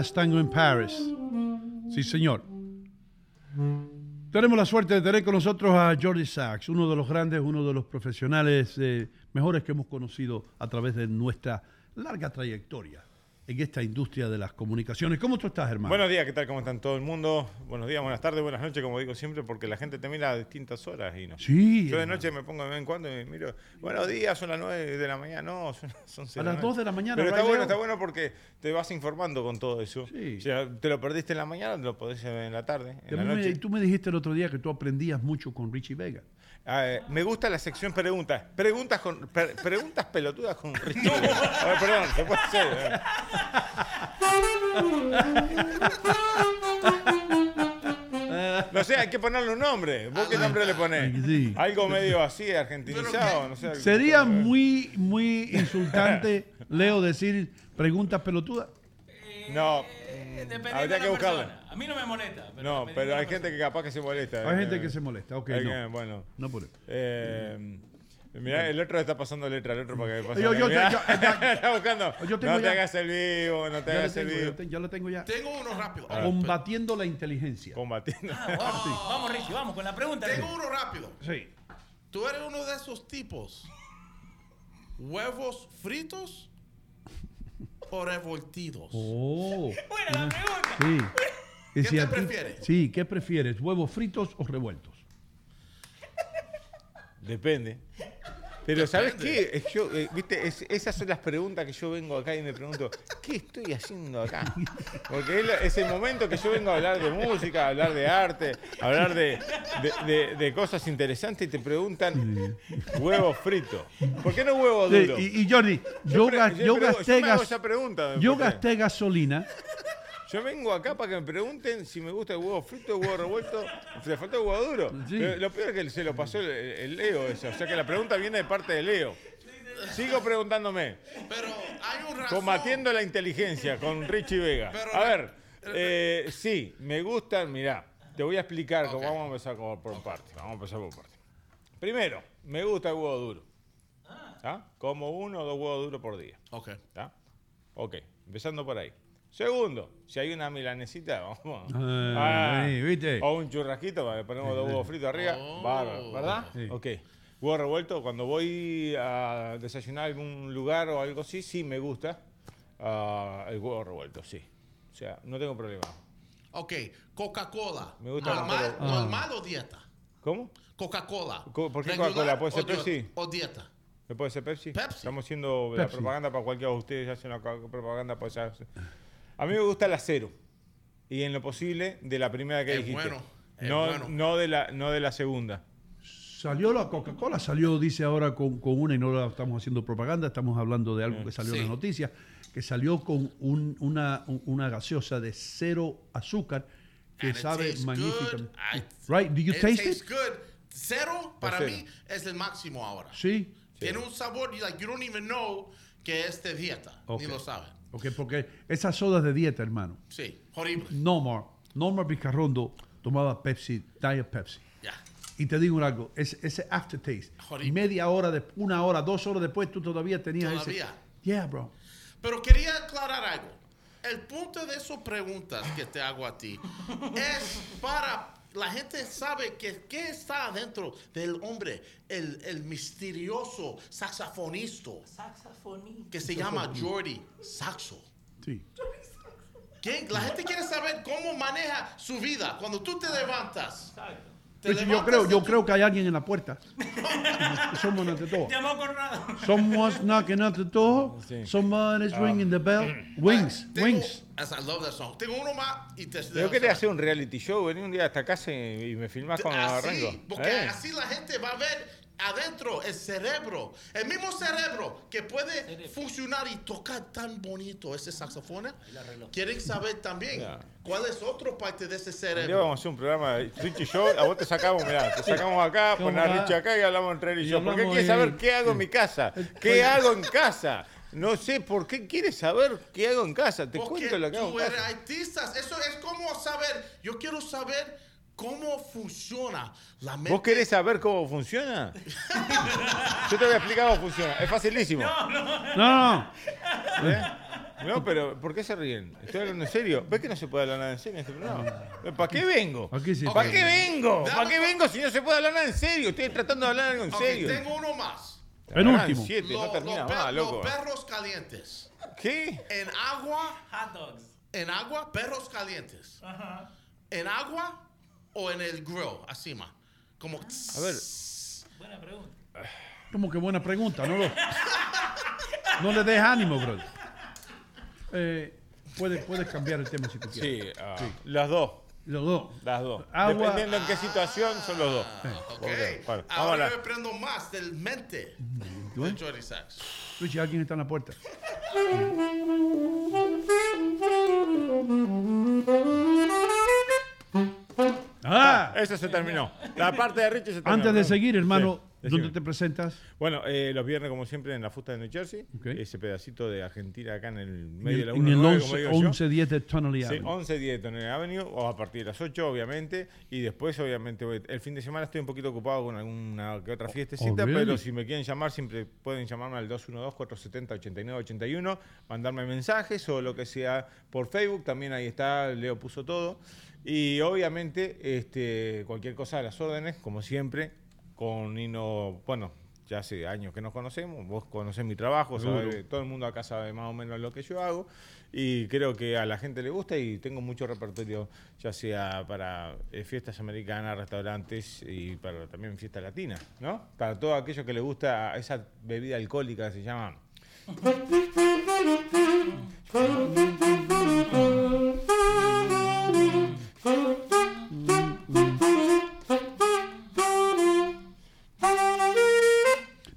Last Tango in Paris. Sí, señor. Tenemos la suerte de tener con nosotros a Jordi Sachs, uno de los grandes, uno de los profesionales eh, mejores que hemos conocido a través de nuestra larga trayectoria en esta industria de las comunicaciones. ¿Cómo tú estás, hermano? Buenos días, ¿qué tal? ¿Cómo están todo el mundo? Buenos días, buenas tardes, buenas noches, como digo siempre, porque la gente te mira a distintas horas y no. Sí, Yo de hermano. noche me pongo de vez en cuando y miro, buenos días, son las 9 de la mañana, no, *laughs* son, son A las 2 de la mañana, Pero está bueno, está bueno porque te vas informando con todo eso. O sea, te lo perdiste en la mañana, te lo podés ver en la tarde, Y en a la mí me- noche. tú me dijiste el otro día que tú aprendías mucho con Richie Vega. Ah, eh, me gusta la sección preguntas. Preguntas con preguntas pelotudas con Richie. A ver, perdón, se puede hacer. eh. No sé, hay que ponerle un nombre. ¿Vos qué nombre le ponés? Algo medio así, argentinizado, no sé. Sería muy, muy insultante, Leo, decir preguntas pelotudas. No, Dependiendo habría de que la buscarle. persona. A mí no me molesta. Pero No, dependiendo pero hay gente que capaz que se molesta. Hay eh. gente que se molesta, ok, Hay no. que- bueno. No por eso. Eh, Mirá, el otro le está pasando letra al otro para que pase. Yo- yo- yo- *laughs* está buscando. Yo tengo no te ya- hagas el vivo, no te hagas el vivo. yo te- ya lo tengo ya. Tengo uno rápido. Combatiendo la inteligencia. Combatiendo. Ah, vamos, vamos, Richie, vamos con la pregunta. Tengo uno rápido. Sí. ¿Tú eres uno de esos tipos? ¿Huevos fritos o revoltidos? Oh. *laughs* Buena la pregunta. Sí. *laughs* Y ¿Qué si te ti- prefieres? Sí, ¿qué prefieres? ¿Huevos fritos o revueltos? *laughs* Depende. Pero ¿sabes qué? Yo, eh, ¿viste? Es- esas son las preguntas que yo vengo acá y me pregunto, ¿qué estoy haciendo acá? Porque es, la- es el momento que yo vengo a hablar de música, a hablar de arte, a hablar de, de- de- de cosas interesantes y te preguntan huevo frito. ¿Por qué no huevo Sí, duro? y, y Jordi, yo, yo yo pregu- yo gasté, me hago gas- esa pregunta, yo porque- gasté gasolina. Yo vengo acá para que me pregunten si me gusta el huevo frito, el huevo revuelto. Le falta el huevo duro. Sí. Lo peor es que se lo pasó el, el Leo eso. O sea que la pregunta viene de parte de Leo. sigo preguntándome. Pero hay un razón. Combatiendo la inteligencia con Richie Vega. Pero- a ver, eh, sí, me gustan, mirá, te voy a explicar cómo vamos a empezar por, por parte. Vamos a empezar por parte. Primero, me gusta el huevo duro. ¿Ah? Como uno o dos huevos duros por día. Ok. ¿Tá? Ok, empezando por ahí. Segundo, si hay una milanesita, *laughs* vamos. Ah, sí, ¿viste? O un churrasquito, para que ponemos dos huevos fritos arriba. Oh. bárbaro, ¿verdad? Sí. Ok. Huevo revuelto, cuando voy a desayunar algún lugar o algo así, sí me gusta ah, el huevo revuelto, sí. O sea, no tengo problema. Ok, Coca-Cola. Me gusta normal, normal o dieta? ¿Cómo? Coca-Cola. Co- ¿Por qué ¿Regular Coca-Cola? ¿Puede ser Pepsi? O dieta. ¿Me puede ser Pepsi? Pepsi. Estamos haciendo la propaganda para cualquiera de ustedes, hacen la propaganda para esa- A mí me gusta el acero. Y en lo posible, de la primera que Es dijiste. bueno, es no, bueno. no, de la, no de la segunda. Salió la Coca-Cola, salió, dice ahora, con, con una, y no la estamos haciendo propaganda, estamos hablando de algo que salió en Sí. la noticia, que salió con un- una, una gaseosa de cero azúcar que And sabe magníficamente. I- Right? Do you It taste tastes it? good. Cero, para cero. mí, es el máximo ahora. Sí. Tiene un sabor, you, like, you don't even know que es de dieta. Ni lo saben. Ok, porque esas sodas de dieta, hermano. Sí, horrible. Nomar, Nomar Picarrondo tomaba Pepsi, Diet Pepsi. Ya. Y te digo algo, ese, ese aftertaste, media hora, de, una hora, dos horas después, tú todavía tenías Todavía. ese... Yeah, bro. Pero quería aclarar algo. El punto de esas preguntas que te hago a ti es para la gente sabe que qué está adentro del hombre, el, el misterioso saxofonista que se llama Jordi Saxo. Sí. ¿Quién? La gente quiere saber cómo maneja su vida cuando tú te levantas. Richie, yo creo, yo creo que hay alguien en la puerta. *laughs* Somos ante todo. Llamó Conrado. Someone's knocking at the door. Someone is Ah. ringing the bell. Wings, wings. As I love that song. Tengo uno más y te Yo quería hacer un reality show, venir un día hasta casa y, y me filmás con Así, arranco. porque ¿Eh? así la gente va a ver adentro el cerebro, el mismo cerebro que puede funcionar y tocar tan bonito ese saxofón. Quieren saber también cuál es otra parte de ese cerebro. vamos a hacer un programa Richie Show, a vos te sacamos, mirá, te sacamos acá, poner a Richie acá y hablamos entre él y y yo. ¿Por qué hablamos quieres saber qué hago en mi casa? ¿Qué hago en casa? No sé por qué quieres saber qué hago en casa. Te Porque cuento lo que hago en tú eres casa. artista. Eso es como saber, yo quiero saber cómo funciona la mente. ¿Vos querés saber cómo funciona? Yo te voy a explicar cómo funciona. Es facilísimo. No, no. ¿Eh? No, pero ¿por qué se ríen? Estoy hablando en serio. ¿Ves que no se puede hablar nada en serio en este programa? ¿Para qué vengo? Sí. ¿Para qué vengo? ¿Para qué vengo si no se puede hablar nada en serio? Estoy tratando de hablar algo en serio. tengo uno más. Penúltimo. Siete, no termina los per- más, loco. Los perros calientes. ¿Qué? En agua. Hot dogs. En agua, perros calientes. ¿En agua o en el grill? Así más. Como. A ver. Buena pregunta. Como que buena pregunta, no lo. No le des ánimo, brother. Eh, puedes, puedes cambiar el tema si tú Sí, quieres. ah, las dos. Los dos. Las dos. Agua- Dependiendo en qué situación son los dos. Ok. Ok, vale, vamos a Ahora yo aprendo más del mente de Jordi Sachs. Richie, alguien está en la puerta. Ah. Eso se terminó. La parte de Richie se terminó. Antes de seguir, hermano, Sí, ¿dónde te presentas? Bueno, eh, los viernes, como siempre, en la fusta de New Jersey. Ese pedacito de Argentina acá en el En medio el, de la en el 1-9, 11, como digo yo. 1110 de Tonelli Sí, Avenue. 11-10 de Tonelli Avenue, o a partir de las 8, obviamente. Y después, obviamente, el fin de semana estoy un poquito ocupado con alguna que otra fiestecita, Oh, really? pero si me quieren llamar, siempre pueden llamarme al 212-470-8981, mandarme mensajes o lo que sea por Facebook. También ahí está, Leo puso todo. Y obviamente, este, cualquier cosa a las órdenes, como siempre, con Nino, bueno, ya hace años que nos conocemos, vos conocés mi trabajo, todo el mundo acá sabe más o menos lo que yo hago y creo que a la gente le gusta y tengo mucho repertorio, ya sea para eh, fiestas americanas, restaurantes y para también fiestas latinas, ¿no? Para todo aquello que le gusta esa bebida alcohólica que se llama...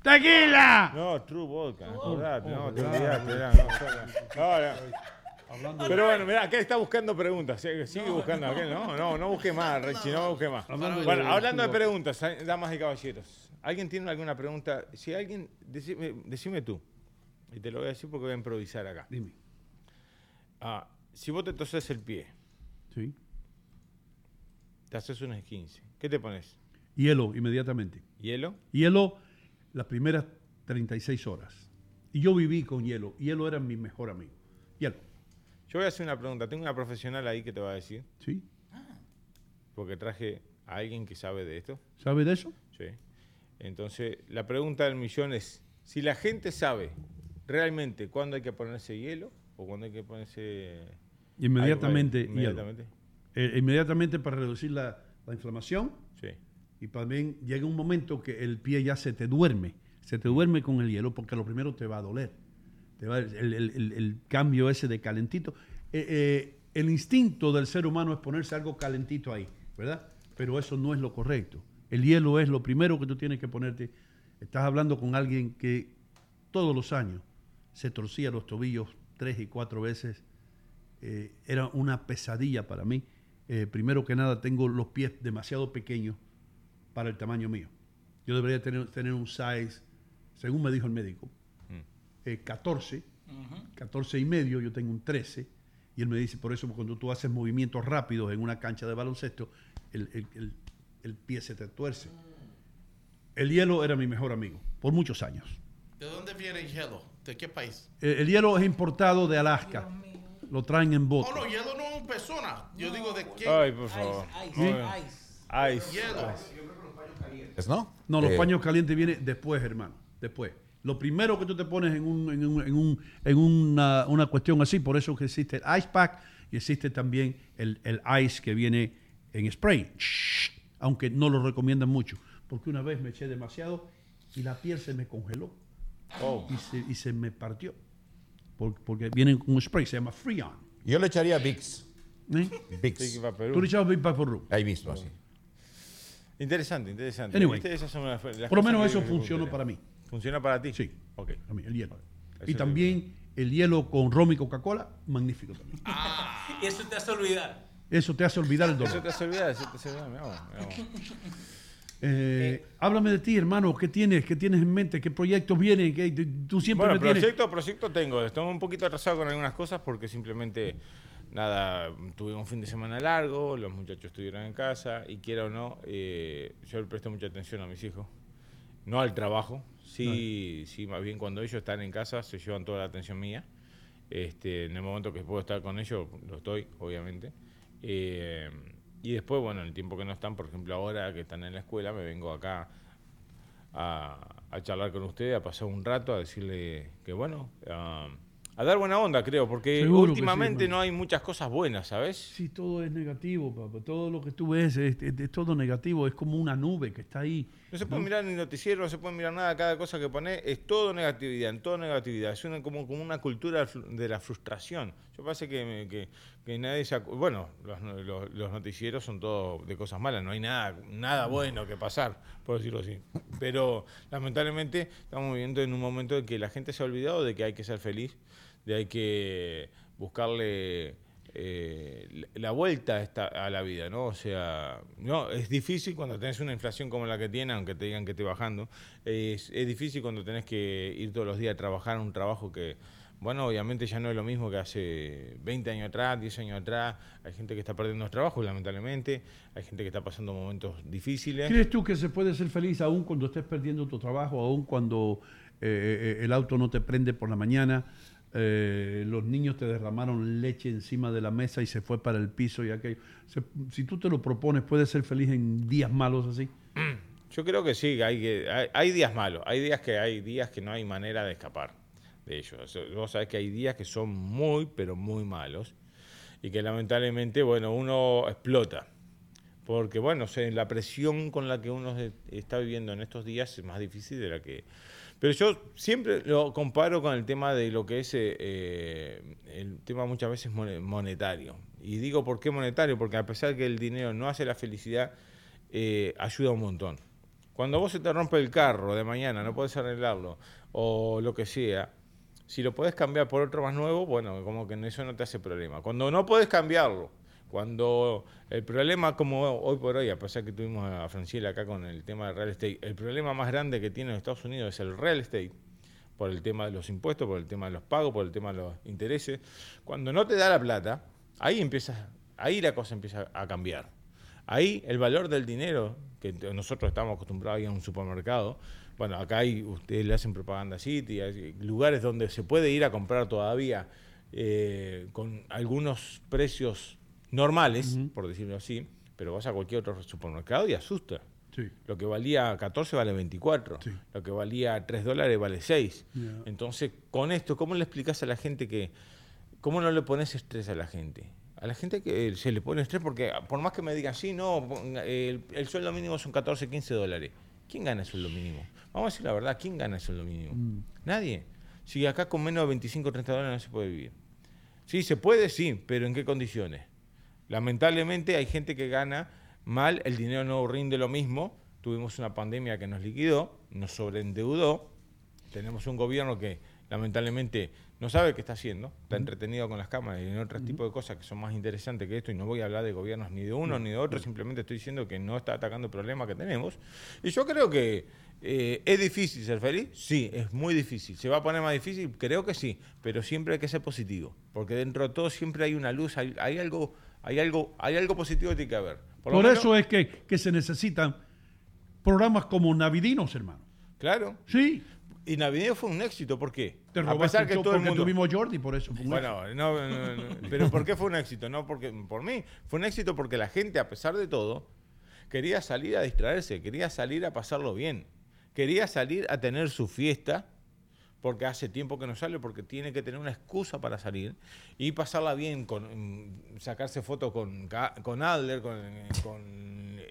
¡Tequila! No, True Vodka, acordate, no, te claro. olvidaste, era, no, no, no. Pero bueno, mira, acá está buscando preguntas, sigue, sigue buscando, acá, no, no, no busque más, Richie, no busque más. Hablando de- Bueno, hablando de preguntas, eh, damas y caballeros, ¿Alguien tiene alguna pregunta? Si alguien, decime, decime tú, y te lo voy a decir porque voy a improvisar acá. Dime. Ah, si vos te toses el pie, Sí. Te haces unos 15, ¿qué te pones? Hielo inmediatamente. ¿Hielo? Hielo las primeras 36 horas. Y yo viví con hielo. Hielo era mi mejor amigo. Hielo. Yo voy a hacer una pregunta. Tengo una profesional ahí que te va a decir. Sí. Porque traje a alguien que sabe de esto. ¿Sabe de eso? Sí. Entonces, la pregunta del millón es, si la gente sabe realmente cuándo hay que ponerse hielo o cuándo hay que ponerse... Inmediatamente algo hielo. Inmediatamente. Eh, inmediatamente para reducir la, la inflamación. Sí. Y también llega un momento que el pie ya se te duerme. Se te duerme con el hielo porque lo primero te va a doler. Te va- el, el- el- el cambio ese de calentito. Eh, eh, el instinto del ser humano es ponerse algo calentito ahí, ¿verdad? Pero eso no es lo correcto. El hielo es lo primero que tú tienes que ponerte. Estás hablando con alguien que todos los años se torcía los tobillos tres y cuatro veces. Eh, era una pesadilla para mí. Eh, primero que nada, tengo los pies demasiado pequeños para el tamaño mío. Yo debería tener, tener un size, según me dijo el médico, eh, 14, 14 y medio, yo tengo un 13, y él me dice, por eso cuando tú haces movimientos rápidos en una cancha de baloncesto, el, el- el- el pie se te tuerce. El hielo era mi mejor amigo, por muchos años. ¿De dónde viene el hielo? ¿De qué país? Eh, el hielo es importado de Alaska, lo traen en bote. Oh, no, hielo no es persona. Yo digo de qué. Ay, por favor. ice, Muy bien. Ice. Hielo. ¿No? No, los Eh, paños calientes vienen después, hermano. Después. Lo primero que tú te pones en, un- en un- en un- en una, una cuestión así, por eso que existe el ice pack y existe también el, el ice que viene en spray. Shh, aunque no lo recomiendan mucho. Porque una vez me eché demasiado y la piel se me congeló. Oh. Y, se, y se me partió. Por- porque vienen con un spray, se llama Freon. Yo le echaría Vicks. ¿Eh? Vicks. Tú le echabas Big Vaporub. Ahí mismo, así. Interesante, interesante. Anyway, Viste, esas son las- las por lo menos eso me funcionó para mí. ¿Funciona para ti? Sí. Ok. A mí, el hielo. Eso Y también el hielo con rom y Coca-Cola, magnífico también. Y eso te hace olvidar. Eso te hace olvidar el Eso dolor. te hace olvidar, eso te hace olvidar. Mirá vos. Eh, háblame de ti, hermano. ¿Qué tienes? ¿Qué tienes en mente? ¿Qué proyectos vienen? ¿Qué- tú siempre Bueno, me tienes. proyecto, proyecto tengo. Estoy un poquito atrasado con algunas cosas porque simplemente, nada, tuve un fin de semana largo, los muchachos estuvieron en casa y quiera o no, eh, yo le presto mucha atención a mis hijos. No al trabajo, sí, sí, más bien cuando ellos están en casa se llevan toda la atención mía. Este, en el momento que puedo estar con ellos, lo estoy, obviamente. Eh, y después, bueno, en el tiempo que no están, por ejemplo, ahora que están en la escuela, me vengo acá a, a charlar con ustedes, a pasar un rato, a decirle que, bueno, a, a dar buena onda, creo, porque Seguro sí, últimamente hermano. no hay muchas cosas buenas, ¿sabes? Sí, todo es negativo, papá. Todo lo que tú ves es, es- es todo negativo. Es como una nube que está ahí. No se puede ¿no? mirar ni noticiero, no se puede mirar nada, cada cosa que pone es todo negatividad, en todo negatividad. Es una, como, como una cultura de la frustración. Yo parece que, que, que nadie se Bueno, los, los- los noticieros son todos de cosas malas, no hay nada, nada bueno que pasar, por decirlo así. Pero lamentablemente estamos viviendo en un momento en que la gente se ha olvidado de que hay que ser feliz, de hay que buscarle eh, la- vuelta a, esta- a la vida, ¿no? O sea, no, es difícil cuando tenés una inflación como la que tiene, aunque te digan que esté bajando. Es, es difícil cuando tenés que ir todos los días a trabajar un trabajo que, bueno, obviamente ya no es lo mismo que hace 20 años atrás, 10 años atrás. Hay gente que está perdiendo los trabajos, lamentablemente. Hay gente que está pasando momentos difíciles. ¿Crees tú que se puede ser feliz aún cuando estés perdiendo tu trabajo, aún cuando eh, eh, el auto no te prende por la mañana, eh, los niños te derramaron leche encima de la mesa y se fue para el piso y aquello? Si tú te lo propones, ¿puedes ser feliz en días malos así? Yo creo que sí, hay, días malos, hay días que hay días que no hay manera de escapar de ellos. Vos sabés que hay días que son muy, pero muy malos y que lamentablemente, bueno, uno explota. Porque, bueno, la presión con la que uno está viviendo en estos días es más difícil de la que... Pero yo siempre lo comparo con el tema de lo que es eh, eh, el tema muchas veces mone- monetario. Y digo por qué monetario, porque a pesar que el dinero no hace la felicidad, eh, ayuda un montón. Cuando vos se te rompe el carro de mañana, no podés arreglarlo, o lo que sea, si lo podés cambiar por otro más nuevo, bueno, como que eso no te hace problema. Cuando no podés cambiarlo, Cuando el problema, como hoy por hoy, a pesar que tuvimos a Franciela acá con el tema del real estate, el problema más grande que tiene Estados Unidos es el real estate, por el tema de los impuestos, por el tema de los pagos, por el tema de los intereses. Cuando no te da la plata, ahí empieza, ahí la cosa empieza a cambiar. Ahí el valor del dinero, que nosotros estamos acostumbrados a ir a un supermercado, bueno, acá hay, ustedes le hacen propaganda City, hay lugares donde se puede ir a comprar todavía eh, con algunos precios normales, por decirlo así, pero vas a cualquier otro supermercado y asusta. Sí. Lo que valía 14 vale 24. Lo que valía 3 dólares vale 6. Ya. Entonces, con esto, ¿cómo le explicas a la gente que... ¿Cómo no le pones estrés a la gente? A la gente que se le pone estrés porque por más que me digan, sí, no, el, el sueldo mínimo son 14, 15 dólares. ¿Quién gana el sueldo mínimo? Vamos a decir la verdad, ¿quién gana el sueldo mínimo? Mm. Nadie. Si acá con menos de 25 o 30 dólares no se puede vivir. Sí, se puede, sí, pero ¿en qué condiciones? Lamentablemente hay gente que gana mal, el dinero no rinde lo mismo. Tuvimos una pandemia que nos liquidó, nos sobreendeudó. Tenemos un gobierno que lamentablemente no sabe qué está haciendo, está entretenido con las cámaras y en otros tipos de cosas que son más interesantes que esto. Y no voy a hablar de gobiernos ni de uno ni de otro, simplemente estoy diciendo que no está atacando el problema que tenemos. Y yo creo que eh, es difícil ser feliz, sí, es muy difícil. ¿Se va a poner más difícil? Creo que sí, pero siempre hay que ser positivo, porque dentro de todo siempre hay una luz, hay, hay algo, hay algo, hay algo positivo que tiene que haber. Por, menos- eso es que, que se necesitan programas como Navidinos, hermano. Claro. Sí. Y Navidad fue un éxito, ¿por qué? Te a pesar que todo el mundo... tuvimos Jordi, por eso. fue un Bueno, no, no, no, pero ¿por qué fue un éxito? No porque por mí, fue un éxito porque la gente, a pesar de todo, quería salir a distraerse, quería salir a pasarlo bien, quería salir a tener su fiesta, porque hace tiempo que no sale, porque tiene que tener una excusa para salir y pasarla bien, con mm, sacarse fotos con, con Adler, con, con,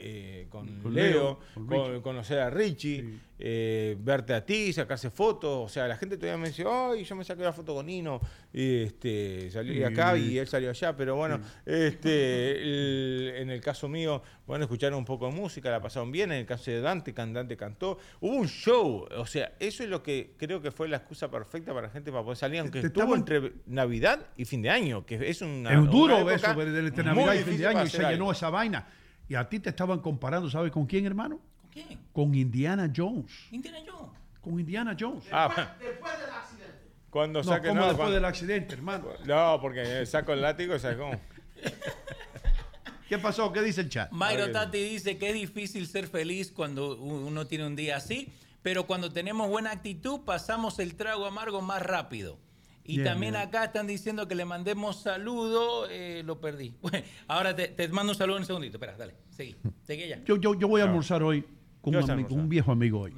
eh, con Leo, Leo, con conocer a Richie, eh, verte a ti, sacarse fotos. O sea, la gente todavía me dice, ay, yo me saqué la foto con Nino, y este, salí acá y él salió allá. Pero bueno, este, el- en el caso mío, bueno, escucharon un poco de música, la pasaron bien. En el caso de Dante, cantante cantó. Hubo un show. O sea, eso es lo que creo que fue la excusa perfecta para la gente para poder salir, aunque te estuvo entre Navidad y fin de año, que es una. es duro una eso, el entre muy Navidad y fin difícil de año y se llenó esa vaina. Y a ti te estaban comparando, ¿sabes con quién, hermano? ¿Con quién? Con Indiana Jones. Indiana Jones. Con Indiana Jones. Ah, Cuando no, saque como no, después cuando- del accidente, hermano. No, porque saco el látigo y sacó. *laughs* ¿Qué pasó? ¿Qué dice el chat? Mayro Tati dice que es difícil ser feliz cuando uno tiene un día así, pero cuando tenemos buena actitud pasamos el trago amargo más rápido. Y Bien, también bien. acá están diciendo que le mandemos saludo, eh, lo perdí. *laughs* Bueno, ahora te, te mando un saludo en un segundito. Espera, dale, seguí. Seguí ya. Yo, yo, yo voy a almorzar hoy con ¿Qué un, amigo, con un viejo amigo hoy.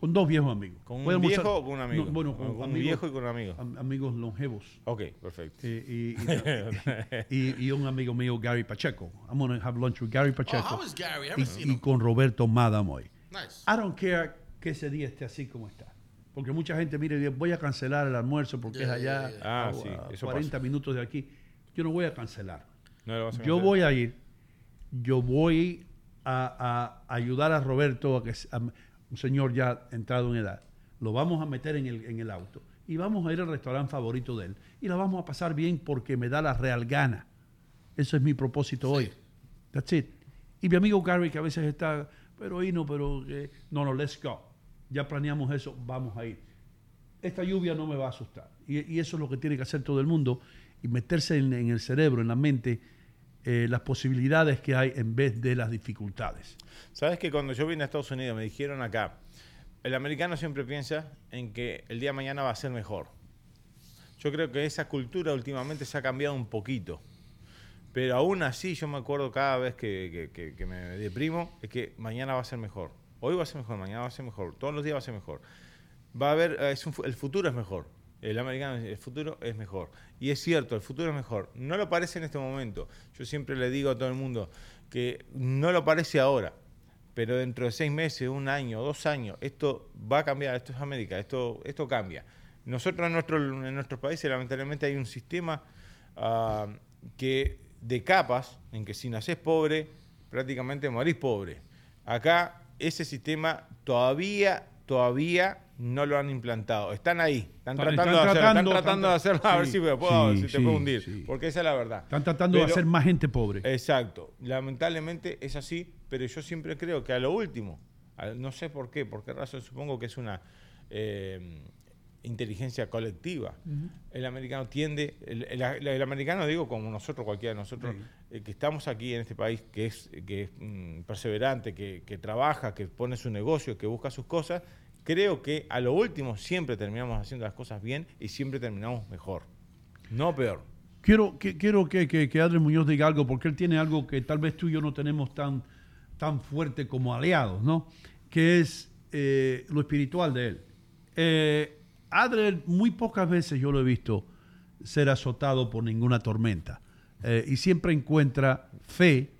Con dos viejos amigos. ¿Con un viejo o con un amigo? No, bueno, ¿O con, con un amigos- viejo y con un amigo? am- amigos longevos. Ok, perfecto. Y, y- *laughs* y- y un amigo mío, Gary Pacheco. I'm going to have lunch with Gary Pacheco. how is Gary? I y, seen y con Roberto Madam hoy. Nice. I don't care que ese día esté así como está. Porque mucha gente, mire, dice, voy a cancelar el almuerzo porque Yeah, es allá yeah, yeah. a- Ah, sí, a eso 40 minutos de aquí. Yo no voy a cancelar. No lo vas a Yo cancelar. voy a ir, yo voy a, a ayudar a Roberto, a que, a- un señor ya entrado en edad, lo vamos a meter en el, en el auto y vamos a ir al restaurante favorito de él y la vamos a pasar bien porque me da la real gana. Eso es mi propósito hoy. That's it. Y mi amigo Gary que a veces está, pero no, pero eh, no, no, let's go. Ya planeamos eso, vamos a ir. Esta lluvia no me va a asustar. Y, y eso es lo que tiene que hacer todo el mundo y meterse en, en el cerebro, en la mente, eh, las posibilidades que hay en vez de las dificultades. Sabes que cuando yo vine a Estados Unidos me dijeron acá, el americano siempre piensa en que el día de mañana va a ser mejor. Yo creo que esa cultura últimamente se ha cambiado un poquito. Pero aún así yo me acuerdo cada vez que, me deprimo, es que mañana va a ser mejor. Hoy va a ser mejor, mañana va a ser mejor, todos los días va a ser mejor. Va a haber, eh, el futuro es mejor. El americano, el futuro es mejor. Y es cierto, el futuro es mejor. No lo parece en este momento. Yo siempre le digo a todo el mundo que no lo parece ahora, pero dentro de seis meses, un año, dos años, esto va a cambiar. Esto es América, esto, esto cambia. Nosotros en, nuestro, en nuestros países, lamentablemente, hay un sistema ah, que de capas, en que si nacés pobre, prácticamente morís pobre. Acá ese sistema todavía, todavía no lo han implantado. Están ahí, están, Están- tratando, están de hacerlo, tratando, están tratando de hacerlo, a ver si me puedo, sí, si te sí, puedo hundir, porque esa es la verdad. Están tratando de hacer más gente pobre. Exacto. Lamentablemente es así, pero yo siempre creo que a lo último, a- no sé por qué, por qué razón, supongo que es una eh, inteligencia colectiva. El americano tiende, el, el- el americano digo como nosotros, cualquiera de nosotros, eh, que estamos aquí en este país, que es, que es mm, perseverante, que, que trabaja, que pone su negocio, que busca sus cosas, creo que a lo último siempre terminamos haciendo las cosas bien y siempre terminamos mejor, no peor. Quiero que, quiero que, que, que Adrián Muñoz diga algo, porque él tiene algo que tal vez tú y yo no tenemos tan, tan fuerte como aliados, ¿no? Que es eh, lo espiritual de él. Eh, muy pocas veces yo lo he visto ser azotado por ninguna tormenta. Eh, y siempre encuentra fe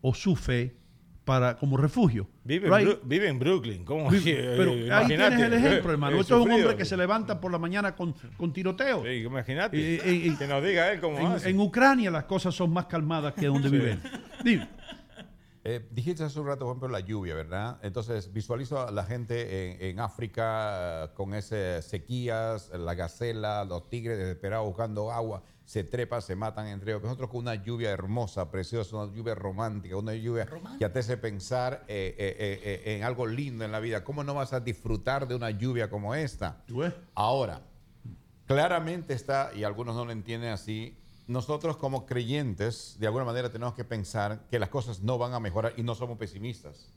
o su fe para, como refugio. Vive, Right? en, vive en Brooklyn, ¿cómo? Vi- Sí, *laughs* Pero eh, ahí tienes el ejemplo, Eh, hermano. eh, Esto es un hombre que se levanta por la mañana con, con tiroteo. Sí, imagínate. Eh, eh, eh, que nos diga él cómo en, hace. en Ucrania las cosas son más calmadas que donde Sí. viven. Dime. Eh, dijiste hace un rato, por ejemplo, la lluvia, ¿verdad? Entonces, visualizo a la gente en, en África eh, con esas sequías, la gacela, los tigres desesperados buscando agua, se trepan, se matan entre ellos. Nosotros con una lluvia hermosa, preciosa, una lluvia romántica, una lluvia que te hace pensar eh, eh, eh, eh, en algo lindo en la vida. ¿Cómo no vas a disfrutar de una lluvia como esta? Ahora, claramente está, y algunos no lo entienden así, nosotros como creyentes, de alguna manera tenemos que pensar que las cosas no van a mejorar y no somos pesimistas.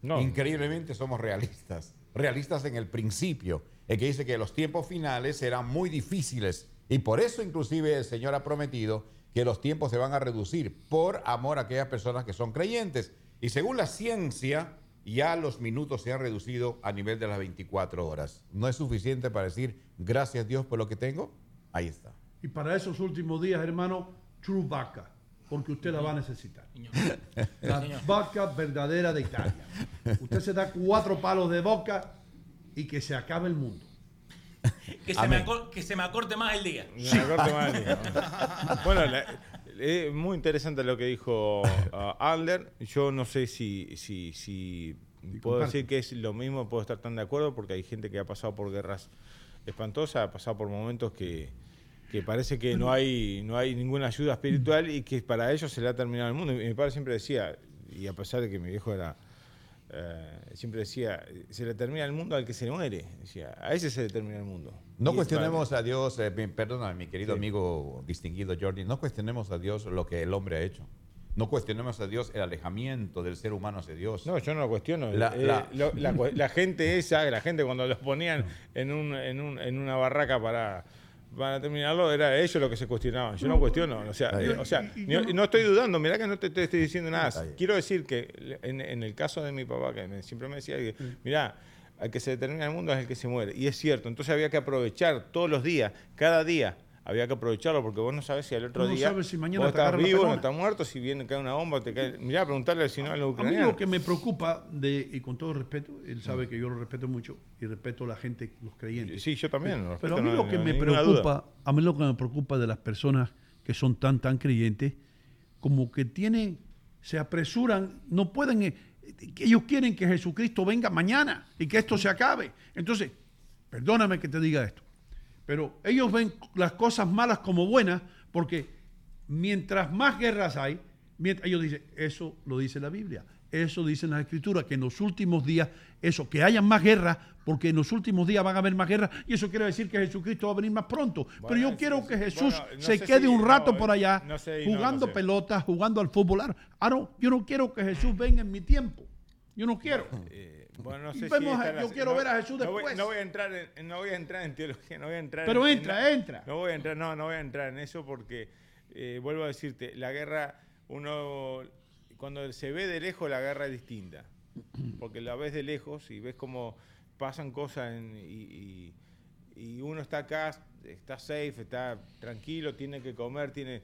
No. Increíblemente somos realistas. Realistas en el principio, en que dice que los tiempos finales serán muy difíciles. Y por eso inclusive el Señor ha prometido que los tiempos se van a reducir por amor a aquellas personas que son creyentes. Y según la ciencia, ya los minutos se han reducido a nivel de las 24 horas. ¿No es suficiente para decir gracias Dios por lo que tengo? Ahí está. Y para esos últimos días, hermano, true vaca, porque usted la va a necesitar. La vaca verdadera de Italia. Usted se da cuatro palos de boca y que se acabe el mundo. Que se, me acor- que se me acorte más el día. Me acorto mal, digo. bueno, la- es muy interesante lo que dijo uh, Adler. Yo no sé si, si, si puedo comparte. decir que es lo mismo, puedo estar tan de acuerdo, porque hay gente que ha pasado por guerras espantosas, ha pasado por momentos que, que parece que no hay, no hay ninguna ayuda espiritual y que para ellos se le ha terminado el mundo. Y mi padre siempre decía, y a pesar de que mi viejo era... eh, siempre decía, se le termina el mundo al que se muere. Decía, a ese se le termina el mundo. No Y es cuestionemos a Dios, eh, perdona, mi querido Sí. amigo distinguido Jordi, no cuestionemos a Dios lo que el hombre ha hecho. No cuestionemos a Dios el alejamiento del ser humano hacia Dios. No, yo no lo cuestiono. La- Eh, la- lo- la, la gente esa, la gente cuando los ponían en, un, en, un- en una barraca para, para terminarlo, era ellos lo que se cuestionaban. Yo no cuestiono. O sea, eh, o sea no estoy dudando, mirá que no te, te estoy diciendo nada. Quiero decir que en, en el caso de mi papá, que me- siempre me decía, que, mirá, al que se determina el mundo es el que se muere. Y es cierto, entonces había que aprovechar todos los días, cada día. Había que aprovecharlo porque vos no sabes si al otro no día sabes si mañana vos estás vivo, no estás muerto, si viene cae una bomba, te cae. Mirá, preguntarle si no a los A mí ucranianos. lo que me preocupa, de, y con todo respeto, él sabe que yo lo respeto mucho y respeto a la gente, los creyentes. Sí, yo también lo Pero, a mí no- lo que no- me preocupa, a mí lo que me preocupa de las personas que son tan, tan creyentes, como que tienen, se apresuran, no pueden, eh, ellos quieren que Jesucristo venga mañana y que esto se acabe. Entonces, perdóname que te diga esto, pero ellos ven las cosas malas como buenas porque mientras más guerras hay, mientras, ellos dicen, eso lo dice la Biblia, eso dicen las escrituras, que en los últimos días, eso, que hayan más guerras, porque en los últimos días van a haber más guerras, y eso quiere decir que Jesucristo va a venir más pronto. Pero yo quiero que Jesús bueno, no se quede si- un rato no, por allá, no sé, no, jugando pelotas, jugando al fútbol. Ah, no, yo no quiero que Jesús venga en mi tiempo. Yo no quiero. Eh, Bueno, no sé si a- yo quiero ver a Jesús no voy- después. No voy, a entrar en, no voy a entrar en teología, no voy a entrar Pero en- entra, en- entra. No voy a entrar, no, no voy a entrar en eso porque eh, vuelvo a decirte, la guerra, uno cuando se ve de lejos la guerra es distinta. Porque la ves de lejos y ves cómo pasan cosas en- y, y- y uno está acá, está safe, está tranquilo, tiene que comer, tiene.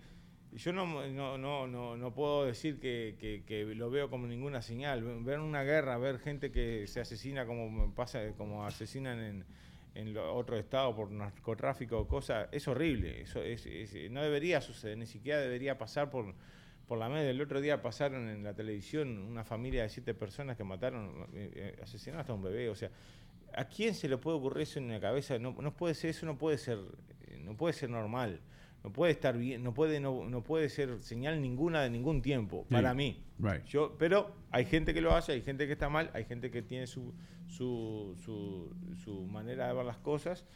Yo no, no, no, no, no puedo decir que, que- lo veo como ninguna señal. Ver una guerra, ver gente que se asesina como pasa, como asesinan en, en los otros estados por narcotráfico o cosas, es horrible. Eso es, es- no debería suceder, ni siquiera debería pasar por, por la media. El otro día pasaron en la televisión una familia de siete personas que mataron, eh, eh, asesinaron hasta un bebé. O sea, ¿A quién se le puede ocurrir eso en la cabeza? No, no puede ser, eso no puede ser, eh, no puede ser normal. No puede estar bien, no puede, no, no puede ser señal ninguna de ningún tiempo, Sí. para mí. Right. Yo, pero hay gente que lo hace, hay gente que está mal, hay gente que tiene su, su, su, su manera de ver las cosas,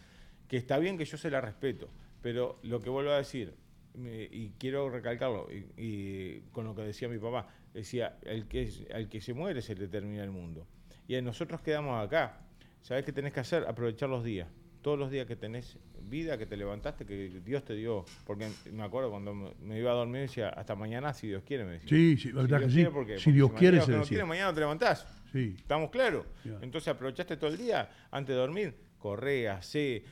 que está bien que yo se la respeto, pero lo que vuelvo a decir, y quiero recalcarlo, y, y con lo que decía mi papá, decía, el que, al que se muere se le termina el mundo. Y nosotros quedamos acá. ¿Sabes qué tenés que hacer? Aprovechar los días. Todos los días que tenés vida, que te levantaste, que Dios te dio. Porque me acuerdo cuando me- iba a dormir, decía, hasta mañana si Dios quiere, me decía. Sí, sí, verdad que Dios sí. quiere, ¿por qué? Si Porque Dios quiere, se no quiere, mañana te levantás. Sí. ¿Estamos claros? Entonces aprovechaste todo el día antes de dormir, corre, hacé,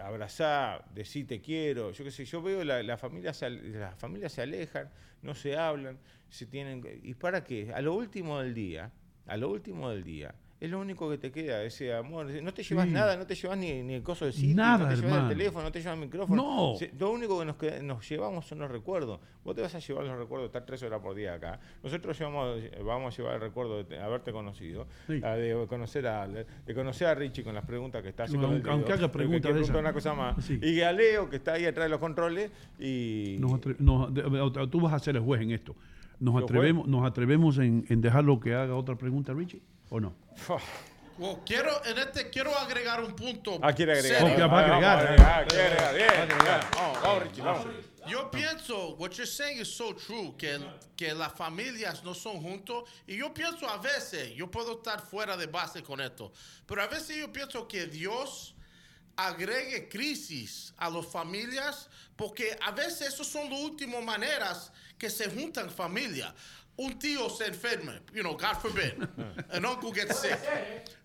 abrazá, decí te quiero. Yo qué sé, yo veo la, la familia se, al- las familias se alejan, no se hablan, se tienen. ¿Y para qué? A lo último del día, a lo último del día. Es lo único que te queda, ese amor. No te llevas Sí. nada, no te llevas ni, ni el coso de sitio, Nada, no te llevas el teléfono, no te llevas el micrófono. No. Se- lo único que nos, queda- nos llevamos son los recuerdos. Vos te vas a llevar los recuerdos de estar tres horas por día acá. Nosotros llevamos, vamos a llevar el recuerdo de te- haberte conocido, Sí. a de conocer a de conocer a Richie con las preguntas que está haciendo. Aunque- aunque haga preguntas de una cosa más. Sí. Y a Leo, que está ahí atrás de los controles. Y Nos de- tú vas a ser el juez en esto. ¿Nos ¿Yo atrevemos, nos atrevemos en, en dejarlo que haga otra pregunta, Richie? ¿O no? Well, quiero, en este quiero agregar un punto. Ah, quiere agregar. serio. Ok, va a Vamos, a agregar, quiere agregar. Bien, bien. Vamos, vamos, Richie, vamos. Yo pienso, what you're saying is so true, que, que las familias no son juntos. Y yo pienso a veces, yo puedo estar fuera de base con esto, pero a veces yo pienso que Dios agregue crisis a las familias, porque a veces esas son las últimas maneras que se juntan familias. Un tío se enferma, you know, God forbid, an uncle gets sick.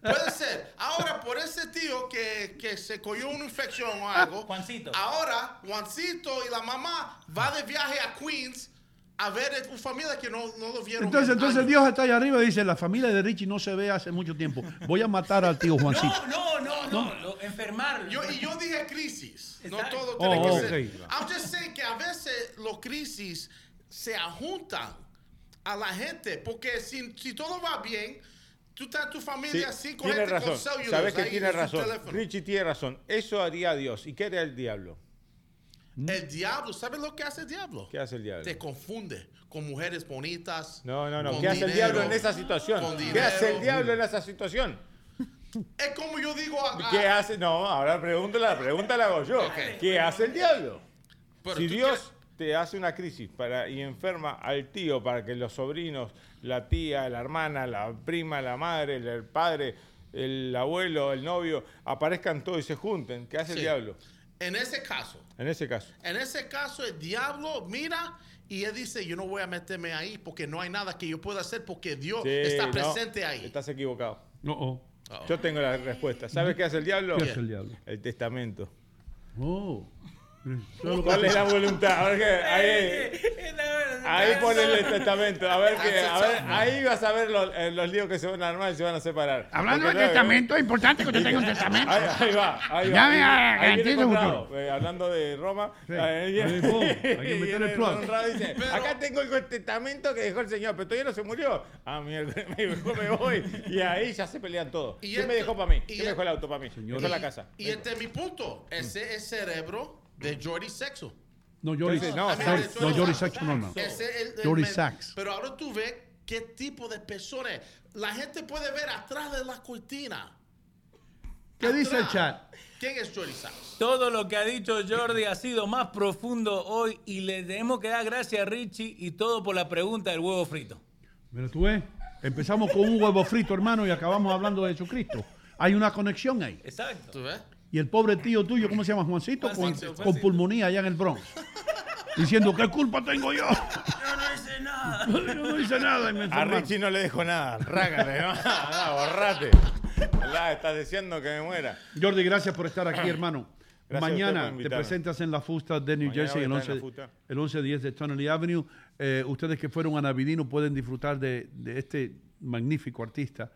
Puede ser. Ahora, por ese tío que, que se cogió una infección o algo, Juancito. ahora Juancito y la mamá va de viaje a Queens a ver a una familia que no, no lo vieron. Entonces, en entonces años. Dios está ahí arriba y dice, la familia de Richie no se ve hace mucho tiempo. Voy a matar al tío Juancito. No, no, no, lo- enfermar. Yo, y yo dije crisis, no todo Oh, tiene que ok. ser. I'm just saying que a veces los crisis se ajuntan a la gente, porque si, si todo va bien, tú estás tu Sí, familia tiene cogerte con razón. cellulose Sabes que tiene razón. teléfono. Richie tiene razón. Eso haría Dios. ¿Y qué haría el diablo? El diablo, ¿sabes lo que hace el diablo? ¿Qué hace el diablo? Te confunde con mujeres bonitas. No, no, no. con ¿Qué hace el diablo en esa situación? con ¿Qué hace el diablo en esa situación? Es como yo digo a, a- ¿Qué hace? No, ahora pregúntale, la pregunta la hago yo. ¿Qué hace el diablo? Pero si Dios te hace una crisis para, y enferma al tío para que los sobrinos, la tía, la hermana, la prima, la madre, el, el padre, el abuelo, el novio, aparezcan todos y se junten, ¿qué hace el diablo? En ese caso, En ese caso. en ese caso el diablo mira y él dice, yo no voy a meterme ahí porque no hay nada que yo pueda hacer porque Dios Sí, está no, presente ahí. Estás equivocado. No, oh. Yo tengo la respuesta. ¿Sabes qué hace el diablo? ¿Qué hace el diablo? El testamento. Oh. ¿Cuál *laughs* es la voluntad? A ver qué, ahí, ahí pone el testamento. A ver qué, a ver, ahí vas a ver los, eh, los líos que se van a armar y se van a separar. Hablando Porque de no, testamento, es importante que usted tenga un testamento. Ahí, ahí va, ahí va. Ya me garantizo futuro. eh, hablando de Roma, Sí, ahí *laughs* hay que meter el y dice, acá tengo el testamento que dejó el señor, pero todavía no se murió. Ah, mierda, *laughs* mejor me voy. Y ahí ya se pelean todos. ¿Quién me dejó para mí? ¿Quién me dejó el auto para mí? Señor. Dejó la casa. Y este es mi punto. Ese es cerebro de Jordi Sexo. No, Jory, Entonces, no, no, no, Sachs. no, no, men- Sachs. Pero ahora tú ves qué tipo de persona es. La gente puede ver atrás de la cortina. ¿Qué dice el chat? ¿Quién es Jordi Sachs? Todo lo que ha dicho Jordi ha sido más profundo hoy y le tenemos que dar gracias a Richie y todo por la pregunta del huevo frito. Mira, tú ves, empezamos con un huevo frito, hermano, y acabamos hablando de Jesucristo. Hay una conexión ahí. Exacto. ¿Tú ves? Y el pobre tío tuyo, ¿cómo se llama? Juancito, con, Juancito, con Juancito. pulmonía allá en el Bronx. Diciendo, ¿qué culpa tengo yo? Yo no hice nada. *laughs* Yo no hice nada. y me A enfermaron. Richie no le dejo nada. Rágale, *laughs* no, no, borrate. ¿Verdad? Estás deseando que me muera. Jordi, gracias por estar aquí, hermano. *clears throat* Gracias a usted Mañana por te invitarme. presentas en la fusta de New Mañana Jersey, el voy a estar en 11, la fusta. el 11-10 de Tonelli Avenue. Eh, ustedes que fueron a Navidino pueden disfrutar de, de este magnífico artista.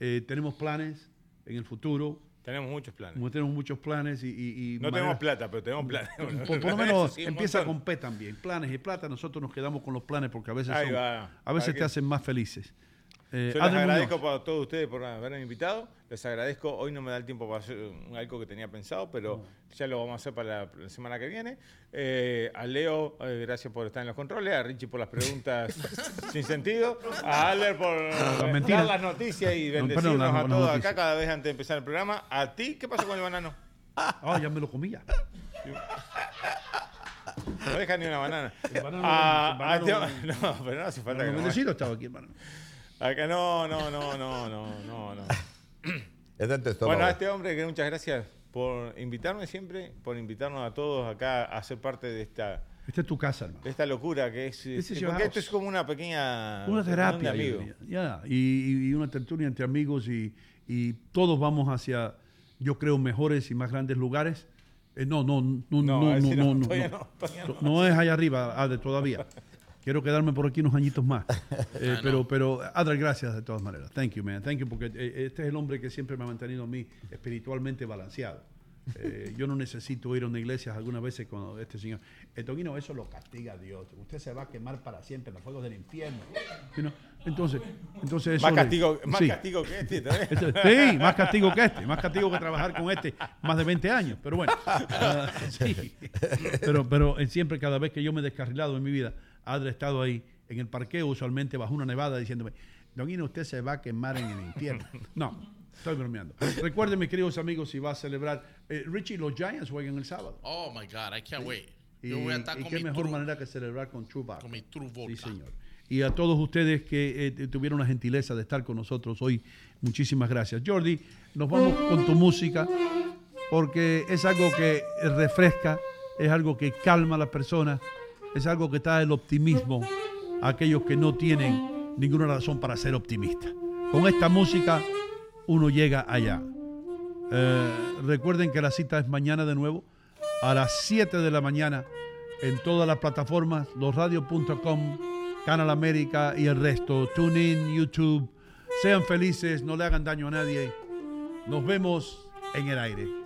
Eh, tenemos planes en el futuro. Tenemos muchos planes. Tenemos muchos planes y... y- y No tenemos plata, pero tenemos planes. Por, por *laughs* lo menos sí, empieza con P también. Planes y plata. Nosotros nos quedamos con los planes porque a veces, son- a veces te hacen más felices. Eh, Yo les Adri agradezco Muñoz. a todos ustedes por haberme invitado. Les agradezco. Hoy no me da el tiempo para hacer algo que tenía pensado, pero ya lo vamos a hacer para la, semana que viene. Eh, a Leo, eh, gracias por estar en los controles. A Richie por las preguntas *laughs* sin sentido. A Aller por dar las noticias y No, bendecirnos perdón, a todos acá cada vez antes de empezar el programa. A ti, ¿qué pasó con el banano? Ah, ya me lo comía. No deja ni una banana. El banano- Ah, el banano- ah, no, pero no hace falta que bendecido estaba aquí, hermano. Acá no, no, no, no, no, no, no. Es del. Bueno, a este hombre que muchas gracias por invitarme siempre, por invitarnos a todos acá a ser parte de esta, Esta es tu casa, hermano. de esta locura que es. This is este, porque esto es como una pequeña. Una terapia. de amigos. Ya, y, y una tertulia entre amigos y, y todos vamos hacia, yo creo, mejores y más grandes lugares. Eh, no, no, no, no, No, no, no, no, no, todavía no. no, todavía no. No es allá arriba, Adre, todavía. Quiero quedarme por aquí unos añitos más. *laughs* Eh, Ah, pero, no. pero, gracias de todas maneras. Thank you, man. Thank you, porque eh, este es el hombre que siempre me ha mantenido a mí espiritualmente balanceado. Eh, yo no necesito ir a una iglesia algunas veces cuando este señor. Eh, Toquino, eso lo castiga Dios. Usted se va a quemar para siempre en los fuegos del infierno. You know? Entonces, entonces eso Más le- castigo, más sí. castigo que este también. *laughs* Sí, más castigo que este, más castigo que trabajar con este más de 20 años, pero bueno, *laughs* ah, sí. pero, pero eh, siempre cada vez que yo me he descarrilado en mi vida, ha estado ahí en el parqueo, usualmente bajo una nevada, diciéndome, Don Hino, usted se va a quemar en el infierno. *laughs* No, estoy bromeando. Recuerden, mis queridos amigos, si va a celebrar, eh, Richie, los Giants juegan el sábado. Oh my God, I can't wait. Y, Yo voy a estar y con qué mi mejor true- manera que celebrar con True Vodka. con mi True Sí, Vodka. señor. Y a todos ustedes que eh, tuvieron la gentileza de estar con nosotros hoy, muchísimas gracias. Jordi, nos vamos con tu música porque es algo que refresca, es algo que calma a las personas, es algo que da el optimismo a aquellos que no tienen ninguna razón para ser optimistas. Con esta música uno llega allá. Eh, recuerden que la cita es mañana de nuevo a las 7 de la mañana en todas las plataformas, losradio.com, Canal América y el resto, TuneIn, YouTube. Sean felices, no le hagan daño a nadie. Nos vemos en el aire.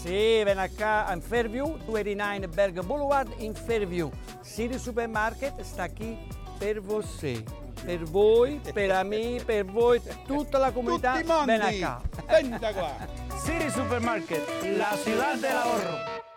Sì, ven acá in Fairview, 289 Berg Boulevard in Fairview. City Supermarket sta qui per você. Per voi, per me, per voi, tutta la comunità. Tutti mondi. Ven acá. Qua. *laughs* City Supermarket, la ciudad del ahorro.